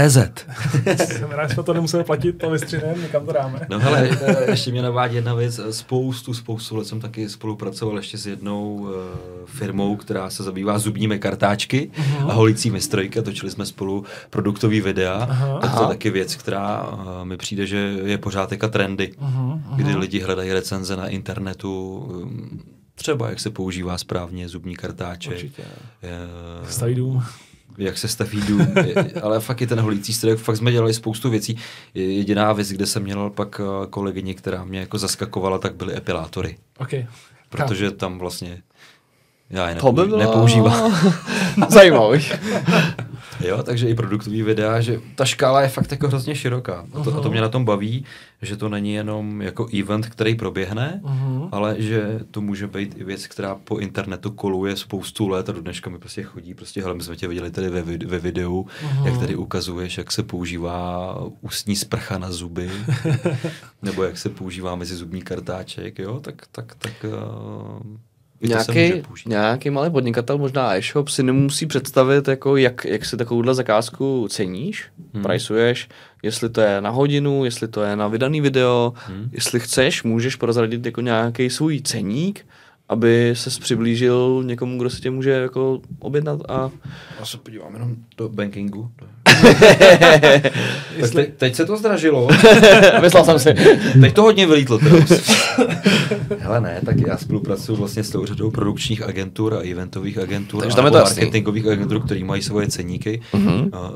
Jsem rád, že jsme to nemuseli platit, to vystřinem, někam to dáme. No hele, ještě mě navádí jedna věc. Spoustu, spoustu let jsem taky spolupracoval ještě s jednou uh, firmou, která se zabývá zubními kartáčky Mhm. a holicími strojky a točili jsme spolu produktový videa. Aha. Tak to je taky věc, která uh, mi přijde, že je pořád teďka trendy, Mhm, kdy lidi hledají recenze na internetu, um, třeba jak se používá správně zubní kartáček. Určitě. eh, Staví dům. jak se staví dům, [laughs] ale fakt je ten holící strojek, fakt jsme dělali spoustu věcí. Jediná věc, kde jsem měl pak eh, kolegyni, která mě jako zaskakovala, tak byly epilátory, OK. protože tam vlastně já je To by bylo nepoužívám. [laughs] zajímavý. [laughs] Jo, takže i produktový videa, že ta škála je fakt jako hrozně široká. A to, a to mě na tom baví, že to není jenom jako event, který proběhne, Mhm. ale že to může být i věc, která po internetu koluje spoustu let a do dneška mi prostě chodí. Prostě, hele, my jsme tě viděli tady ve, vid- ve videu, Mhm. jak tady ukazuješ, jak se používá ústní sprcha na zuby, [laughs] nebo jak se používá mezi zubní kartáček, jo, tak, tak, tak uh, Nějaký, nějaký malý podnikatel, možná e-shop, si nemusí představit, jako jak, jak si takovouhle zakázku ceníš, Hmm. priceuješ, jestli to je na hodinu, jestli to je na vydaný video, hmm. jestli chceš, můžeš prozradit jako nějaký svůj ceník, aby se přiblížil někomu, kdo si tě může jako objednat a Já se podívám jenom do bankingu. [laughs] Jestli- te, teď se to zdražilo. [laughs] myslel jsem si. Teď to hodně vylítlo. [laughs] Hele ne, tak já spolupracuju vlastně s tou řadou produkčních agentur a eventových agentur Takže a tam je to jasný. marketingových agentur, které mají svoje ceníky. Mhm. A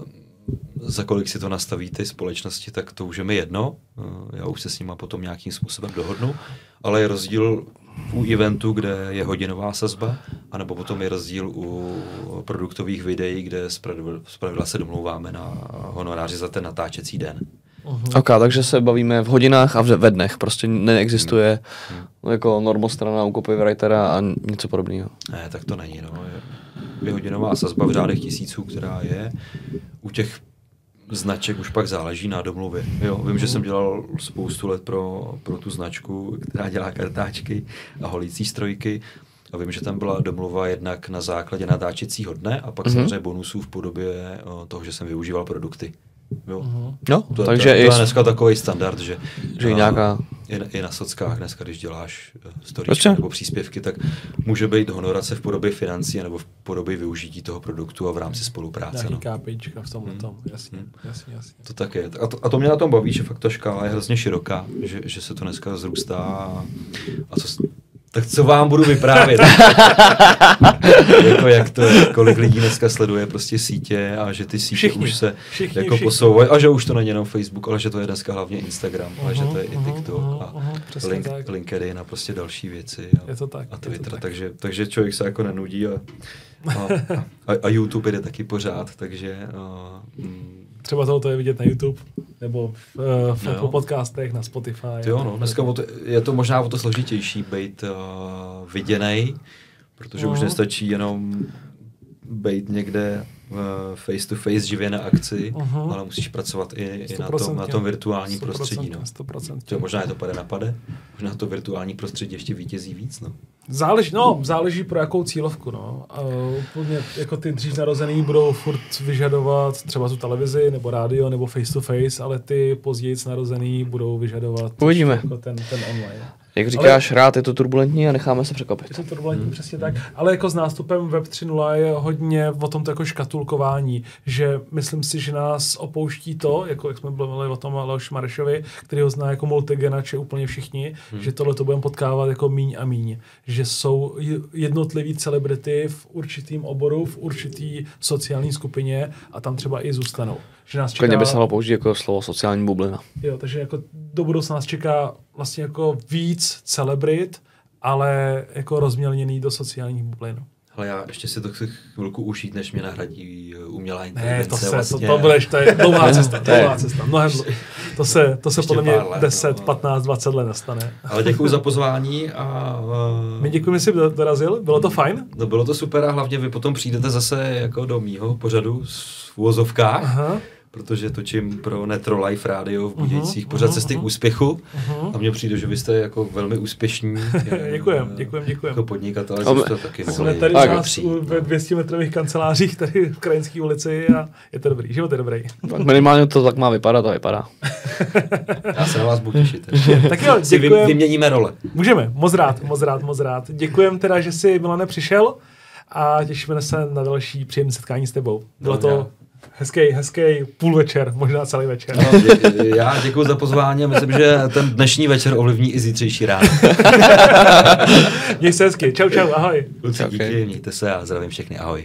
za kolik si to nastaví ty společnosti, tak to už je mi jedno. Já už se s nima potom nějakým způsobem dohodnu. Ale je rozdíl u eventu, kde je hodinová sazba, anebo potom je rozdíl u produktových videí, kde zpravidla se domlouváme na honoráři za ten natáčecí den. Ok, takže se bavíme v hodinách a v- ve dnech, prostě neexistuje jako normostrana u copywritera a něco podobného. Ne, tak to není. No. Je, je hodinová sazba v řádech tisíců, která je. U těch značek už pak záleží na domluvě. Jo, vím, že jsem dělal spoustu let pro, pro tu značku, která dělá kartáčky a holící strojky. A vím, že tam byla domluva jednak na základě natáčecího dne a pak mm-hmm. samozřejmě bonusů v podobě o, toho, že jsem využíval produkty. Jo. No, To, takže to, to i je dneska takový standard, že, Že i a, nějaká- i, na- i na sockách dneska, když děláš eh, Prostě. nebo příspěvky, tak může být honorace v podobě financí nebo v podobě využití toho produktu a v rámci spolupráce. Nějaký No. KPIčka v tomhle tom. Jasně, jasně, jasně. To tak je. A to, a to mě na tom baví, že fakt ta škála je hrozně široká, že, že se to dneska zrůstá a, a co, s- tak co vám budu vyprávět? [laughs] jako jak to je, kolik lidí dneska sleduje prostě sítě a že ty sítě Všichni. už se Všichni, jako všichni. posouvají a že už to není jenom Facebook, ale že to je dneska hlavně Instagram, ale že to je i Mhm, TikTok mhm, a přesně link, tak. LinkedIn a prostě další věci. A, Je to tak, A je to Twitter, tak. takže, takže člověk se jako nenudí a, a, a, a YouTube jde taky pořád, takže a, mm, Třeba tohoto je vidět na YouTube, nebo v, eh, v No. Apple podcastech, na Spotify. Jo, no, dneska to, je to možná o to složitější být uh, viděnej, protože už Mhm. nestačí jenom být někde face to face živě na akci, Mhm. ale musíš pracovat i, i na, tom, na tom virtuálním prostředí. No. Stoprocentně. To možná je to pade na pade, možná to virtuální prostředí ještě vítězí víc. No. Záleží, no, záleží pro jakou cílovku, no. Uh, úplně jako ty dřív narozený budou furt vyžadovat třeba tu televizi, nebo rádio, nebo face to face, ale ty později narozený budou vyžadovat Uvidíme. jako ten, ten online. Jak říkáš, rád je to turbulentní a necháme se Je překvapit. to turbulentní, hmm. přesně tak. Ale jako s nástupem Web 3.0 je hodně o tomto jako škatulkování, že myslím si, že nás opouští to, jako jak jsme mluvili o tom Leoši Marešovi, který ho zná jako multigenače úplně všichni, hmm. že tohle to budeme potkávat jako míň a míň. Že jsou j- jednotliví celebrity v určitým oboru, v určitý sociální skupině a tam třeba i zůstanou. Že nás Klidně by se dalo použít jako slovo sociální bublina. Jo, takže jako do budoucna nás čeká vlastně jako víc celebrit, ale jako rozmělněný do sociálních bublin. Ale já ještě si to chci chvilku ušít, než mě nahradí uh, umělá Ne, inteligence. to se, vlastně. to, to budeš, to je dlouhá [laughs] cesta, To je- dlouhá [laughs] cesta, mnohem, to se, to se Ještě podle mě pár let, 10, no. 15, 20 let nestane. Ale děkuji za pozvání a uh, My děkujeme, že jsi do- dorazil, bylo to fajn? No bylo to super a hlavně vy potom přijdete zase jako do mýho pořadu v uvozovkách, Aha. Protože točím pro Netro Life Radio v Budějcích Mhm, pořád mhm, cesty k mhm. úspěchu Mhm. a mně přijde, že vy jste jako velmi úspěšní [laughs] eh, Děkujem, děkujem, děkujem. jako podnikatel, Ale- že jste taky Jsme mohli tady Tak, nás přijít, no. ve 200 metrových kancelářích tady v Krajinské ulici a je to dobrý, život je dobrý. Tak minimálně to tak má vypadat a vypadá. Já se na vás budu těšit. [laughs] Tak jo, děkujem. vyměníme role. Můžeme, moc rád, moc rád, moc rád. Děkujem teda, že jsi Milane přišel a těšíme se na další příjemné setkání s tebou. Bylo to Hezký, hezký půlvečer, možná celý večer. No, dě, já děkuji za pozvání a myslím, že ten dnešní večer ovlivní i zítřejší ráno. [laughs] Měj se hezky, čau čau, ahoj. Kluci, díky, mějte se a zdravím všechny, ahoj.